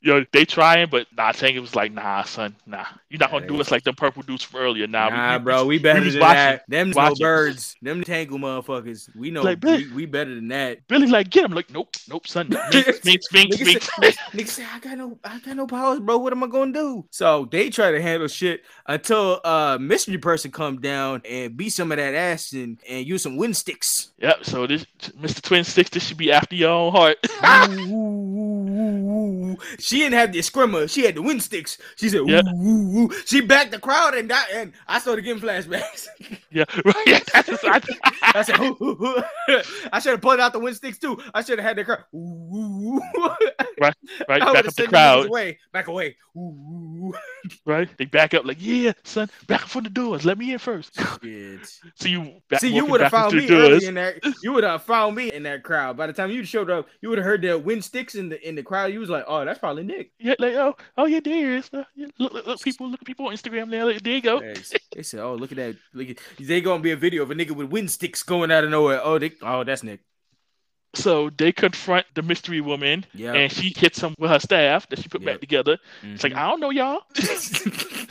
Yo, they trying, but nah, Tengu was like, nah, son, nah. You're not gonna do us like the purple dudes from earlier. Nah, Nah, we, bro, we better was than watching. that. Them no birds, them tangle motherfuckers. We know Like, we, we better than that. Billy like, get him. Like, nope, nope, son. Minx, minx, minx, minx. said, nigga said, I got no, I got no powers, bro. What am I gonna do? So they try to handle shit until uh mystery person come down and beat some of that ass and, and use some wind sticks. Yep. So this, Mr. Twin Six, this should be after your own heart. Ooh, ooh, ooh, ooh. She didn't have the scrimmer. She had the wind sticks. She said, ooh, Yeah. ooh, ooh. She backed the crowd and that, and I started getting flashbacks. yeah, right. Yeah, that's just, I, I said, ooh, ooh, ooh. I should have pulled out the wind sticks too. I should have had the crowd. Ooh, ooh, ooh. right. I Back up the crowd. away. Back away. Ooh. Right. They back up. Like, yeah, son, back up from the doors. Let me in first. Shit. So you back, See, you would have found me doors. in that. You would have found me in that crowd. By the time you showed up, you would have heard the wind sticks in the in the crowd. You was like, "Oh, that's probably Nick." Yeah, like, oh, oh yeah, there is. Look, look, look, people, look at people on Instagram now. Like, there you go. They said, "Oh, look at that! Look at they gonna be a video of a nigga with wind sticks going out of nowhere." Oh, they, oh, that's Nick. So they confront the mystery woman, Yeah. and she hits him with her staff that she put Yep. back together. It's like, mm-hmm. I don't know y'all.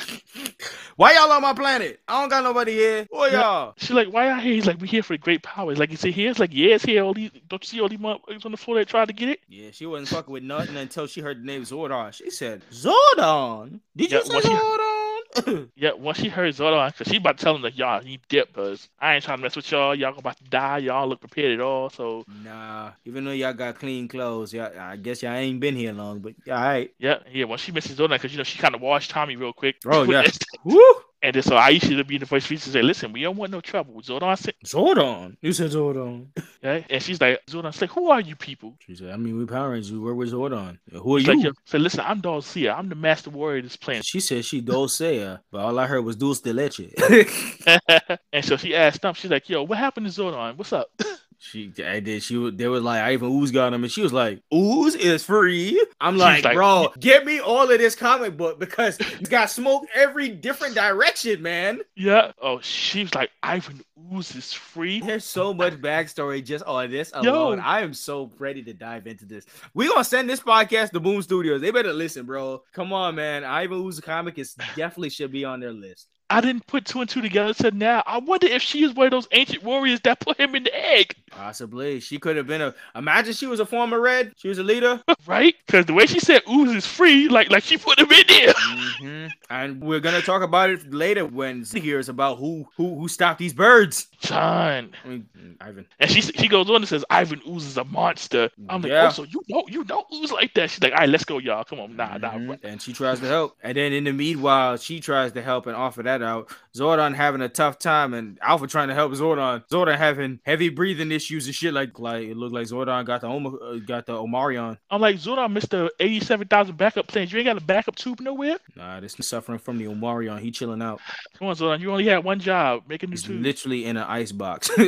Why y'all on my planet? I don't got nobody here. Who are y'all? She's like, why y'all here? He's like, we here for the great powers. Like, you say here? It's like, yeah, it's here. All these, don't you see all these motherfuckers on the floor that tried to get it? Yeah, she wasn't fucking with nothing until she heard the name Zordon. She said, "Zordon? Did you Yeah, say well, she- Zordon?" Yeah, once she heard Zordon, because she about to tell him, like, y'all, he dip, because I ain't trying to mess with y'all. Y'all about to die. Y'all look prepared at all. So, nah, even though y'all got clean clothes, y'all, I guess y'all ain't been here long, but all right. yeah, yeah, once she misses Zordon, because, you know, she kind of washed Tommy real quick. Oh, yeah. Woo! And then so Aisha to be in the voice feature say, "Listen, we don't want no trouble." Zordon said, Zordon. You said Zordon. Yeah. and she's like, Zordon's like, "Who are you people?" She said, I mean, we Power Rangers. Where was Zordon? Who are She's you? like, said, "Listen, I'm Dulcea. I'm the master warrior of this planet." She said she Dulcea, but all I heard was Dulce de Leche. and so she asked Stump, she's like, "Yo, what happened to Zordon? What's up?" she, I did. She, was- they was like, I even Ooze got him, and she was like, Ooze is free. I'm like, like- bro, get me all of this comic book because it's got smoke every different direction, man. yeah. Oh, she was like, "Ivan Ooze is free." There's so much backstory just on this Yo. alone. I am so ready to dive into this. we gonna send this podcast to Boom Studios. They better listen, bro. Come on, man. Ivan Ooze comic is definitely should be on their list. I didn't put two and two together. So now I wonder if she is one of those ancient warriors that put him in the egg, Possibly. She could have been a imagine she was a former red. She was a leader. right? Because the way she said Ooze is free, like like she put him in there. Mhm. And we're gonna talk about it later when he hears about who who who stopped these birds. John. I mean, Ivan. And she she goes on and says Ivan Ooze is a monster. I'm like, Yeah. oh, so you know you know Ooze like that? She's like, all right, let's go, y'all. Come on, nah, nah. Mhm. bro." And she tries to help. And then in the meanwhile, she tries to help and offer that out. Zordon having a tough time and Alpha trying to help Zordon. Zordon having heavy breathing issues and shit like like it looked like Zordon got the Oma, uh, got the Omarion. I'm like, Zordon missed the 87,000 backup plans. You ain't got a backup tube nowhere? Nah, this is suffering from the Omarion. He chilling out. Come on, Zordon. You only had one job, make a new He's tube. literally in an ice box.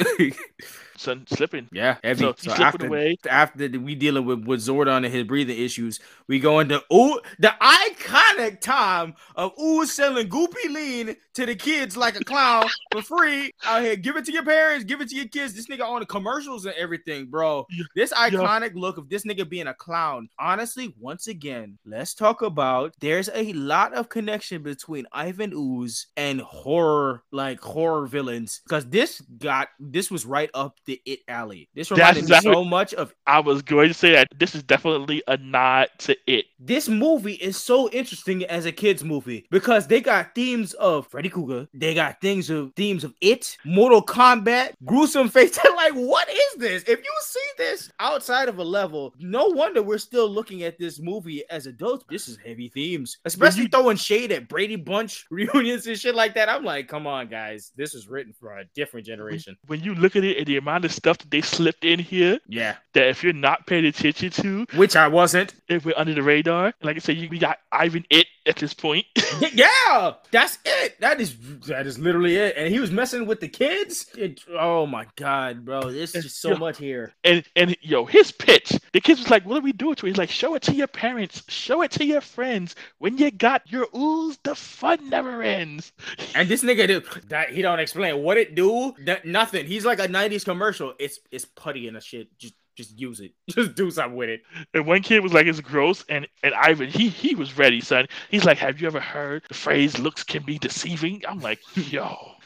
Son, slipping. Yeah, heavy. So So, after away. after we dealing with with Zordon and his breathing issues, we go into ooh the iconic time of ooh selling goopy lean to the kids like a clown for free out here. Give it to your parents, give it to your kids. This nigga on the commercials and everything, bro. This iconic look of this nigga being a clown. Honestly, once again, let's talk about. There's a lot of connection between Ivan Ooze and horror, like horror villains, because this got this was right up the it alley. This reminded exactly- me so much of I was going to say that this is definitely a nod to it. this movie is so interesting as a kids movie because they got themes of Freddy Krueger, they got things of themes of it, Mortal Kombat, gruesome face. Like, what is this? If you see this outside of a level, no wonder we're still looking at this movie as adults. This is heavy themes, especially you- throwing shade at Brady Bunch reunions and shit like that. I'm like, come on, guys, this is written for a different generation. When you look at it and the amount of stuff that they slipped in here, Yeah, that if you're not paying attention to, which I wasn't. if we're under the radar, like I said, you, we got Ivan It at this point. Yeah, that's it. That is that is literally it. And he was messing with the kids. It- oh my god, bro, there's just so Yeah. much here. and and yo, his pitch, the kids was like, "What do we to it?" He's like, "Show it to your parents, show it to your friends. When you got your ooze, the fun never ends." And this nigga, do- that he don't explain what it do. That nothing. He's like a '90s commercial. It's it's putty and a shit. Just just use it. Just do something with it. And one kid was like, "It's gross," and and Ivan, he he was ready, son. He's like, "Have you ever heard the phrase looks can be deceiving?" I'm like, "Yo."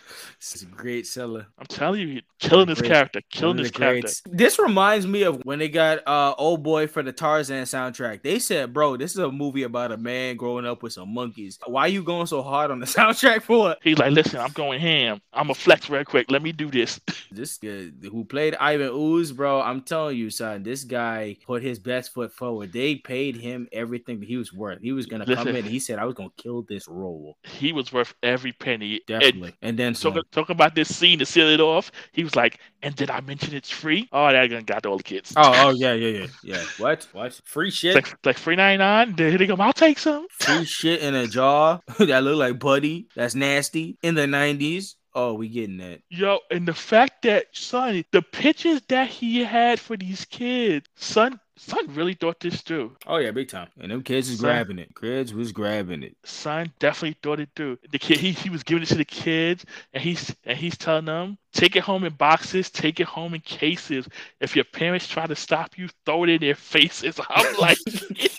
This is a great seller. I'm telling you, killing this character, killing this character. This reminds me of when they got uh old boy for the Tarzan soundtrack. They said, "Bro, this is a movie about a man growing up with some monkeys. Why are you going so hard on the soundtrack for?" It? He's like, "Listen, I'm going ham. I'm a flex real quick. Let me do this." This guy who played Ivan Ooze, bro, I'm telling you, son, this guy put his best foot forward. They paid him everything that he was worth. He was gonna come Listen. in. He said, "I was gonna kill this role." he was worth every penny. Definitely. And, then some. Talk, about this scene to seal it off. He was like, and did I mention it's free? Oh, that gun got all the kids. Oh, oh yeah, yeah, yeah, yeah. What? What? Free It's shit. like, like free ninety nine. Here they come. I'll take some. Free shit in a jar that look like Buddy. That's nasty. In the '90s. Oh, we getting that. Yo, and the fact that son, the pictures that he had for these kids, son, son really thought this through. Oh yeah, big time. And them kids is Son. grabbing it. Kids was grabbing it. Son definitely thought it through. The kid, he, he was giving it to the kids, and he's and he's telling them, take it home in boxes, take it home in cases. If your parents try to stop you, throw it in their faces. I'm like,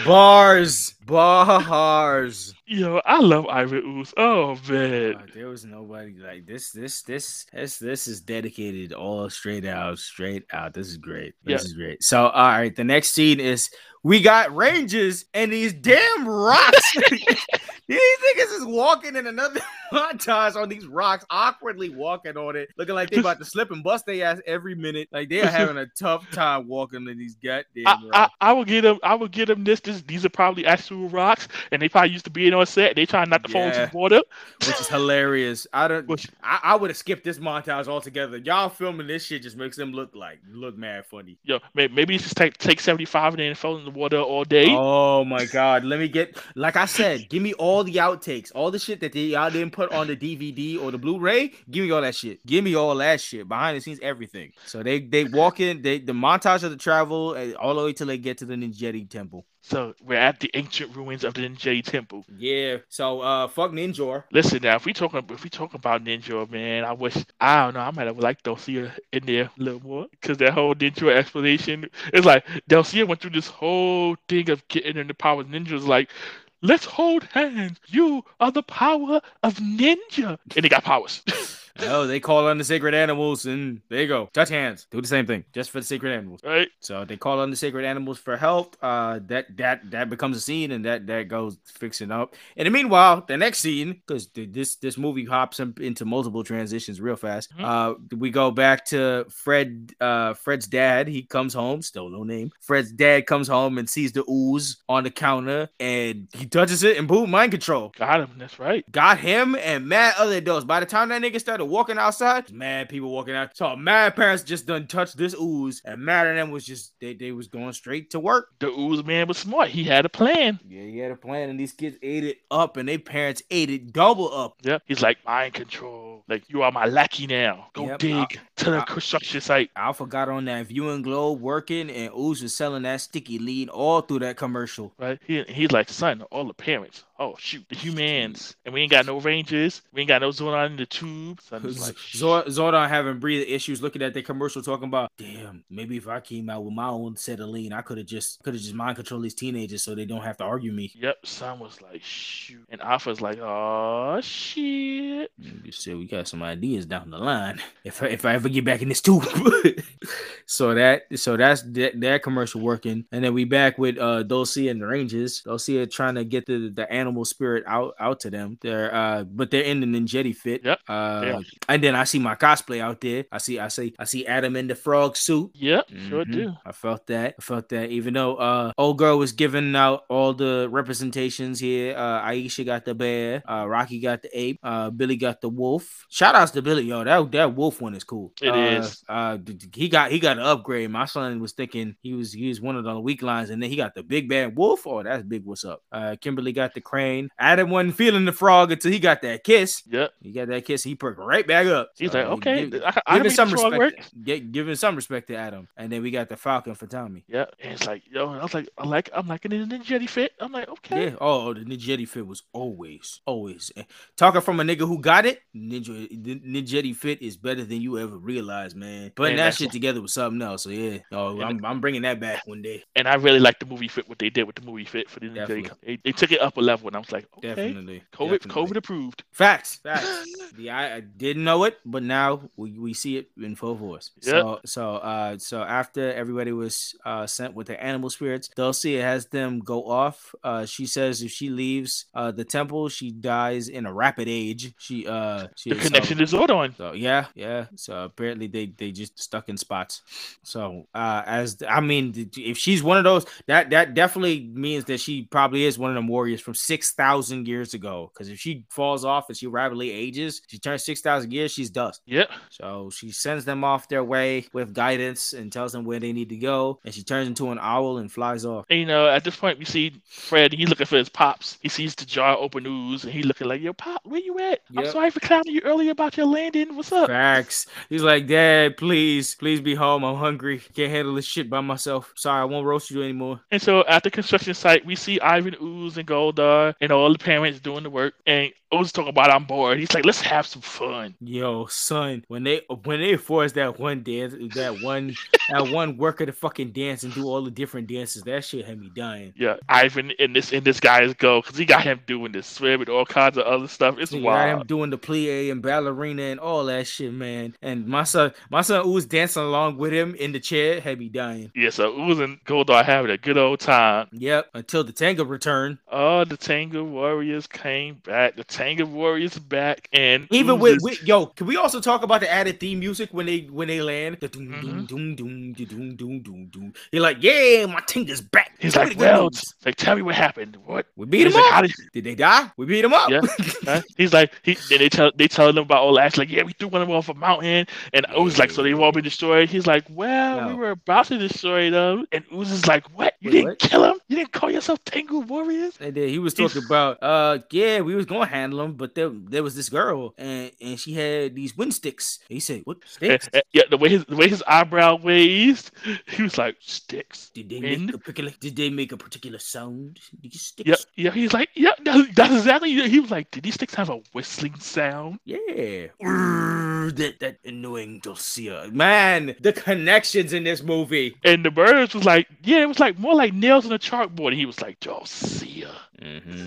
Bars, bars. yo, I love Ivan Ooze. Oh man. Uh, there was nobody like this. This this this this is dedicated all straight out, straight out. This is great. This Yeah. is great. So all right, the next scene is we got ranges and these damn rocks. these niggas is walking in another montage on these rocks, awkwardly walking on it, looking like they about to slip and bust their ass every minute. Like they are having a tough time walking on these goddamn I, I, rocks. I will get them. I will get them this, this. These are probably actual rocks, and they probably used to be in on set. They trying not to fall into water. which is hilarious. I don't. Which- I, I would have skipped this montage altogether. Y'all filming this shit just makes them look like look mad funny. Yo, may- maybe it's just take take seventy five and then fall in the water all day. Oh my god! Let me get like I said. Give me all the outtakes, all the shit that they y'all didn't put on the DVD or the Blu-ray. Give me all that shit. Give me all that shit behind the scenes, everything. So they they walk in. They the montage of the travel uh, all the way till they get to the Ninjetti Temple. So we're at the ancient ruins of the Ninja Temple. Yeah. So uh, fuck Ninjor. Listen now, if we talking if we talk about Ninjor, man, I wish I don't know. I might have liked Dulcea in there a little more because that whole Ninja explanation. is like Dulcea went through this whole thing of getting in the power of ninjas. Like, let's hold hands. You are the power of ninja, and they got powers. Oh, they call on the sacred animals, and there you go. Touch hands. Do the same thing, just for the sacred animals. right? So they call on the sacred animals for help. Uh, that that that becomes a scene, and that that goes fixing up. And the meanwhile, the next scene, because this this movie hops in- into multiple transitions real fast. Mhm. Uh, we go back to Fred. Uh, Fred's dad. He comes home, still no name. Fred's dad comes home and sees the ooze on the counter, and he touches it, and boom, mind control. Got him. That's right. Got him and mad other adults. By the time that nigga started walking outside, mad people walking out. So mad parents just done touched this ooze, and mad of them was just they, they was going straight to work. The ooze man was smart. He had a plan. Yeah, he had a plan, and these kids ate it up, and their parents ate it double up. Yeah, he's like mind control. Like you are my lackey now. Go Yep, dig I- to the I- construction site. Alpha got on that viewing globe working, and Ooze was selling that sticky lead all through that commercial. Right? He, he's like, son, all the parents. Oh shoot, the humans, and we ain't got no rangers. We ain't got no Zordon in the tube. Is like, Zor- Zordon having breathing issues, looking at the commercial, talking about, "Damn, maybe if I came out with my own set of lean, I could have just could have just mind control these teenagers so they don't have to argue me." Yep, son was like, shoot, and Alpha's like, oh shit. You said we got some ideas down the line. If I, if I ever get back in this tube, so that so that's that, that commercial working, and then we back with uh Dulcea and the Rangers. Dulcea trying to get the the animal spirit out out to them. They're uh but they're in the Ninjetti fit. Yep, Uh, yeah. and then I see my cosplay out there. I see I see I see Adam in the frog suit. Yep, sure Mhm. do. I felt that. I felt that. Even though uh old girl was giving out all the representations here. Uh Aisha got the bear, uh Rocky got the ape, uh Billy got the wolf. Shout outs to Billy, yo. That that wolf one is cool. It It is. Uh he got he got an upgrade. My son was thinking he was he was one of the weak lines, and then he got the big bad wolf. Oh, that's big. What's up? Uh Kimberly got the crane. Adam wasn't feeling the frog until he got that kiss. Yep. He got that kiss, he perked right back up. He's like, okay, give- I, I giving some respect, gi- giving some respect to Adam, and then we got the Falcon for Tommy. Yeah, and it's like, yo, I was like, I like, I'm liking it in the Ninja fit. I'm like, okay. Yeah. Oh, the Ninjetti fit was always, always eh, talking from a nigga who got it. Ninja the Ninjetti fit is better than you ever realized, man. Putting that shit together with something else. So yeah, oh, I'm, I'm bringing that back one day. And I really like the movie fit. What they did with the movie fit for the. Definitely. They, they took it up a level, and I was like, okay, Definitely. COVID, definitely. COVID approved. Facts, facts. the I, I didn't know it, but now we, we see it in full force. So so uh so after everybody was uh sent with the animal spirits, Dulcea has them go off. Uh she says if she leaves uh the temple, she dies in a rapid age. She uh she The so- connection is Zordon. so yeah, yeah. So apparently they they just stuck in spots. So uh as I mean, if she's one of those, that that definitely means that she probably is one of them warriors from six thousand years ago. Because if she falls off and she rapidly ages, she turns six thousand years, she's dust. Yep. So she sends them off their way with guidance and tells them where they need to go. And she turns into an owl and flies off. And, you know, at this point, we see Fred. He's looking for his pops. He sees the jar open ooze, and he looking like, "Yo, pop, where you at? I'm sorry for clowning you earlier about your landing. What's up?" Facts. He's like, Dad, please, please be home. I'm hungry. Can't handle this shit by myself. Sorry, I won't roast you anymore. And so at the construction site, we see Ivan Ooze and Goldar and all the parents doing the work. And Ooze talking about I'm bored. He's like, let's have some fun. Yo, son, when they when they force that one dance, that one that one worker to fucking dance and do all the different dances, that shit had me dying. Yeah, Ivan in this in this guy's go because he got him doing this swim and all kinds of other stuff. It's am wild. doing the plie and ballerina and all that shit, man. And my son, my son Ooze dancing along with him in the chair had me dying. Yeah, so Ooze and Goldar having a good old time. Yep, until the Tengu returned. Oh, the Tengu Warriors came back. The Tengu Warriors back, and even with, with, yo, can we also talk about the added theme music when they when they land? The doom mm-hmm. doom doom doom doom doom doom. You're like, yeah, my Tengu's back. He's like, well, like tell me what happened. What we beat him like, up? Did... did... they die? We beat him up. Yeah. He's like, he they tell they tell them about all that. Like, yeah, we threw one of them off a mountain, and I was like, so they've all been destroyed. He's like, well, no. we were about to destroy them, and Ooze is like, what? You Wait, didn't what? kill him? You didn't call yourself Tengu Warriors? And then he was talking He's... about, uh, yeah, we was gonna handle him, but there, there was this girl, and and she had these wind sticks. And he said, "What sticks? and- yeah, the way his the way his eyebrow raised, he was like, sticks. Did they wind? make a particular? Did they make a particular sound? These sticks? Yep, yeah. He's like, yeah, that's, that's exactly. He was like, did these sticks have a whistling sound? Yeah. Urgh, that that annoying Dulcea. Man, the connections in this movie. And the birds was like, yeah, it was like more like nails on a chalkboard. And he was like, Josia. Mm-hmm.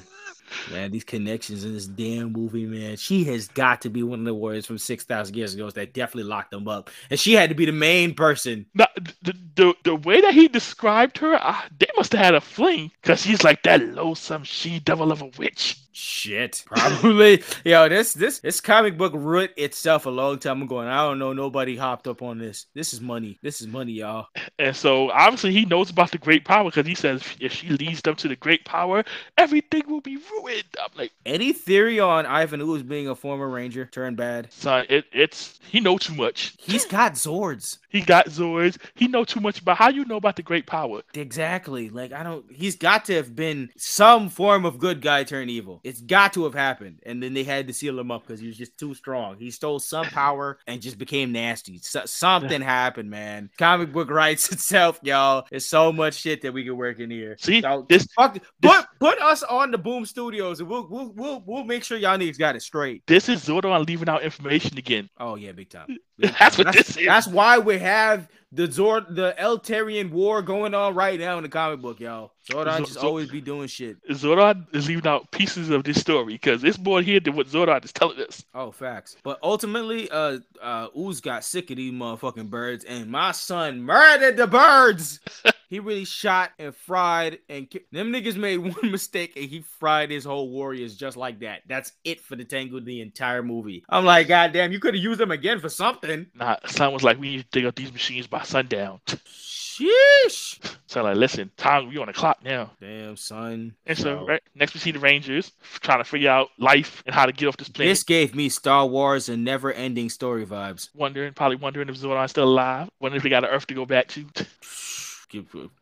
Man, these connections in this damn movie, man. She has got to be one of the warriors from six thousand years ago that definitely locked them up, and she had to be the main person. Now, the, the the way that he described her, uh, they must have had a fling because he's like that loathsome she devil of a witch. Shit, probably. Yo, this this this comic book root itself a long time ago, and I don't know nobody hopped up on this. This is money. This is money, y'all. And so obviously he knows about the great power because he says if she leads them to the great power, everything will be ruined. I'm like, Any theory on Ivan Ooze being a former ranger turned bad? son, it, it's he know too much. He's got Zords. He got Zords. He know too much about how you know about the great power. Exactly. Like I don't. He's got to have been some form of good guy turned evil. It's got to have happened, and then they had to seal him up because he was just too strong. He stole some power and just became nasty. So, something happened, man. Comic book rights itself, y'all. There's so much shit that we can work in here. See, Y'all- this Fuck, put put us on the Boom Studios, and we'll we'll we'll, we'll make sure y'all niggas got it straight. this is Zordon leaving out information again. Oh yeah, big time. That's what this is. That's why we have the Zord, the Eltarian war going on right now in the comic book, y'all. Zordon Zo- just Zo- always be doing shit. Zordon is leaving out pieces of this story because it's more here than what Zordon is telling us. Oh, facts. But ultimately, uh, uh, Ooze got sick of these motherfucking birds, and my son murdered the birds. he really shot and fried, and ki- them niggas made one mistake, and he fried his whole warriors just like that. That's it for the Tengu the entire movie. I'm like, God damn, you could have used them again for something. Nah, son was like, we need to dig up these machines by sundown. Sheesh. So like, listen, time we on the clock now. Damn, son. And so right next we see the Rangers trying to figure out life and how to get off this planet. This gave me Star Wars and never-ending story vibes. Wondering, probably wondering if Zordon's still alive. Wondering if they got an Earth to go back to.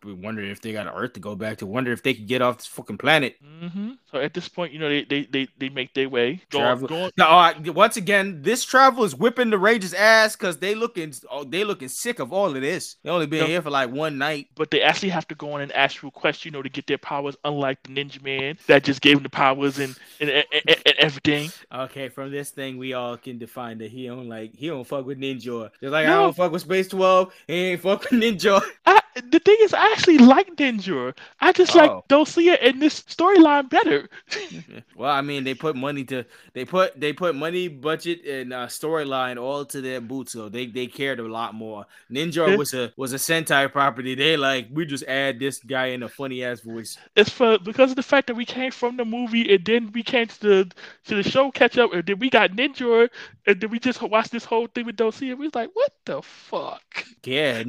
Wondering if they got an Earth to go back to. Wonder if they could get off this fucking planet. hmm So at this point, you know, they they they, they make their way. Going, Travel- going, Now, uh, once again, this travel is whipping the Rangers' ass because they looking, oh, they looking sick of all of this. They only been here for like one night. but they actually have to go on an actual quest, you know, to get their powers. Unlike the Ninja Man that just gave them the powers and and, and, and, and everything. Okay, from this thing, we all can define that he don't like he don't fuck with Ninjor. Just like I don't fuck with Space Twelve, he ain't fuck with Ninjor. I, the thing is, I actually like Ninjor. I just like Oh. it in this storyline better. well, I mean, they put money to they put they put money, budget, and uh, storyline all to their boots, so they they cared a lot more. Ninjor was a was a Sentai property. They like we just add this guy in a funny ass voice. it's for because of the fact that we came from the movie and then we came to the to the show catch up and then we got Ninjor and then we just watched this whole thing with Dulcea. We was like, what the fuck? Yeah,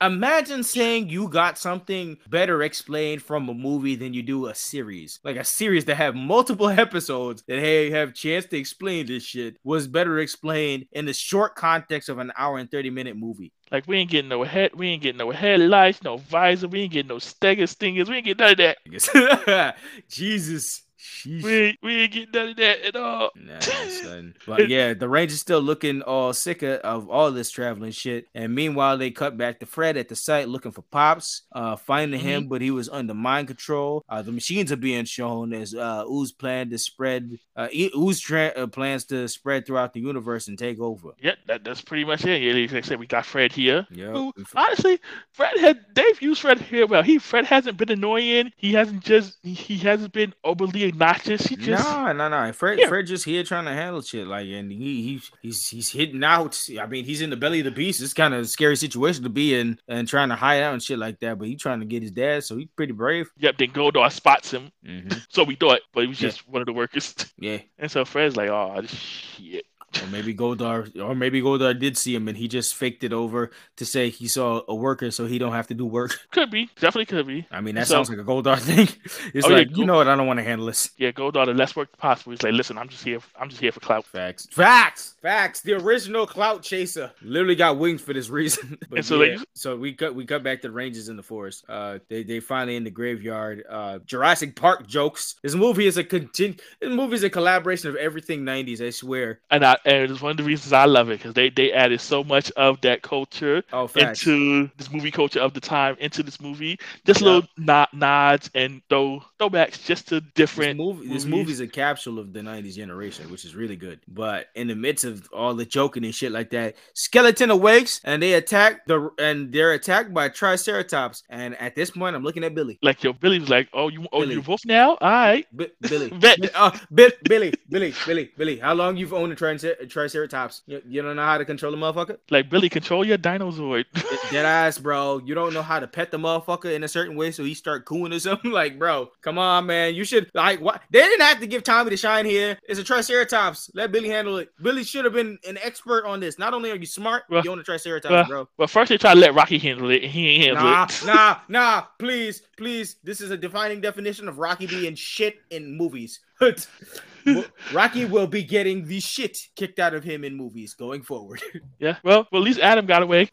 imagine saying you got something better explained from a movie than you do a series. Like a series that have multiple episodes that hey have chance to explain this shit was better explained in the short context of an hour and 30 minute movie. Like we ain't getting no head, we ain't getting no headlights, no visor, we ain't getting no stagger stingers, we ain't getting none of that. Jesus. Sheesh. We ain't, we ain't getting none of that at all. Nah, son. But yeah, the Rangers still looking all sick of, all this traveling shit. And meanwhile, they cut back to Fred at the site looking for Pops, uh, finding him, but he was under mind control. Uh, the machines are being shown as uh, Ooze plan to spread. Uh, Ooze tra- uh, plans to spread throughout the universe and take over. Yep, that, that's pretty much it. Yeah, like I said, we got Fred here. Yeah. Honestly, Fred had they've used Fred here well. He Fred hasn't been annoying. He hasn't just he hasn't been overly obnoxious. He just No, no, no. Fred, Yeah. Fred just here trying to handle shit. Like, and he, he, he's, he's hitting out. I mean, he's in the belly of the beast. It's kind of a scary situation to be in, and trying to hide out and shit like that. But he trying to get his dad, so he's pretty brave. Yep, then Goldar spots him. Mm-hmm. So we thought, but he was Yeah. just one of the workers. Yeah. And so Fred's like, oh shit. Or maybe Goldar, or maybe Goldar did see him and he just faked it over to say he saw a worker so he don't have to do work. Could be, definitely could be. I mean, that so, sounds like a Goldar thing. It's oh, like yeah, you know what? I don't want to handle this. Yeah, Goldar, the less work possible. He's like, listen, I'm just here. I'm just here for clout. Facts, facts, facts. The original clout chaser literally got wings for this reason. but so, yeah, like, so we cut we cut back to the Rangers in the forest. Uh, they they finally in the graveyard. Uh, Jurassic Park jokes. This movie is a continue. This movie is a collaboration of everything '90s. I swear. And I and it's one of the reasons I love it because they they added so much of that culture oh, into this movie culture of the time into this movie. Just yeah. little nod, nods and throw throwbacks just to different. This movie, this movie is a capsule of the '90s generation, which is really good. But in the midst of all the joking and shit like that, skeleton awakes and they attack the and they're attacked by Triceratops. And at this point, I'm looking at Billy. Like yo, Billy's like, oh you oh you wolf now? All right, B- Billy. B- uh, B- Billy, Billy, Billy, Billy. How long you've owned a tricer- Triceratops? You, you don't know how to control a motherfucker? Like Billy, control your dinosaur. Dead ass, bro. You don't know how to pet the motherfucker in a certain way, so he start cooing or something. Like, bro, come on, man. You should like what? They didn't have to give Tommy the shine here. It's a Triceratops. Let Billy handle it. Billy should have been an expert on this. Not only are you smart, well, you own a Triceratops, well, bro. But first they try to let Rocky handle it, he ain't handle nah, it. Nah, nah, please, please. This is a defining definition of Rocky being shit in movies. Rocky will be getting the shit kicked out of him in movies going forward. Yeah, well, well, at least Adam got away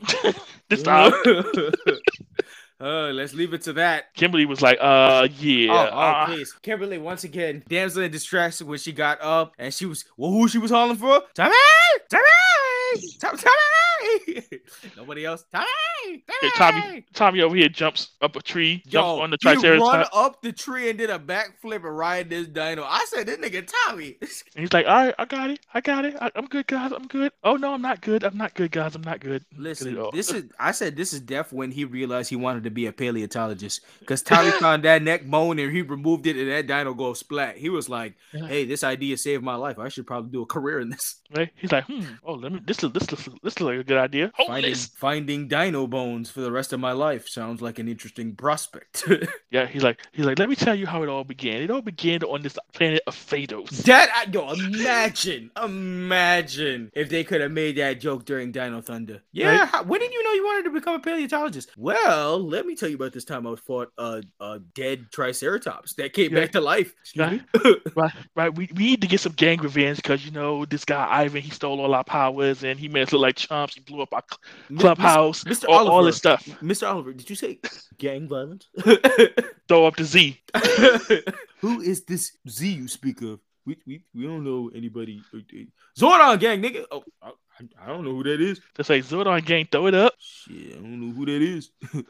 this time. Uh, let's leave it to that. Kimberly was like, uh, yeah. Oh, oh uh, please. Kimberly, once again, damsel in distress when she got up and she was, well, who she was calling for? Tommy! Tommy! Tommy! Tommy! Nobody else. Tommy! Tommy! Tommy, Tommy over here jumps up a tree, Yo, jumps on the triceratops. run up the tree and did a backflip and ride this dino. I said, this nigga Tommy. and he's like, all right, I got it. I got it. I, am good, guys. I'm good. Oh, no, I'm not good. I'm not good, guys. I'm not good. Listen, this is, I said, this is death when he realized he wanted to be a paleontologist because Tommy found that neck bone and he removed it and that dino go splat. He was like, hey, this idea saved my life. I should probably do a career in this. Right? He's like, hmm, oh, let me, this, this, this, this looks like a good idea. Finding, finding dino bones for the rest of my life sounds like an interesting prospect. yeah, he's like, he's like, let me tell you how it all began. It all began on this planet of Phaedos. That, yo, imagine, imagine if they could have made that joke during Dino Thunder. Yeah, right? how, when did you know you wanted to become a paleontologist? Well, let me tell you about this time I fought a, a dead Triceratops that came yeah. back to life. Right, right, right. We, we need to get some gang revenge because you know this guy Ivan he stole all our powers and he made us look like chumps. He blew up our clubhouse, Mr. All, Oliver, all this stuff. Mr. Oliver, did you say gang violence? Throw up the Z. Who is this Z you speak of? We, we, we don't know anybody. Uh, uh, Zordon gang, nigga. Oh, I, I don't know who that is. They say Zordon gang, throw it up. Shit, I don't know who that is.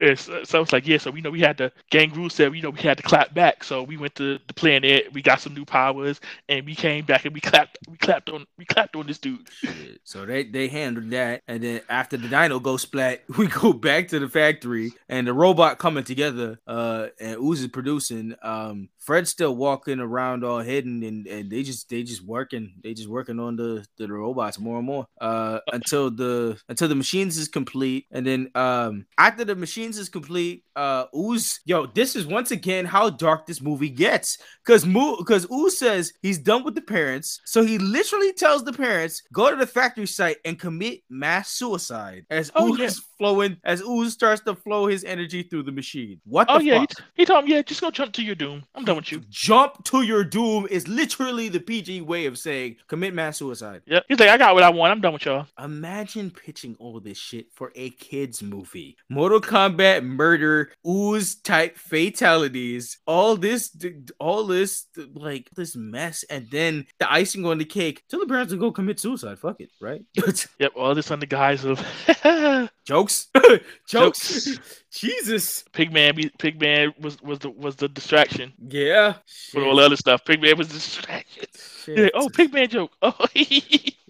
It's, so it's like, yeah, so we know we had the gang rule said, we know we had to clap back. So we went to the planet, we got some new powers, and we came back and we clapped, we clapped on, we clapped on this dude. So they they handled that, and then after the dino go splat, we go back to the factory, and the robot coming together, uh, and Ooze is producing. Um, Fred's still walking around all hidden, and, and they just they just working, they just working on the, the robots more and more, uh, until the until the machines is complete, and then um after the machines is complete. Uh, Ooze, yo, this is once again how dark this movie gets. Cause Mo, cause Ooze says he's done with the parents, so he literally tells the parents go to the factory site and commit mass suicide. As oh, Ooze yeah. flowing, as Ooze starts to flow his energy through the machine. What? Oh yeah, fuck? he, he told him, yeah, just go jump to your doom. I'm done with you. Jump to your doom is literally the PG way of saying commit mass suicide. Yep. He's like, I got what I want. I'm done with y'all. Imagine pitching all this shit for a kids movie. Mortal Kombat murder, ooze type fatalities, all this, all this, like this mess, and then the icing on the cake. Tell the parents to go commit suicide. Fuck it, right? yep, all this on the guise of jokes, jokes. Jesus, Pigman, Pigman was was the was the distraction. Yeah, for all the other stuff. Pigman was the distraction. Yeah, oh, Pigman joke. Oh,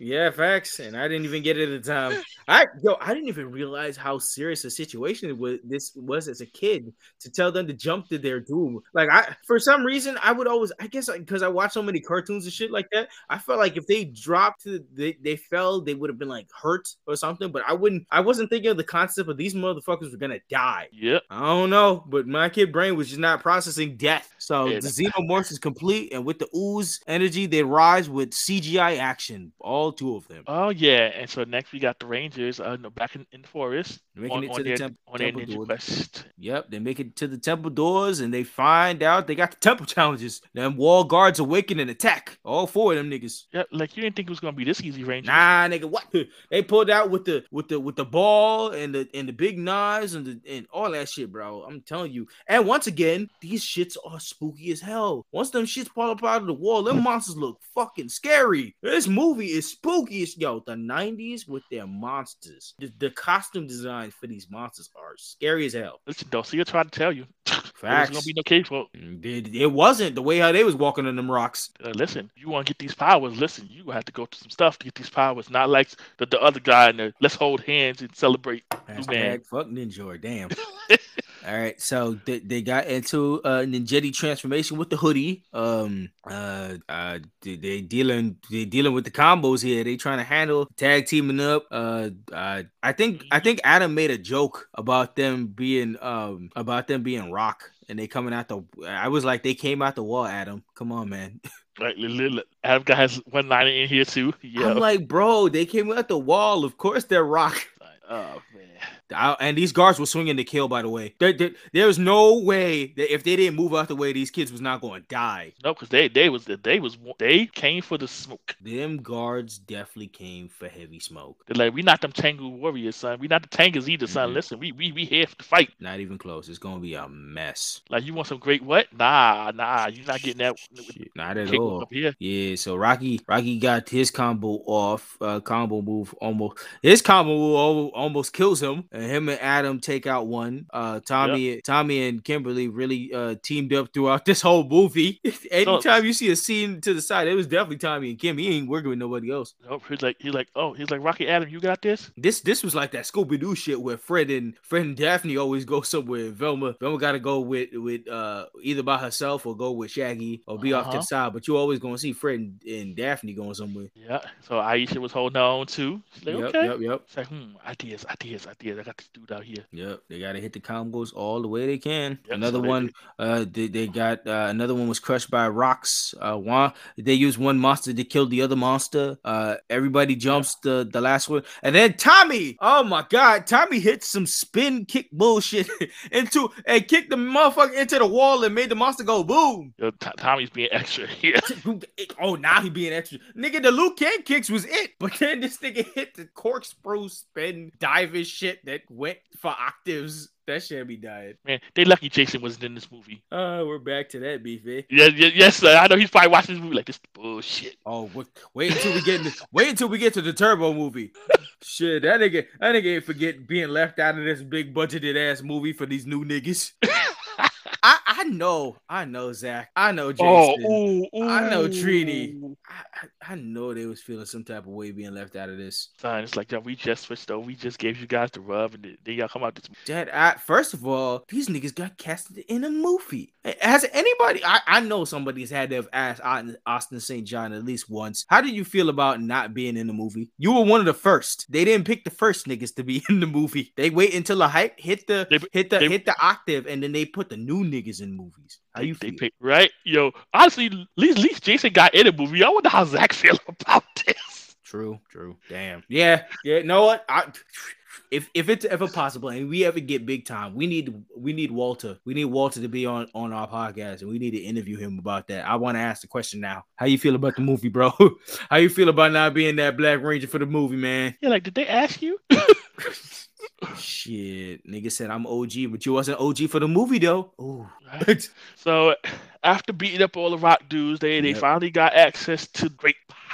yeah, facts. And I didn't even get it at the time. I yo, I didn't even realize how serious a situation was this was as a kid to tell them to jump to their doom. Like I, for some reason, I would always, I guess, because I watched so many cartoons and shit like that. I felt like if they dropped, they they fell, they would have been like hurt or something. But I wouldn't. I wasn't thinking of the concept of these motherfuckers were gonna die. Yep. I don't know, but my kid brain was just not processing death. So yeah. the xenomorph is complete, and with the ooze energy, they rise with CGI action. All two of them. Oh yeah, and so next we got the Rangers. Uh, back in, in the forest. Making on, it to the their, temp- on temple doors. quest. Yep, they make it to the temple doors and they find out they got the temple challenges. Them wall guards awaken and attack. All four of them niggas. Yeah, like you didn't think it was gonna be this easy, Rangers. Nah, nigga, what? They pulled out with the with the with the ball and the and the big knives and the and all that shit, bro. I'm telling you. And once again, these shits are spooky as hell. Once them shits pull up out of the wall, them monsters look fucking scary. This movie is spooky as yo. The 90s with their monsters. The, the costume designs for these monsters are scary as hell. Listen, don't see her trying to tell you. There's gonna be no case for. It, it wasn't the way how they was walking on them rocks. Uh, listen, you want to get these powers? Listen, you have to go through some stuff to get these powers. Not like the, the other guy in the let's hold hands and celebrate. Hashtag fuck Ninjor. All right, so they, they got into uh Ninjetti transformation with the hoodie. Um, uh, uh, they, they dealing they dealing with the combos here. They trying to handle tag teaming up. Uh, uh, I think I think Adam made a joke about them being um about them being rock and they coming out the. I was like, they came out the wall. Adam, come on, man. Like, li- li- li- Adam has one line in here too. Yeah. I'm like, bro, they came out the wall. Of course, they're rock. oh man. I- and these guards were swinging to kill. By the way, there, there, there was no way that if they didn't move out the way, these kids was not going to die. No, because they they was they was they came for the smoke. Them guards definitely came for heavy smoke. They're like, we not them Tengu warriors, son. We not the Tengas either, son. Mhm. Listen, we we we here to fight. Not even close. It's gonna be a mess. Like, you want some great what? Nah, nah, you're not getting that. Shit, not at all. Yeah, so Rocky Rocky got his combo off. Uh, combo move almost his combo almost kills him. Him and Adam take out one. Uh, Tommy Tommy and Kimberly really uh teamed up throughout this whole movie. Anytime you see a scene to the side, it was definitely Tommy and Kim. He ain't working with nobody else. Nope. He's like, he's like, oh, he's like, Rocky Adam, you got this. This this was like that Scooby Doo shit where Fred and Fred and Daphne always go somewhere. Velma Velma got to go with with uh either by herself or go with Shaggy or be off to Uh-huh. the side. But you always gonna see Fred and, and Daphne going somewhere. Yeah. So Aisha was holding on too. Like, yep, okay. yep, yep, It's like, hmm, ideas, ideas, ideas. Got this dude out here. yep. They gotta hit the combos all the way they can. Yep, another so they- one, uh, they, they got uh, another one was crushed by rocks. Uh, one they used one monster to kill the other monster. Uh, everybody jumps the the last one, and then Tommy. Oh my God, Tommy hit some spin kick bullshit into and kicked the motherfucker into the wall and made the monster go boom. Yo, T- Tommy's being extra here. Oh, now he being extra. Nigga, the Liu Kang kicks was it. But then this nigga hit the corkscrew spin diving shit that went for octaves. That should be dying. Man, they lucky Jason wasn't in this movie. Uh, we're back to that beef, eh? Yeah, yeah, yes, sir. I know he's probably watching this movie like this bullshit. Oh, wait, wait until we get in the, wait until we get to the Turbo movie. Shit, that nigga, that nigga ain't forget being left out of this big budgeted ass movie for these new niggas. I, I know, I know, Zach. I know, oh, Jason. Oh, ooh, I know Trini. I, I, know they was feeling some type of way being left out of this. Son, it's like, yo, we just switched over. We just gave you guys the rub, and then y'all come out this. Dad, I, first of all, these niggas got casted in a movie. Has anybody? I, I know somebody's had to have asked Austin- Austin St. John at least once. How do you feel about not being in the movie? You were one of the first. They didn't pick the first niggas to be in the movie. They wait until the hype hit the They- hit the they- hit the octave, and then they put the new niggas in movies. How you they feel? pick right, yo. Honestly, at least, at least Jason got in a movie. I wonder how Zach feel about this. True, true. Damn. Yeah, yeah. Know what? I, if if it's ever possible and we ever get big time, we need we need Walter. We need Walter to be on on our podcast and we need to interview him about that. I want to ask the question now. How you feel about the movie, bro? How you feel about not being that Black Ranger for the movie, man? Yeah, like, did they ask you? Shit, nigga said I'm OG, but you wasn't OG for the movie though. Ooh. Right. So after beating up all the rock dudes, they they finally got access to great power.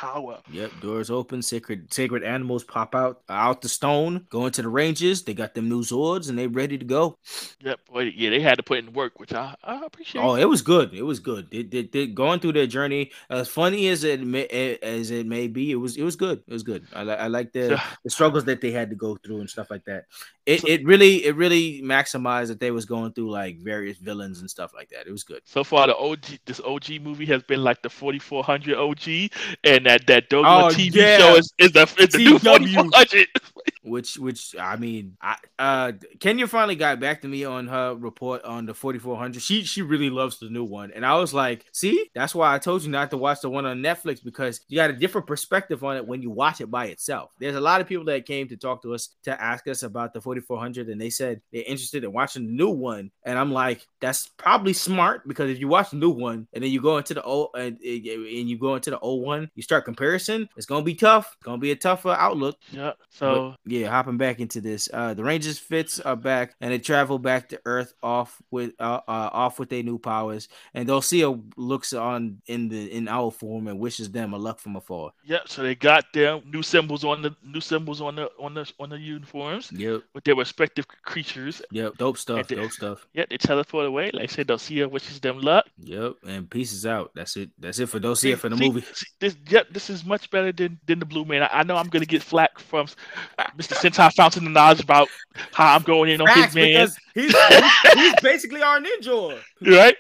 Yep, doors open, sacred sacred animals pop out out the stone, go into the ranges. They got them new Zords and they ready to go. Yep, boy, yeah, they had to put in work, which I, I appreciate. Oh, it was good. It was good. They, they, they going through their journey. As funny as it may as it may be, it was it was good. It was good. I like I like the, the struggles that they had to go through and stuff like that. It So- it really it really maximized that they was going through like various villains and stuff like that. It was good. So far, the OG this OG movie has been like the 4400 OG, and that that Dogma Oh, TV yeah. show is, is the is the new TW. 4400. which which I mean, I uh Kenya finally got back to me on her report on the 4400. She she really loves the new one, and I was like, see, that's why I told you not to watch the one on Netflix because you got a different perspective on it when you watch it by itself. There's a lot of people that came to talk to us to ask us about the 4400, and they said they're interested in watching the new one, and I'm like, that's probably smart because if you watch the new one and then you go into the old and, and you go into the old one, you start comparison. It's gonna be tough. It's gonna be a tougher outlook. Yeah. So but, yeah, hopping back into this, uh, the Rangers fits are back and they travel back to Earth off with uh, uh off with their new powers, and Dulcea looks on in the in our form and wishes them a luck from afar. Yep. So they got their new symbols on the new symbols on the on the on the uniforms. Yep. With their respective creatures. Yep. Dope stuff. They, dope stuff. Yep. They teleport away. Like I said, they'll wishes them luck. Yep. And pieces out. That's it. That's it for see, for the see, movie. See, this yep. This is much better than than the Blue Man. I, I know I'm gonna get flack from Mr. Sentai Fountain of Knowledge about how I'm going in on his man. He's, he's, he's basically our ninja. Right.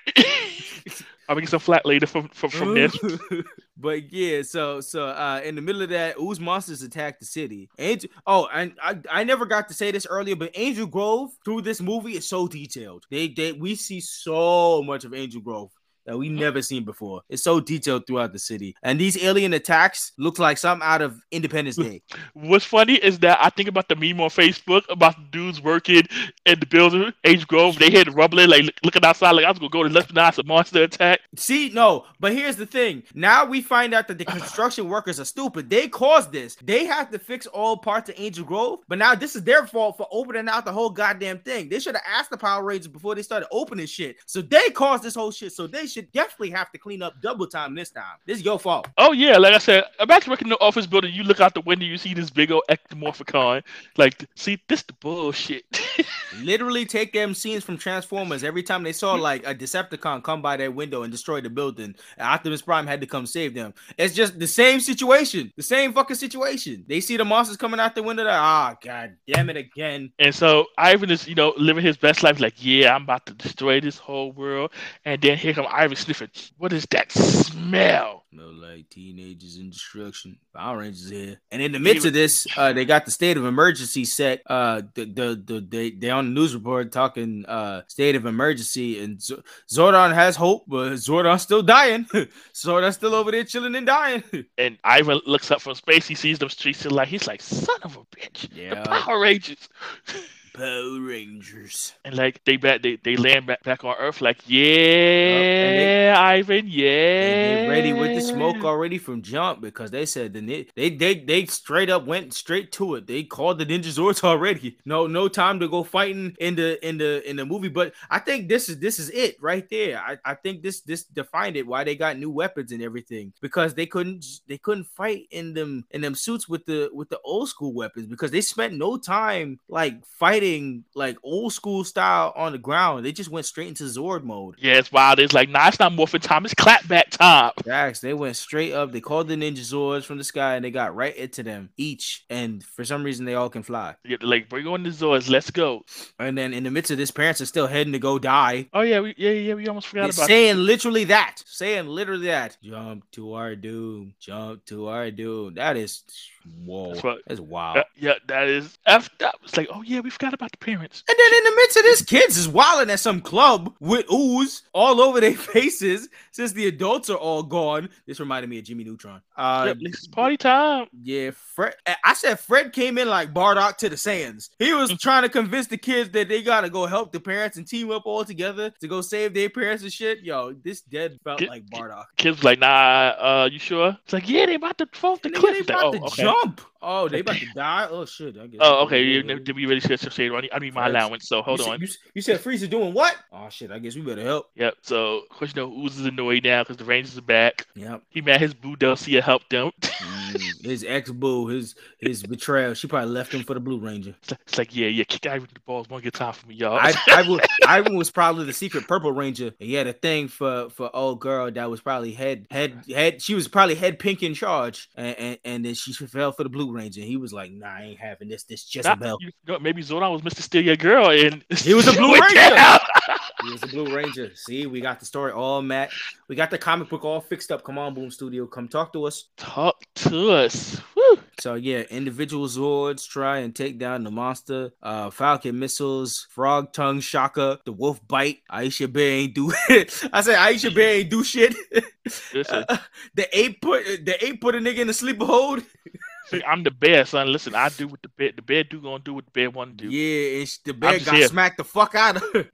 I'll get some flat later from from, from this. but yeah, so so uh in the middle of that, ooze monsters attack the city. Angel oh, and I, I never got to say this earlier, but Angel Grove through this movie is so detailed. They they we see so much of Angel Grove that we never seen before. It's so detailed throughout the city, and these alien attacks look like something out of Independence Day. What's funny is that I think about the meme on Facebook about the dudes working in the building, Angel Grove. They the rumbling, like looking outside, like I was gonna go to let's not a monster attack. See, no, but here's the thing. Now we find out that the construction workers are stupid. They caused this. They have to fix all parts of Angel Grove, but now this is their fault for opening out the whole goddamn thing. They should have asked the Power Rangers before they started opening shit. So they caused this whole shit. So they should definitely have to clean up double time this time. This is your fault. Oh yeah, like I said, imagine working in the office building. You look out the window, you see this big old ectomorphicon. Like, see, this the bullshit. Literally take them scenes from Transformers. Every time they saw like a Decepticon come by their window and destroy the building, Optimus Prime had to come save them. It's just the same situation, the same fucking situation. They see the monsters coming out the window. Ah, oh, god damn it again. And so Ivan is, you know, living his best life. Like, yeah, I'm about to destroy this whole world. And then here come Ivan sniffing. What is that smell? Smell like teenagers in destruction. Power Rangers here. And in the midst of this, uh, they got the state of emergency set. Uh, the the, the they they on the news report talking uh state of emergency, and Z- Zordon has hope, but Zordon's still dying. Zordon's still over there chilling and dying. and Ivan looks up from space. He sees them streets and like he's like, son of a bitch. Yeah. The Power Rangers. Power Rangers. And like they back they, they land back, back on Earth like yeah, Yeah, Ivan, yeah. And they're ready with the smoke already from jump because they said the they they they straight up went straight to it. They called the Ninja Zords already. No no time to go fighting in the in the in the movie. But I think this is this is it right there. I, I think this this defined it why they got new weapons and everything because they couldn't they couldn't fight in them in them suits with the with the old school weapons because they spent no time like fighting like old school style on the ground. They just went straight into Zord mode. Yeah, it's wild. It's like, nah, it's not morphin time. It's clapback time. Yes, they went straight up. They called the Ninja Zords from the sky and they got right into them each. And for some reason, they all can fly. Yeah, like, bring on the Zords. Let's go. And then in the midst of this, parents are still heading to go die. Oh, yeah. We, yeah, yeah. We almost forgot They're about Saying literally that. Saying literally that. Jump to our doom. Jump to our doom. That is Whoa, that's, what, that's wild. Uh, yeah, that is effed up. It's like, oh yeah, we forgot about the parents. And then in the midst of this, kids is wilding at some club with ooze all over their faces since the adults are all gone. This reminded me of Jimmy Neutron. Uh, yep, it's party time. Yeah, Fred. I said Fred came in like Bardock to the Sands. He was trying to convince the kids that they gotta go help the parents and team up all together to go save their parents and shit. Yo, this dead felt Kid, like Bardock. Kids like, nah, uh, you sure? It's like, yeah, they about to fall off the cliff. They about like, to oh, okay. jump jump. Oh, they about to die. Oh shit. I guess. oh, okay. You, did we really should say I need, I need my allowance. So hold you on. Said, you, you, said Frieza doing what? Oh shit. I guess we better help. Yep. So of course you know Ooze is annoyed now because the Rangers are back. Yep. He mad his boo Dulcea helped him. mm, his ex boo, his his betrayal. She probably left him for the Blue Ranger. It's like, it's like yeah, yeah. Kick Ivan with the balls one good time for me, y'all. I, Ivan, Ivan was probably the secret Purple Ranger. He had a thing for for old girl that was probably head head head. She was probably head pink in charge, and and, and then she fell for the Blue Ranger. He was like nah, I ain't having this. This Jezebel. Know, maybe Zordon was Mr. Steal Your Girl, and he was a Blue Ranger. he was a Blue Ranger. See, we got the story all met. We got the comic book all fixed up. Come on, Boom Studio, come talk to us. Talk to us. Woo. So yeah, individual Zords try and take down the monster. Uh, Falcon missiles, Frog tongue, Shaka, the Wolf bite. Aisha Bear ain't do it. I said Aisha Bear ain't do shit. Uh, the ape put the ape put a nigga in the sleeper hold. I'm the bear, son. Listen, I do what the bear the bear do gonna do what the bear want to do. Yeah, and the bear got here. smacked the fuck out of her.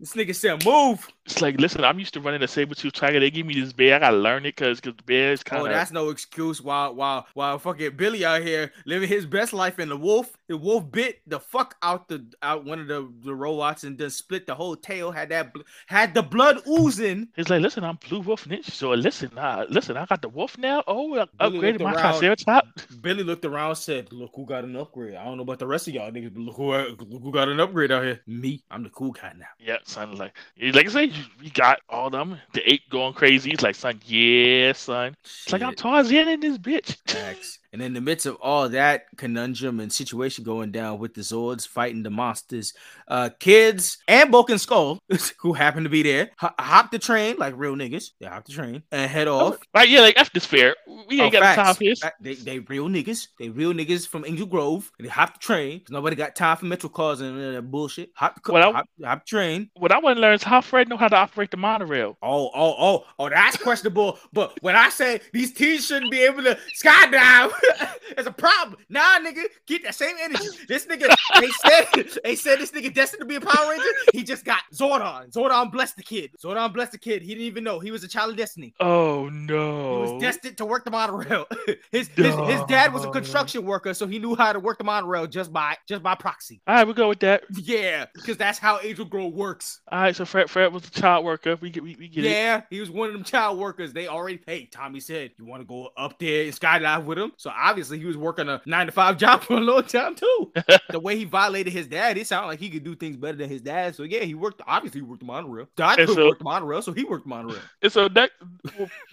this nigga said, "Move." It's like, listen, I'm used to running a saber tooth tiger. They give me this bear. I gotta learn it because because the bear is kind of. Oh, that's no excuse. While while while fucking Billy out here living his best life, and the wolf, the wolf bit the fuck out the out one of the the robots and then split the whole tail. Had that had the blood oozing. He's like, listen, I'm blue wolf ninja. So listen, uh, listen, I got the wolf now. Oh, I upgraded my triceratops. Billy looked around, said, "Look who got an upgrade. I don't know about the rest of y'all niggas, but look who look who got an upgrade out here. Me, I'm the cool guy now." Yeah, son. Like, like I say, we got all them. The ape going crazy. He's like, son, yeah, son. It's like I'm Tarzan in this bitch. Max. And in the midst of all that conundrum and situation going down with the Zords fighting the monsters, uh, kids and Bulk Skull, who happen to be there, h- hop the train like real niggas. They hop the train and head oh, off. Right, yeah, like after this fair. We ain't oh, got time for this. They, they real niggas. They real niggas from Angel Grove. And they hop the train because nobody got time for Metro cars and uh, that bullshit. Hop the, well, hop, hop train. What I want to learn is how Fred know how to operate the monorail. Oh, oh, oh, oh, that's questionable. but when I say these teens shouldn't be able to skydive, it's a problem. Nah, nigga, get that same energy. This nigga, they said, they said this nigga destined to be a Power Ranger. He just got Zordon. Zordon blessed the kid. Zordon blessed the kid. He didn't even know he was a child of destiny. Oh no. He was destined to work the monorail. his, his his dad was a construction worker, so he knew how to work the monorail just by just by proxy. All right, we go with that. Yeah, because that's how Angel Grove works. All right, so Fred Fred was a child worker. We get we, we get yeah, it. he was one of them child workers. They already hey Tommy said you want to go up there and skydive with him. So obviously he was working a nine to five job for a long time too. the way he violated his dad, it sounded like he could do things better than his dad. So yeah, he worked. Obviously, he worked the monorail. Dad could so, work the monorail, so he worked the monorail. And so that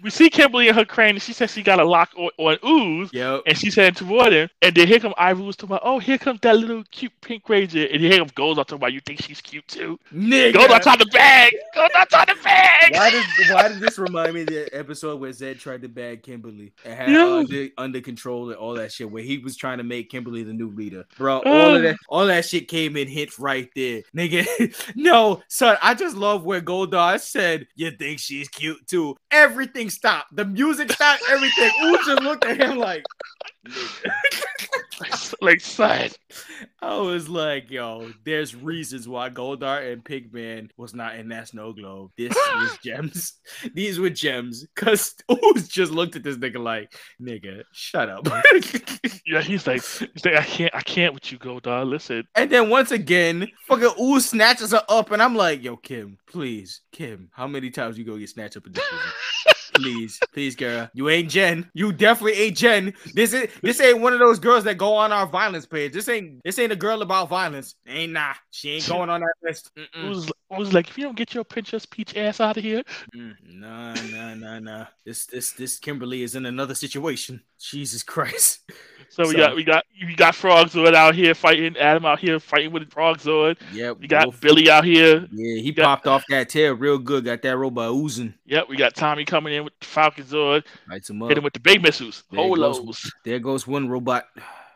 we see Kimberly in her crane, and she says she got a lock on, on Ooze. Yep. And she's heading toward him, and then here come Ivy was talking about, oh, here comes that little cute pink ranger, and here comes Gold talking about, you think she's cute too? Nigga. Gold on the bag. Gold on the bag. Why does Why does this remind me of the episode where Zedd tried to bag Kimberly and had yeah. under, under control and all that shit, where he was trying to make Kimberly the new leader, bro? Mm. All of that, all that shit came in hits right there, nigga. no, son, I just love where Goldar said, "You think she's cute too?" Everything stopped. The music stopped. Everything. Ooh just looked at him like. like side. I was like, yo, there's reasons why Goldar and Pigman was not in that snow globe. This was gems. These were gems. Cause Ooze just looked at this nigga like, nigga, shut up. yeah, he's like, he's like, I can't, I can't with you, Goldar. Listen. And then once again, fucking Ooze snatches her up, and I'm like, yo, Kim, please, Kim, how many times you go get snatched up in this please, please, girl. You ain't Jen. You definitely ain't Jen. This is this ain't one of those girls that go on our violence page. This ain't this ain't a girl about violence. Ain't nah. She ain't going on that list. It was, it was like if you don't get your Princess Peach ass out of here. Mm, nah, nah, nah, nah. This this this Kimberly is in another situation. Jesus Christ. So we so, got we got we got Frogzord out here fighting Adam out here fighting with Frogzord. Yep. We got Wolf. Billy out here. Yeah, he popped off that tail real good. Got that robot oozing. Yep. We got Tommy coming in with the Falcon Zord. Lights him up. Hit him with the big missiles. There Holos. Goes, there goes one robot.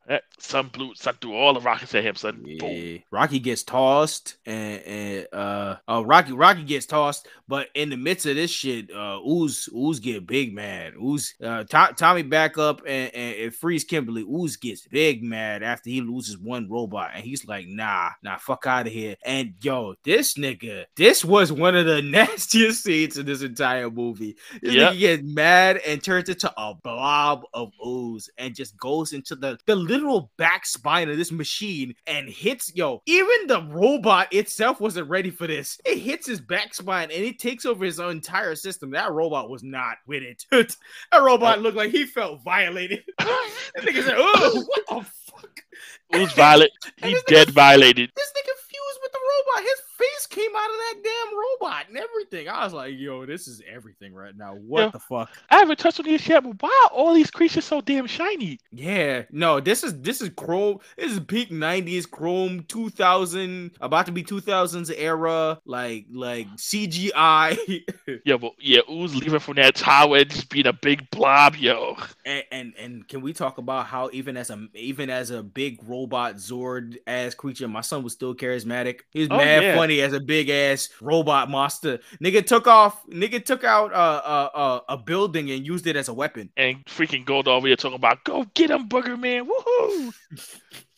That sun blew, sun threw all the rockets at him. Son, yeah. Boom. Rocky gets tossed, and, and uh, oh, Rocky, Rocky gets tossed, but in the midst of this shit, uh, Ooze, Ooze get big mad. Ooze, uh, Tommy back up and, and, and frees Kimberly. Ooze gets big mad after he loses one robot, and he's like, nah, nah, fuck out of here. And yo, this nigga, this was one of the nastiest scenes in this entire movie. This yep. nigga gets mad and turns into a blob of ooze and just goes into the the literal back spine of this machine and hits yo. Even the robot itself wasn't ready for this. It hits his back spine and it takes over his entire system. That robot was not with it. that robot looked like he felt violated. that nigga said, "Oh, what the fuck?" It was violent. He dead violated. This nigga fused with the robot. His face came out of that damn robot and everything. I was like, yo, this is everything right now. What the fuck? I haven't touched on these yet, but why are all these creatures so damn shiny? Yeah, no, this is this is Chrome. This is peak '90s Chrome 2000, about to be 2000s era, like like CGI, Yeah, but yeah, Ooze leaving from that tower and just being a big blob, yo. and, and and can we talk about how even as a even as a big robot Zord ass creature, my son was still charismatic. He was Oh, mad yeah. funny as a big ass robot monster. Nigga took off. Nigga took out uh, uh, uh, a building and used it as a weapon. And freaking Gold over here talking about, go get him, Booger Man, woohoo!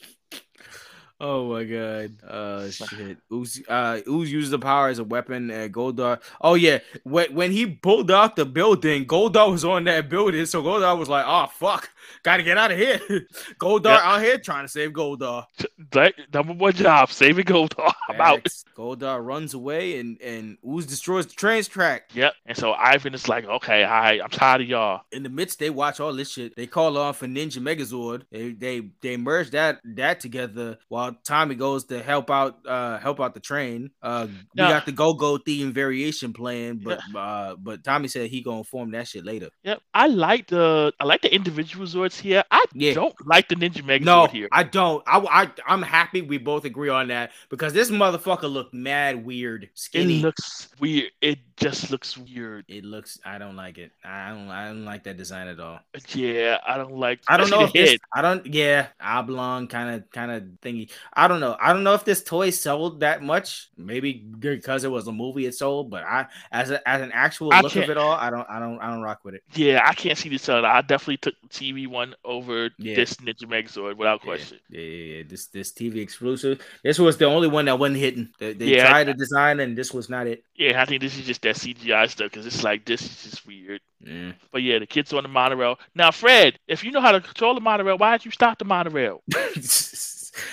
Oh my god. Uh shit. Ooze uh Ooze used the power as a weapon at Goldar. Oh yeah. When when he pulled out the building, Goldar was on that building. So Goldar was like, oh fuck, gotta get out of here. Goldar Yeah. out here trying to save Goldar. That number one job, saving Goldar. I'm out. Facts. Goldar runs away and and Ooze destroys the train track. Yep. And so Ivan is like, okay, right, I'm tired of y'all. In the midst, they watch all this shit. They call off for Ninja Megazord. They they they merge that that together while Tommy goes to help out uh help out the train. Uh we Yeah. got the go go theme variation plan, but uh but Tommy said he gonna form that shit later. Yep. I like the I like the individual Zords here. I Yeah. don't like the Ninja Megazord No, here. I don't. I, I I'm happy we both agree on that because this motherfucker looked mad weird, It skinny. looks weird. It just looks weird. it looks. I don't like it. I don't. I don't like that design at all. Yeah, I don't like. I don't know if this. I don't. Yeah, oblong kind of kind of thingy. I don't know. I don't know if this toy sold that much. Maybe because it was a movie it sold, but I as a, as an actual I look of it all, I don't. I don't. I don't rock with it. Yeah, I can't see this other. I definitely took the TV one over Yeah. this Ninja Megazord without question. Yeah, yeah, yeah. This this TV exclusive. This was the only one that wasn't hitting. They, they Yeah. tried to design and this was not it. Yeah, I think this is just that CGI stuff because it's like this is just weird. Yeah. But yeah, the kids on the monorail. Now, Fred, if you know how to control the monorail, why did you stop the monorail?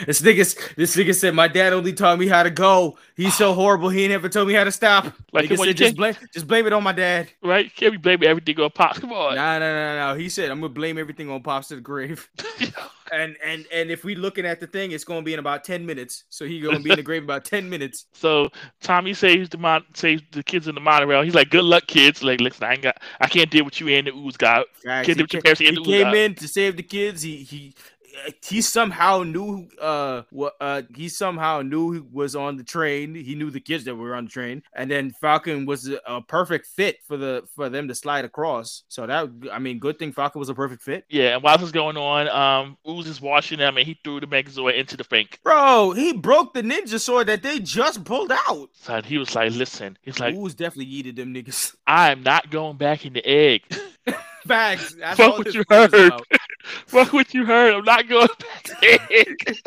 this nigga, this nigga said my dad only taught me how to go. He's so horrible. He never told me how to stop. Like, nigga said, just blame, just blame it on my dad. Right? Can't be blaming everything on Pops. Come on. Nah, nah, nah, nah. He said I'm gonna blame everything on pops to the grave. And and and if we looking at the thing, it's gonna be in about ten minutes. So he gonna be in the grave about ten minutes. so Tommy saves the mon- saves the kids in the monorail. He's like, "Good luck, kids." Like, listen, I ain't got, I can't deal with you and the ooze guy. Facts. Kid He, with your parents he and the came Uga. in to save the kids. He he he somehow knew uh what uh he somehow knew he was on the train. He knew the kids that were on the train, and then Falcon was a, a perfect fit for the for them to slide across. So that I mean, good thing Falcon was a perfect fit. Yeah, and while this is going on, um, Ooze is washing them, and he threw the Megazord into the bank. Bro, he broke the ninja sword that they just pulled out. So he was like, "Listen," he's like, Who's definitely yeeted them niggas. "I am not going back in the egg." Facts. That's Fuck all what you heard. Fuck what you heard. I'm not going back in the egg.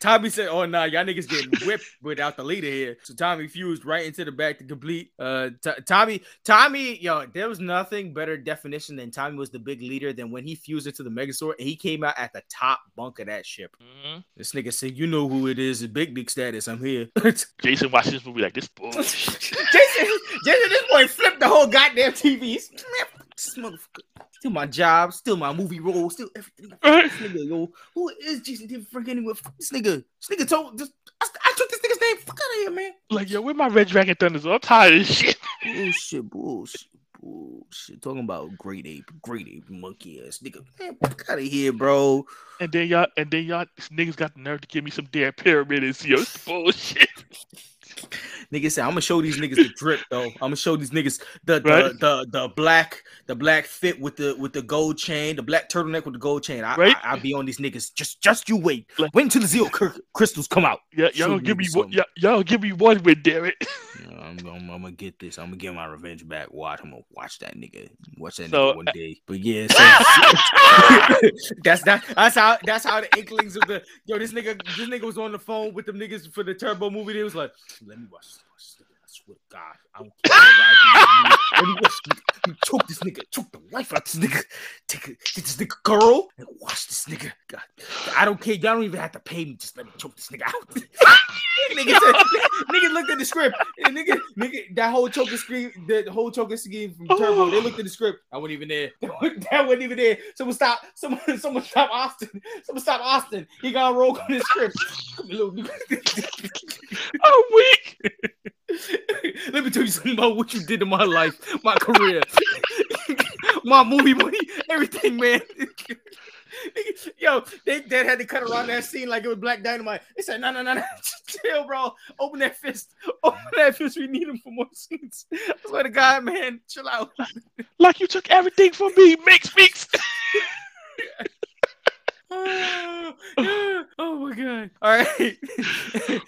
Tommy said, "Oh nah, y'all niggas getting whipped without the leader here." So Tommy fused right into the back to complete. Uh, T- Tommy, Tommy, yo, there was nothing better definition than Tommy was the big leader than when he fused into the Megazord and he came out at the top bunk of that ship. Mhm. This nigga said, "You know who it is? Big dick status. I'm here." Jason watched this movie like this bullshit. Jason, Jason, this boy flipped the whole goddamn TV. This motherfucker. Still my job, still my movie role, still everything. This nigga, yo, who is Jason David Frank anyway? This nigga. This nigga told this. I, I took this nigga's name. Fuck out of here, man. Like, yo, where my Red Dragon Thunders? I'm tired of this shit. Bullshit, bullshit, bullshit. Talking about great ape, great ape, monkey ass nigga. Man, fuck out of here, bro. And then y'all, and then y'all, this niggas got the nerve to give me some damn pyramid and see bullshit. Nigga said, I'm gonna show these niggas the drip, though. I'm gonna show these niggas the the, Right. the the black the black fit with the with the gold chain, the black turtleneck with the gold chain. I, Right. I, will be on these niggas. Just just you wait. Like- wait until the zero cr- crystals come out. Yeah, y'all give me niggas one. Y'all, give me one with damn it. Yeah, I'm, gonna, I'm gonna get this. I'm gonna get my revenge back. Watch. I'm gonna watch that nigga. Watch that So, nigga one uh, day. But yeah, so, that's that. That's how. That's how the inklings of the yo. This nigga. This nigga was on the phone with them niggas for the Turbo movie. They was like, let me watch this. Watch this swear to God, I don't care. I do. Me choke this nigga, choke the life out of this nigga. Take get this nigga girl and watch this nigga. God, I don't care. Y'all don't even have to pay me. Just let me choke this nigga out. nigga, said, nigga looked at the script. And nigga, nigga, that whole choking screen, the whole choking scheme from Turbo. They looked at the script. I wasn't even there. That wasn't even there. Someone stop. Someone, someone stop Austin. Someone stop Austin. He got a roll on the script. I'm weak. Let me tell you something about what you did in my life, my career, my movie money, everything, man. Yo, they, they had to cut around that scene like it was Black Dynamite. They said, no, no, no, no, chill, bro. Open that fist. Open that fist. We need him for more scenes. I swear to God, man, chill out. Like you took everything from me. Mix, mix. oh, my god! All right.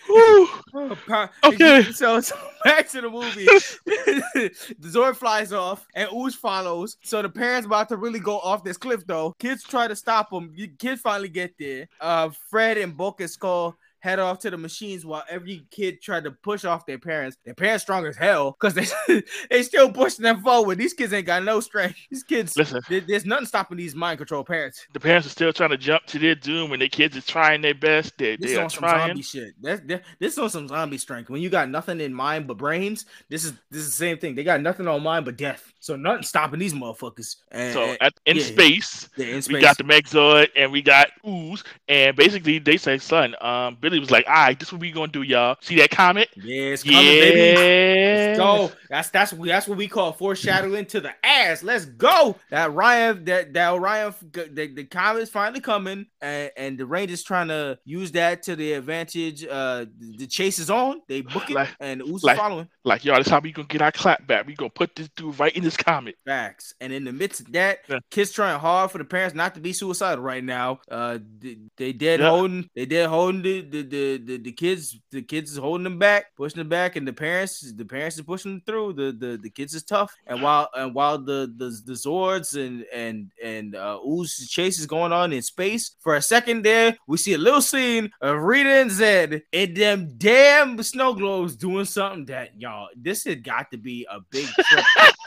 oh, okay. So, so, back to the movie. the Zord flies off, and Ooze follows. So the parents about to really go off this cliff, though. Kids try to stop them. Kids finally get there. Uh, Fred and and Skull head off to the machines while every kid tried to push off their parents. Their parents strong as hell because they they still pushing them forward. These kids ain't got no strength. These kids, listen, there, there's nothing stopping these mind control parents. The parents are still trying to jump to their doom, and their kids are trying their best. They, this they are on trying. some zombie shit. That's, this is on some zombie strength. When you got nothing in mind but brains, this is this is the same thing. They got nothing on mind but death. So nothing stopping these motherfuckers. And, so at, in, yeah, space, yeah, in space, we got the Megazord and we got Ooze, and basically they say, "Son, um, Billy was like, all right, this is what we gonna do, y'all. See that comet? Yeah, it's coming, yeah. baby. Let's go. That's that's that's what we call foreshadowing to the ass. Let's go. That Ryan, that that Orion, the, the comet's finally coming, and, and the Rangers trying to use that to the advantage. Uh, the chase is on. They book it, like, and Ooze like, following. Like y'all, that's how we gonna get our clap back. We gonna put this dude right in this comet. Facts. And in the midst of that, yeah. kids trying hard for the parents not to be suicidal right now. Uh, they, they dead yeah. holding, they dead holding the the, the the the kids. The kids is holding them back, pushing them back, and the parents, the parents are pushing them through. The the the kids is tough. And while and while the the the Zords and and and uh, Ooze chase is going on in space for a second there, we see a little scene of Rita and Zedd in them damn snow globes doing something that y'all. This had got to be a big trip.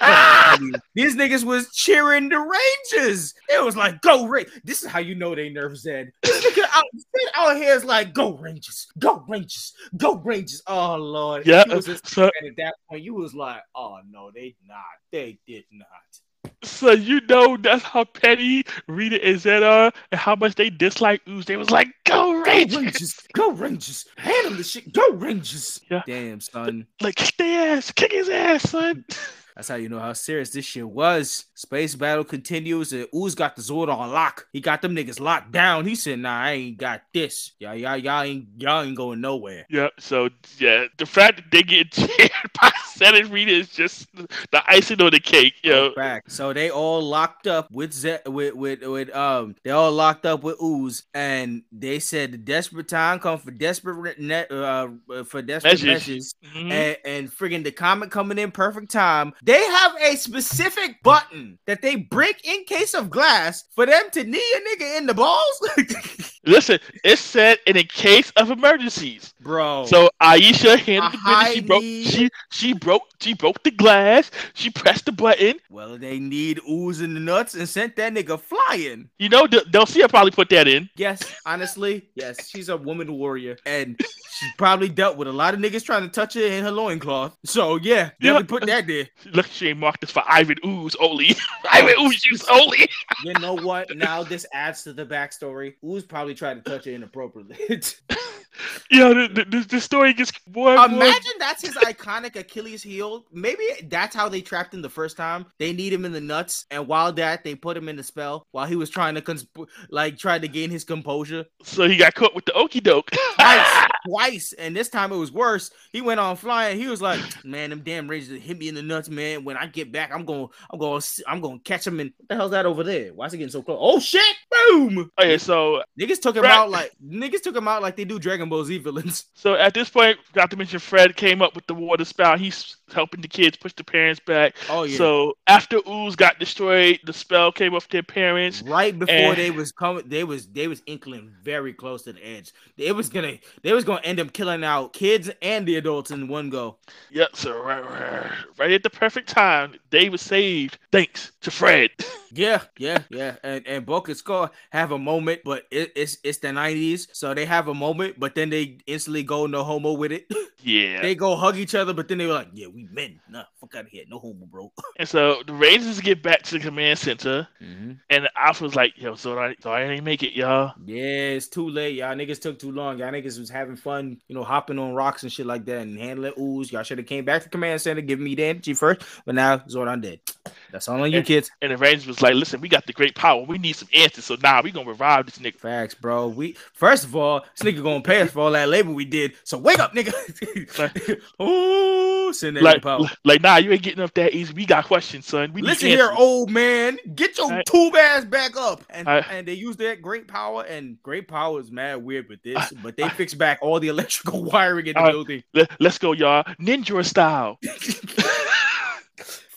These niggas was cheering the Rangers. It was like, go Rangers. This is how you know they nerve Zedd. This nigga out, out here is like, go Rangers, go Rangers, go Rangers. Oh Lord. Yeah. So, at that point, you was like, oh no, they not. They did not. So you know that's how petty Rita and Zedd are and how much they dislike Ooze. They was like, go Rangers. Go Rangers. Go Rangers. Hand him the shit. Go Rangers. Yeah. Damn, son. Like, kick their ass. Kick his ass, son. That's how you know how serious this shit was. Space battle continues, and Ooze got the Zord on lock. He got them niggas locked down. He said, "Nah, I ain't got this. Y'all, y'all, y'all ain't, y'all ain't going nowhere." Yeah. So yeah, the fact that they get cheered by Zedd and Rita is just the icing on the cake, yo. Back. So they all locked up with Z- with with with um. They all locked up with Ooze, and they said the desperate time come for desperate net uh for desperate measures, measures. Mm-hmm. and and friggin' the comet coming in perfect time. They have a specific button that they break in case of glass for them to knee a nigga in the balls. Listen, it said in a case of emergencies, bro. So Aisha handled the business. She broke. She she broke. She broke the glass. She pressed the button. Well, they need ooze in the nuts and sent that nigga flying. You know, they'll probably put that in. Yes, honestly, yes. She's a woman warrior, and she probably dealt with a lot of niggas trying to touch her in her loincloth. So yeah, definitely yeah. put that there. Look, she ain't marked this for Ivan Ooze only. Ivan Ooze use only. you know what? Now this adds to the backstory. Ooze probably tried to touch it inappropriately. yeah, the, the, the, story gets more. Imagine more... that's his iconic Achilles heel. Maybe that's how they trapped him the first time. They need him in the nuts, and while that, they put him in the spell while he was trying to consp- like try to gain his composure. So he got caught with the okey doke twice, twice, and this time it was worse. He went on flying. He was like, "Man, them damn Rangers hit me in the nuts, man. When I get back, I'm going, I'm going, I'm going to catch him." And what the hell's that over there? Why is he getting so close? Oh shit, bro! Boom. Okay, so Niggas took him Fred- out like niggas took him out like they do Dragon Ball Z villains. so at this point, got to mention Fred came up with the water spout. He's helping the kids push the parents back. Oh yeah. So after Ooze got destroyed, the spell came off their parents. right before and- they was coming, they was they was inkling very close to the edge. It was gonna they was gonna end up killing out kids and the adults in one go. Yep. So right, right, right at the perfect time, they was saved thanks to Fred. Yeah, yeah, yeah. And and Bulk and Skull have a moment, but it, it's it's the nineties, so they have a moment, but then they instantly go no homo with it. yeah. they go hug each other, but then they were like, "Yeah, we men. Nah, fuck out of here, no homo, bro." and so the Rangers get back to the command center, Mm-hmm. and Alpha was like, "Yo, so I, so I didn't make it, y'all." Yeah, it's too late. Y'all niggas took too long. Y'all niggas was having fun, you know, hopping on rocks and shit like that and handling ooze. Y'all should have came back to command center, giving me the energy first, but now Zordon dead. That's all on you, And- kids. And the Rangers was like, "Listen, we got the great power. We need some answers. So now we gonna revive this nigga." Facts, bro. We first of all, this nigga gonna pay us for all that labor we did. So wake up, nigga. oh, send that Like, power. like, nah, you ain't getting up that easy. We got questions, son. We Listen here, old man. Get your Alright. tube ass back up. And and they use that great power, and great power is mad weird with this, but they fix back all the electrical wiring in the building. Let, let's go, y'all. Ninja style.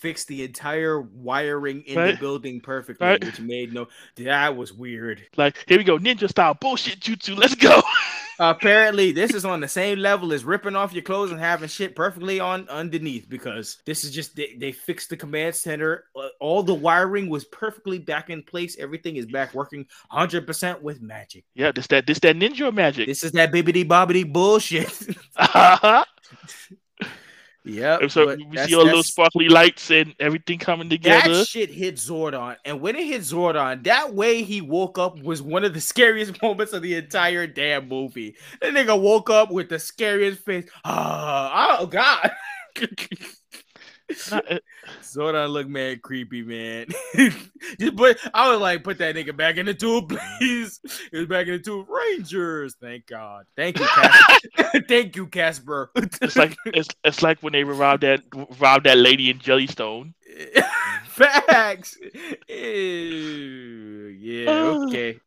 Fix the entire wiring in the building perfectly, Right. which made no that was weird. Like, here we go, ninja style bullshit jutsu. Let's go. Apparently, this is on the same level as ripping off your clothes and having shit perfectly on underneath because this is just they, they fixed the command center. Uh, All the wiring was perfectly back in place. Everything is back working 100% with magic. yeah, this that this that ninja magic. This is that bibbity bobbity bullshit. yep. And so we see all those sparkly lights and everything coming together. That shit hit Zordon, and when it hit Zordon, that way he woke up was one of the scariest moments of the entire damn movie. That nigga woke up with the scariest face. Ah, oh god. Zordon looked mad creepy, man. Just put, I would like, put that nigga back in the tube, please. He was back in the tube. Rangers, thank God. Thank you, Casper. thank you, Casper. it's like it's, it's like when they revived that revived that lady in Jellystone. Facts. Ew, yeah, okay.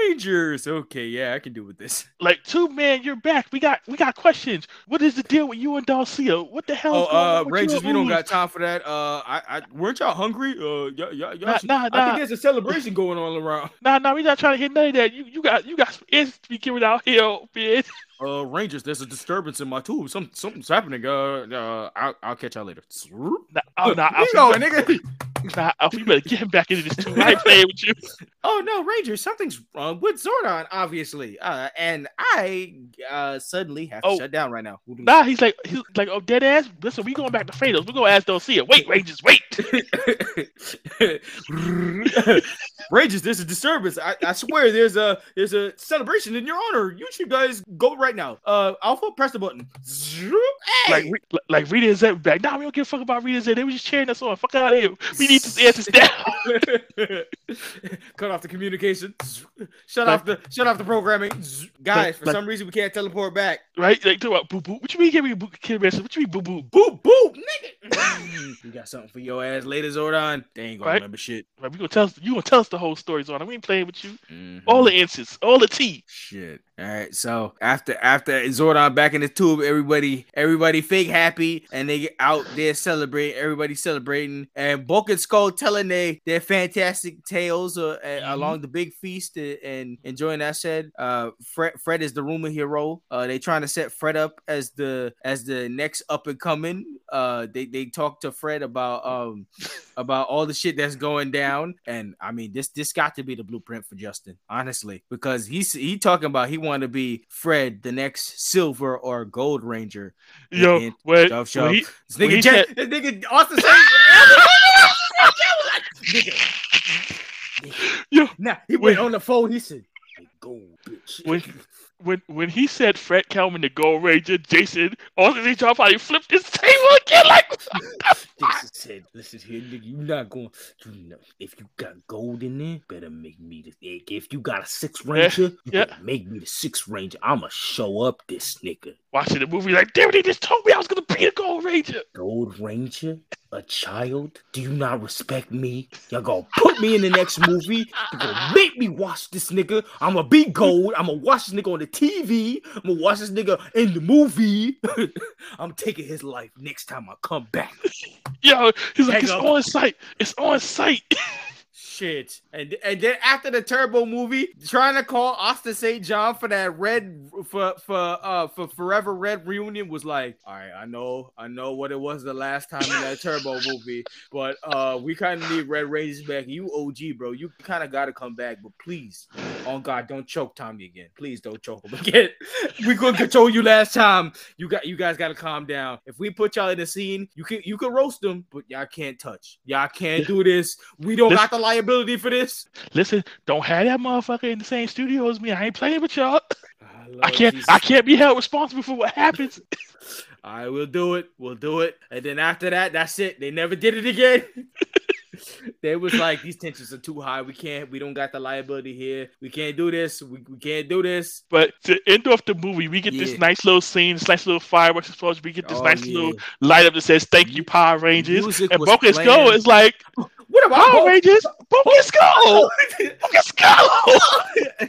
Rangers. Okay, yeah, I can do with this. Like, two man, you're back. We got we got questions. What is the deal with you and Dulcea? What the hell? Oh, is going on uh, Rangers, you we don't got time for that. Uh, I, I weren't y'all hungry? Uh, y'all, y'all, Nah, should- nah, I nah. think there's a celebration going on around. Nah, nah, we not trying to hit none of that. You you got you got some answers to be given out here, bitch. Uh, Rangers, there's a disturbance in my tube. Some something's happening. Uh, uh I'll, I'll catch y'all later. Nah, oh, nah, you going, nigga? you better get him back into this too. I ain't playing with you. Oh no, Rangers, something's wrong with Zordon, obviously. Uh, and I uh suddenly have to Oh. shut down right now. Nah, he's like he's like, oh, dead ass. Listen, we going back to Phaedos. We're gonna ask Dulcea. Wait, Rangers, wait. Rangers, there's a disturbance. I, I swear there's a there's a celebration in your honor. You should guys go right now. Uh Alpha, press the button. Hey! Like, Re- like Rita and Zedd back. Nah, we don't give a fuck about Rita and Zedd. They were just cheering us on. Fuck out of here. We need to answer this answers now. Cut off the communication. Shut off the shut off the programming. Guys, for like- some reason we can't teleport back. right? Like, talk about boo boo. What you mean give me a boo kid message? What you mean boo boo? Boo boo, nigga. we got something for your ass later, Zordon. They ain't gonna Right. remember shit. Right, we gonna tell us, you gonna tell us the whole story, on. We ain't playing with you. Mhm. All the answers, all the tea. Shit. All right. So after after Zordon back in the tube, everybody everybody fake happy and they get out there celebrating. Everybody celebrating and Bulk and Skull telling they their fantastic tales uh, Mhm. along the big feast uh, and enjoying that. Said uh, Fred Fred is the rumor hero. Uh, they trying to set Fred up as the as the next up and coming. Uh, they they talk to Fred about um about all the shit that's going down. And I mean, this this got to be the blueprint for Justin, honestly, because he's he talking about he want to be Fred, the next Silver or Gold Ranger. Yo, And- wait, Shove, shove. he- This nigga, Jet, said- this nigga Austin nigga, Yo, nah, he when- went on the phone. He said, "Hey, "Gold, bitch." when- when when he said Fred Kelman the Gold Ranger, Jason Austin John probably flipped his table again like. Jason said, "Listen here, nigga, you not going. You know, if you got gold in there, better make me the. If you got a six ranger, yeah, you yeah. make me the six ranger. I'ma show up this nigga." Watching the movie like, damn, they just told me I was gonna be a Gold Ranger. Gold Ranger, a child? Do you not respect me? Y'all gonna put me in the next movie? You gonna make me watch this nigga? I'ma be gold. I'ma watch this nigga on the TV. I'm gonna watch this nigga in the movie. I'm taking his life next time I come back. Yo, he's like, it's up. on site. It's on site. Shit. And and then after the Turbo movie, trying to call Austin St. John for that red for for uh for Forever Red reunion was like, all right, I know, I know what it was the last time in that Turbo movie, but uh we kind of need Red Rangers back. You OG, bro. You kind of got to come back, but please, on God, don't choke Tommy again. Please don't choke him again. we couldn't control you last time. You got you guys got to calm down. If we put y'all in the scene, you can you can roast them, but y'all can't touch. Y'all can't do this. We don't got the liability liability for this? Listen, don't have that motherfucker in the same studio as me. I ain't playing with y'all. Ah, I, I can't. Jesus. I can't be held responsible for what happens. All right, we'll do it. We'll do it. And then after that, that's it. They never did it again. they was like, these tensions are too high. We can't. We don't got the liability here. We can't do this. We, we can't do this. But to end off the movie, we get yeah. this nice little scene, this nice little fireworks explosion. We get this oh, nice yeah. little light up that says "Thank you, Power Rangers." And Bulk and Skull is like, what about Power Rangers? Focus Skull! Focus Skull!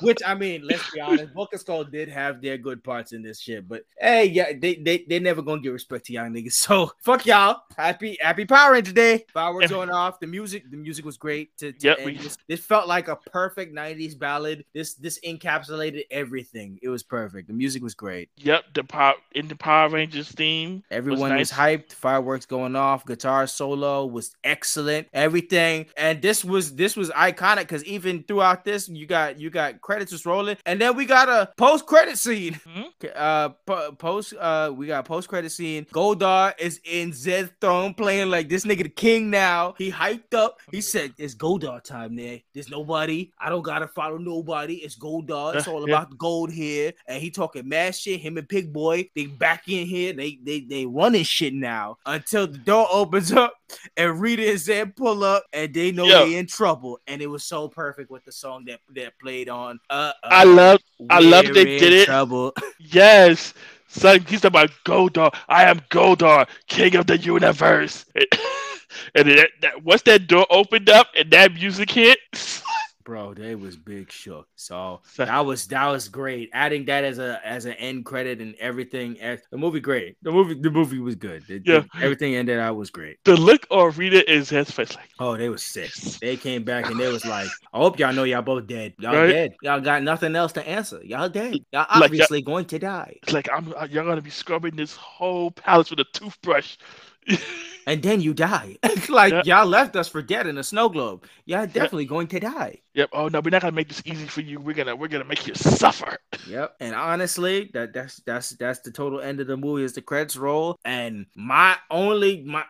Which I mean, let's be honest, Bulk Skull did have their good parts in this shit, but hey, yeah, they they they never gonna give respect to y'all niggas. So fuck y'all. Happy Happy Power Ranger Day. Fireworks going off. The music, the music was great. To, to yep, we... this, this felt like a perfect '90s ballad. This this encapsulated everything. It was perfect. The music was great. Yep, the pop in the Power Rangers theme. Everyone was, nice. was hyped. Fireworks going off. Guitar solo was excellent. Everything, and this was this was iconic because even throughout this, you got you got credits just rolling, and then we got a post credit scene. Mm-hmm. Uh, post uh, we got post credit scene. Goldar is in Zedd throne playing like this nigga the king now. He hyped up. He said, "It's Goldar time there. There's nobody. I don't gotta follow nobody. It's Goldar. It's all about the gold here." And he talking mad shit. Him and Pig Boy, they back in here. They they they running shit now until the door opens up and Rita and Zedd pull up, and they know they in trouble. And it was so perfect with the song that that played on. Uh, uh I love, I love they did it. Trouble. Yes. Son, he's about Goldar. I am Goldar, king of the universe. and that, that, once that door opened up and that music hit, bro, they was big shook. So that was that was great. Adding that as a as an end credit and everything. Eh, the movie great. The movie the movie was good. It, yeah, everything ended out was great. The look of Rita is his face like, oh, they was sick. They came back and they was like, I hope y'all know y'all both dead. Y'all right? dead. Y'all got nothing else to answer. Y'all dead. Y'all obviously like, going to die. Like I'm, uh, y'all gonna be scrubbing this whole palace with a toothbrush. and then you die. like yeah. y'all left us for dead in a snow globe. Y'all definitely yeah. going to die. Yep. Oh no, we're not gonna make this easy for you. We're gonna we're gonna make you suffer. Yep. And honestly, that that's that's that's the total end of the movie is the credits roll. And my only my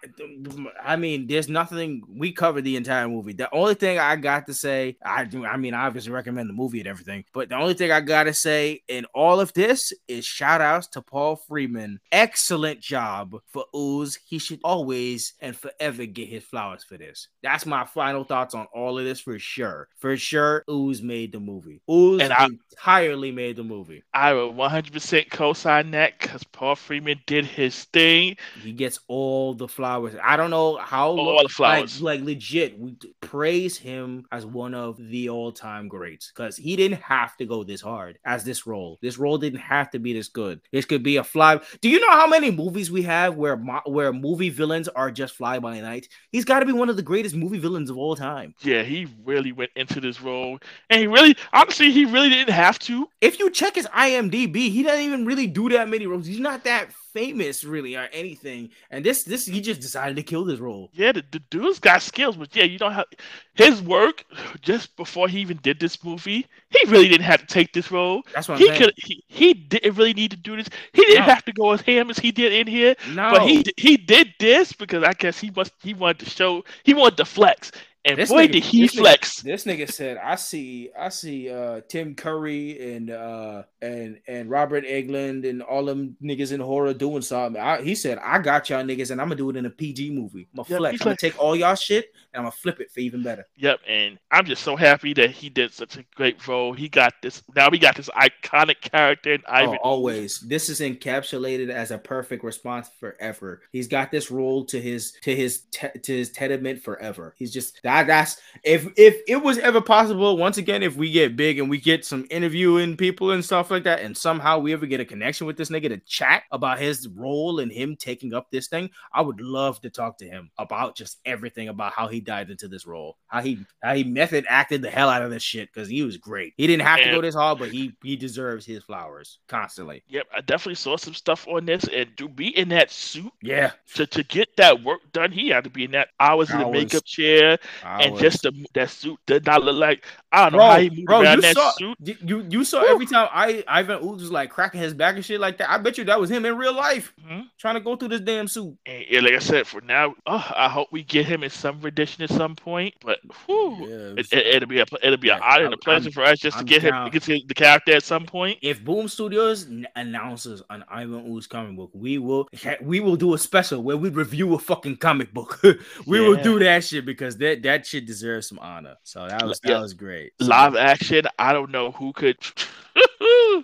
I mean, there's nothing we covered the entire movie. The only thing I got to say, I do I mean I obviously recommend the movie and everything, but the only thing I gotta say in all of this is shout outs to Paul Freeman. Excellent job for Ooze. He should always and forever get his flowers for this. That's my final thoughts on all of this for sure. For for sure, Ooze made the movie. Ooze and I, entirely made the movie. I would 100% co-sign that because Paul Freeman did his thing. He gets all the flowers. I don't know how all the flowers. Like, like legit, we praise him as one of the all-time greats because he didn't have to go this hard as this role. This role didn't have to be this good. This could be a fly. Do you know how many movies we have where mo- where movie villains are just fly by night? He's got to be one of the greatest movie villains of all time. Yeah, he really went into this role, and he really, honestly, he really didn't have to. If you check his IMDb, he doesn't even really do that many roles. He's not that famous really or anything. And this this he just decided to kill this role. Yeah, the, the dude's got skills, but yeah, you don't have his work just before he even did this movie. He really didn't have to take this role. That's what I'm he saying. could. He, he didn't really need to do this. He didn't No. have to go as ham as he did in here. No, But he he did this because I guess he must he wanted to show he wanted to flex, and This boy nigga- did he this nigga- flex. This nigga said, "I see, I see, uh, Tim Curry and uh and and Robert Englund and all them niggas in horror doing something." I, he said, "I got y'all niggas, and I'm gonna do it in a PG movie. I'm gonna Yep, flex. I'm gonna like- take all y'all shit and I'm gonna flip it for even better." Yep, and I'm just so happy that he did such a great role. He got this. Now we got this iconic character in Oh, always. This is encapsulated as a perfect response forever. He's got this role to his to his te- to his tenement forever. He's just that. That's if if it was ever possible. Once again, if we get big and we get some interviewing people and stuff like that, and somehow we ever get a connection with this nigga to chat about his role and him taking up this thing, I would love to talk to him about just everything about how he dived into this role, how he how he method acted the hell out of this shit because he was great. He didn't have to go this hard, but he he deserves his flowers constantly. Yep, I definitely saw some stuff on this, and to be in that suit Yeah, to, to get that work done, he had to be in that hours in the makeup chair, I and just the, that suit did not look like I don't know bro, how he moved bro, around you that saw suit. you you, you saw every time I Ivan Ooze was like cracking his back and shit like that. I bet you that was him in real life Mhm. trying to go through this damn suit. And yeah, like I said, for now, oh, I hope we get him in some rendition at some point. But whew, Yeah, it, it, will be a it'll be an Yeah, honor and a I'm- pleasure I'm- for us just to I'm get him down. to get to the character at some point. if Boom Studios n- announces an Ivan Ooze comic book, we will we will do a special where we review a fucking comic book. we will do that shit because that that shit deserves some honor. So that was that was great. So- Live action, I don't know who could.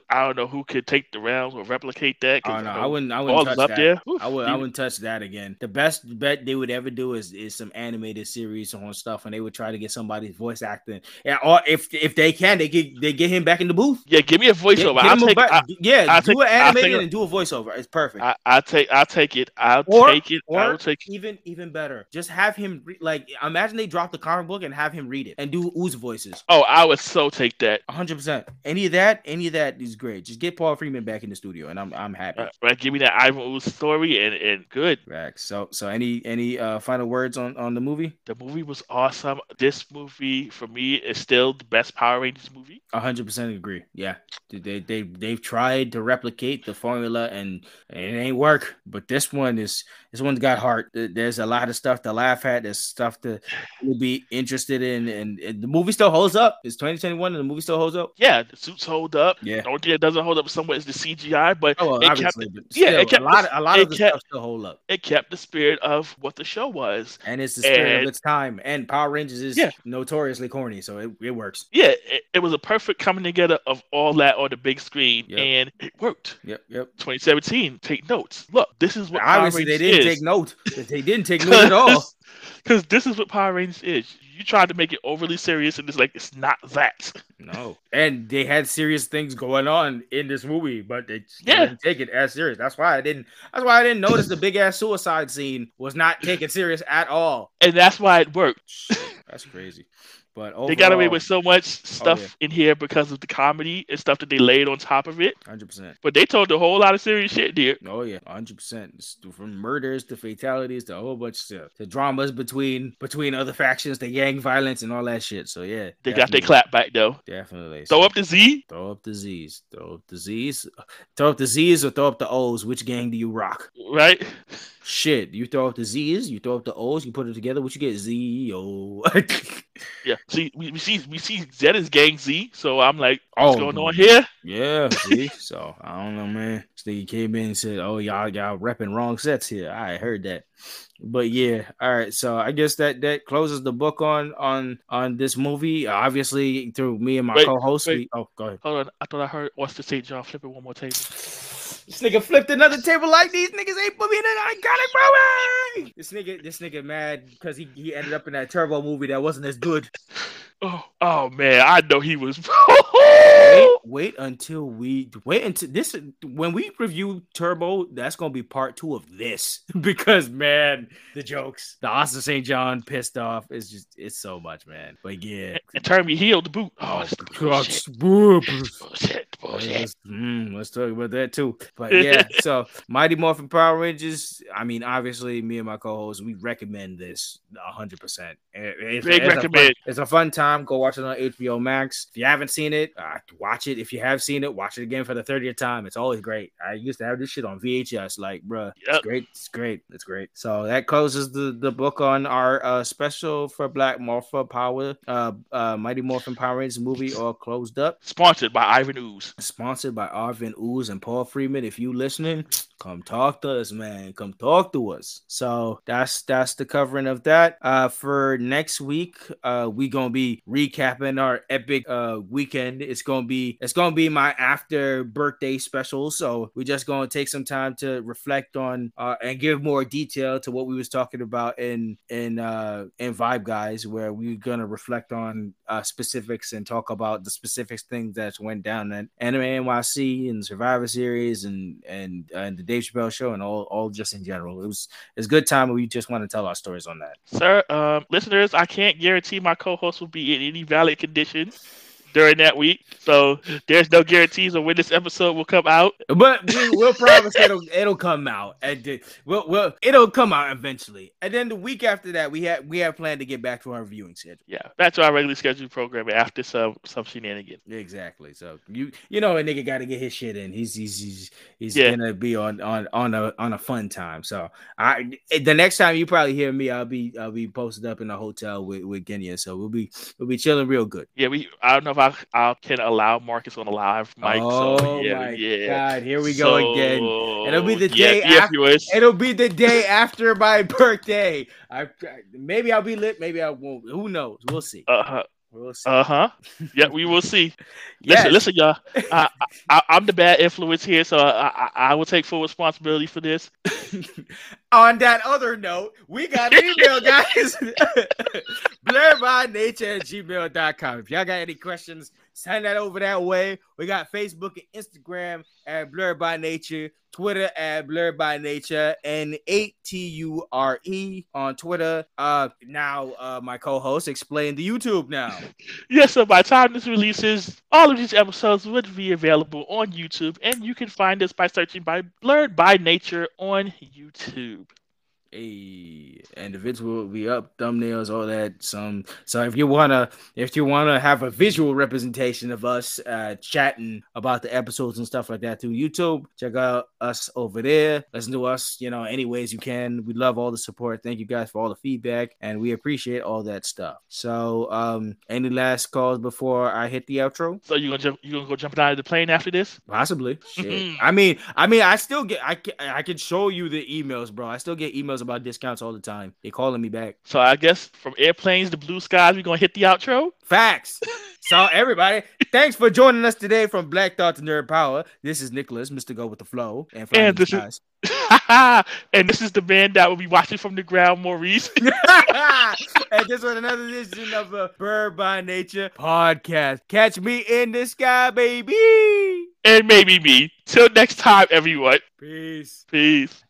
I don't know who could take the rounds or replicate that. Oh no, I wouldn't. I wouldn't touch up that. there. I would. I wouldn't touch that again. The best bet they would ever do is is some animated series on stuff, and they would try to get somebody's voice acting. Yeah, or if if they can, they get they get him back in the booth. Yeah, give me a voiceover. get I'll take. I, yeah, I'll do take- an I'll take and do a voiceover. It's perfect. I, I'll take. I'll take it. I'll Or- take it. I'll take. even even better, just have him re- like imagine they drop the comic book and have him read it and do ooze voices. Oh, I would so take that. hundred percent. Any of that, any of that is great. Just get Paul Freeman back in the studio, and I'm I'm happy. Uh, right, give me that Ivan Ooze story and and good. Right. So so any any uh final words on on the movie? The movie was awesome. This movie for me is still the best Power Rangers movie. Hundred percent agree. Yeah, they they they've tried to replicate the formula and, and it ain't work. But this one is this one's got heart. There's a lot of stuff to laugh at. There's stuff to be interested in, and, and the movie still holds up. It's 2021, and the movie still holds up. Yeah, the suits hold up. Yeah. The only thing that doesn't hold up somewhat is the CGI, but Oh, well, it kept but yeah, still, it kept a lot. the- a lot of the kept- stuff still hold up, it kept the spirit of what the show was. and it's the spirit And- of its time. And Power Rangers is Yeah. notoriously corny, so it, it works. Yeah, it, it was a perfect coming together of all that on the big screen, Yep. and it worked. Yep, yep. 2017, take notes. Look, this is what Power Obviously, they didn't is. take note. They didn't take note at all. Because this is what Power Rangers is. You tried to make it overly serious, and it's like it's not that. No, and they had serious things going on in this movie, but they Yeah. didn't take it as serious. That's why I didn't. That's why I didn't notice the big ass suicide scene was not taken serious at all. And that's why it worked. That's crazy. But They got away with so much oh, stuff Oh, yeah. in here because of the comedy and stuff that they laid on top of it. hundred percent. But they told a whole lot of serious shit dude. Oh yeah, hundred percent. From murders to fatalities to a whole bunch of stuff, to dramas between between other factions, the gang violence and all that shit. So yeah, They got their clap back though. Definitely. Throw up the Z. Throw up the Z's. Throw up the Z's. Throw up the Z's or throw up the O's. Which gang do you rock? right? Shit, you throw up the Z's, you throw up the O's, you put it together. What you get? Z O. Yeah. See, we, we see we see Zedd is Gang Z, so I'm like, Oh, what's going on here? yeah. See, so I don't know, man. This nigga came in and said, "Oh, y'all y'all repping wrong sets here." I heard that, but yeah. All right, so I guess that that closes the book on on on this movie. Obviously, through me and my Wait, co-host. wait. We, oh, go ahead. Hold on, I thought I heard what's Austin St. John flipping one more table. This nigga flipped another table like these niggas ain't put me in an iconic movie. This nigga, this nigga mad because he, he ended up in that Turbo movie that wasn't as good. Oh, oh man, I know he was. Wait, wait until we wait until this when we review Turbo, that's gonna be part two of this because man, the jokes, the Austin St. John pissed off. It's just it's so much, man. But yeah. and turn me heel to boot. Oh, Oh, it's God, bullshit. Bullshit, Bullshit. Let's, mm, let's talk about that too. But yeah, so Mighty Morphin Power Rangers. I mean, obviously, me and my co-host, we recommend this hundred percent. Big it's a recommend. fun- it's a fun time. Go watch it on HBO Max. If you haven't seen it, uh, watch it. If you have seen it, watch it again for the thirtieth time. It's always great. I used to have this shit on VHS. Like, bruh, it's great. It's great. It's great. So that closes the the book on our uh, special for Black Morpha Power, uh, uh, Mighty Morphin Power Rangers movie, all closed up Sponsored by Ivan Ooze. sponsored by Ivan Ooze and Paul Freeman. If you listening, come talk to us, man. Come talk to us. So that's that's the covering of that. Uh for next week, uh we gonna be recapping our epic uh weekend. It's gonna be it's gonna be my after birthday special. So we're just gonna take some time to reflect on uh and give more detail to what we was talking about in in uh in Vibe Guys, where we're gonna reflect on uh specifics and talk about the specific things that went down in Anime NYC and Survivor Series and and and the Dave Chappelle Show and all all just in general. It was it's a good time. We just want to tell our stories on that. Sir, um, listeners, I can't guarantee my co-host will be in any valid condition during that week. So there's no guarantees on when this episode will come out. But we, we'll promise it'll it'll come out. And the- we'll, we'll it'll come out eventually. And then the week after that, we have we have planned to get back to our viewing schedule. Yeah, that's our regularly scheduled program after some some shenanigans. Exactly. So you you know a nigga got to get his shit in. He's he's he's, he's Yeah. gonna be on on on a on a fun time. So I the next time you probably hear me, I'll be I'll be posted up in a hotel with with Kenya. So we'll be we'll be chilling real good. Yeah, we. I don't know if I, I can allow Marcus on a live mic. oh so yeah, my yeah. god, here we go again. It'll be the yeah, day yeah, after-. It'll be the day after my birthday. I maybe I'll be lit, maybe I won't. Who knows? We'll see. Uh huh. We'll. Uh huh. Yeah, we will see. Yes. Listen, listen, y'all. I, I, I'm the bad influence here, so I, I, I will take full responsibility for this. On that other note, we got email, guys. Blur by nature at gmail.com. If y'all got any questions, send that over that way. We got Facebook and Instagram at Blur by Nature, Twitter at Blur by Nature, and 8TURE on Twitter. Uh now uh my co-host explain the YouTube now. Yes, so by time this releases, all of these episodes would be available on YouTube, and you can find us by searching by Blurred by Nature on YouTube. Hey, and the vids will be up, thumbnails, all that. Some so if you wanna if you wanna have a visual representation of us uh chatting about the episodes and stuff like that through YouTube, check out us over there. Listen to us, you know, any ways you can. We love all the support. Thank you guys for all the feedback, and we appreciate all that stuff. So, um, any last calls before I hit the outro? So you gonna jump, you gonna go jumping out of the plane after this? Possibly. Shit. I mean, I mean, I still get. I can, I can show you the emails, bro. I still get emails about discounts all the time. They calling me back. So I guess from airplanes to blue skies, we're gonna hit the outro. Facts. so everybody, thanks for joining us today from Black Thought to Nerd Power. This is Nicholas, Mr. Go with the Flow, and, And this is- and this is the man that will be watching from the ground, Maurice. and this was another edition of the Bird by Nature podcast. Catch me in the sky, baby. and maybe me. Till next time, everyone. Peace. Peace.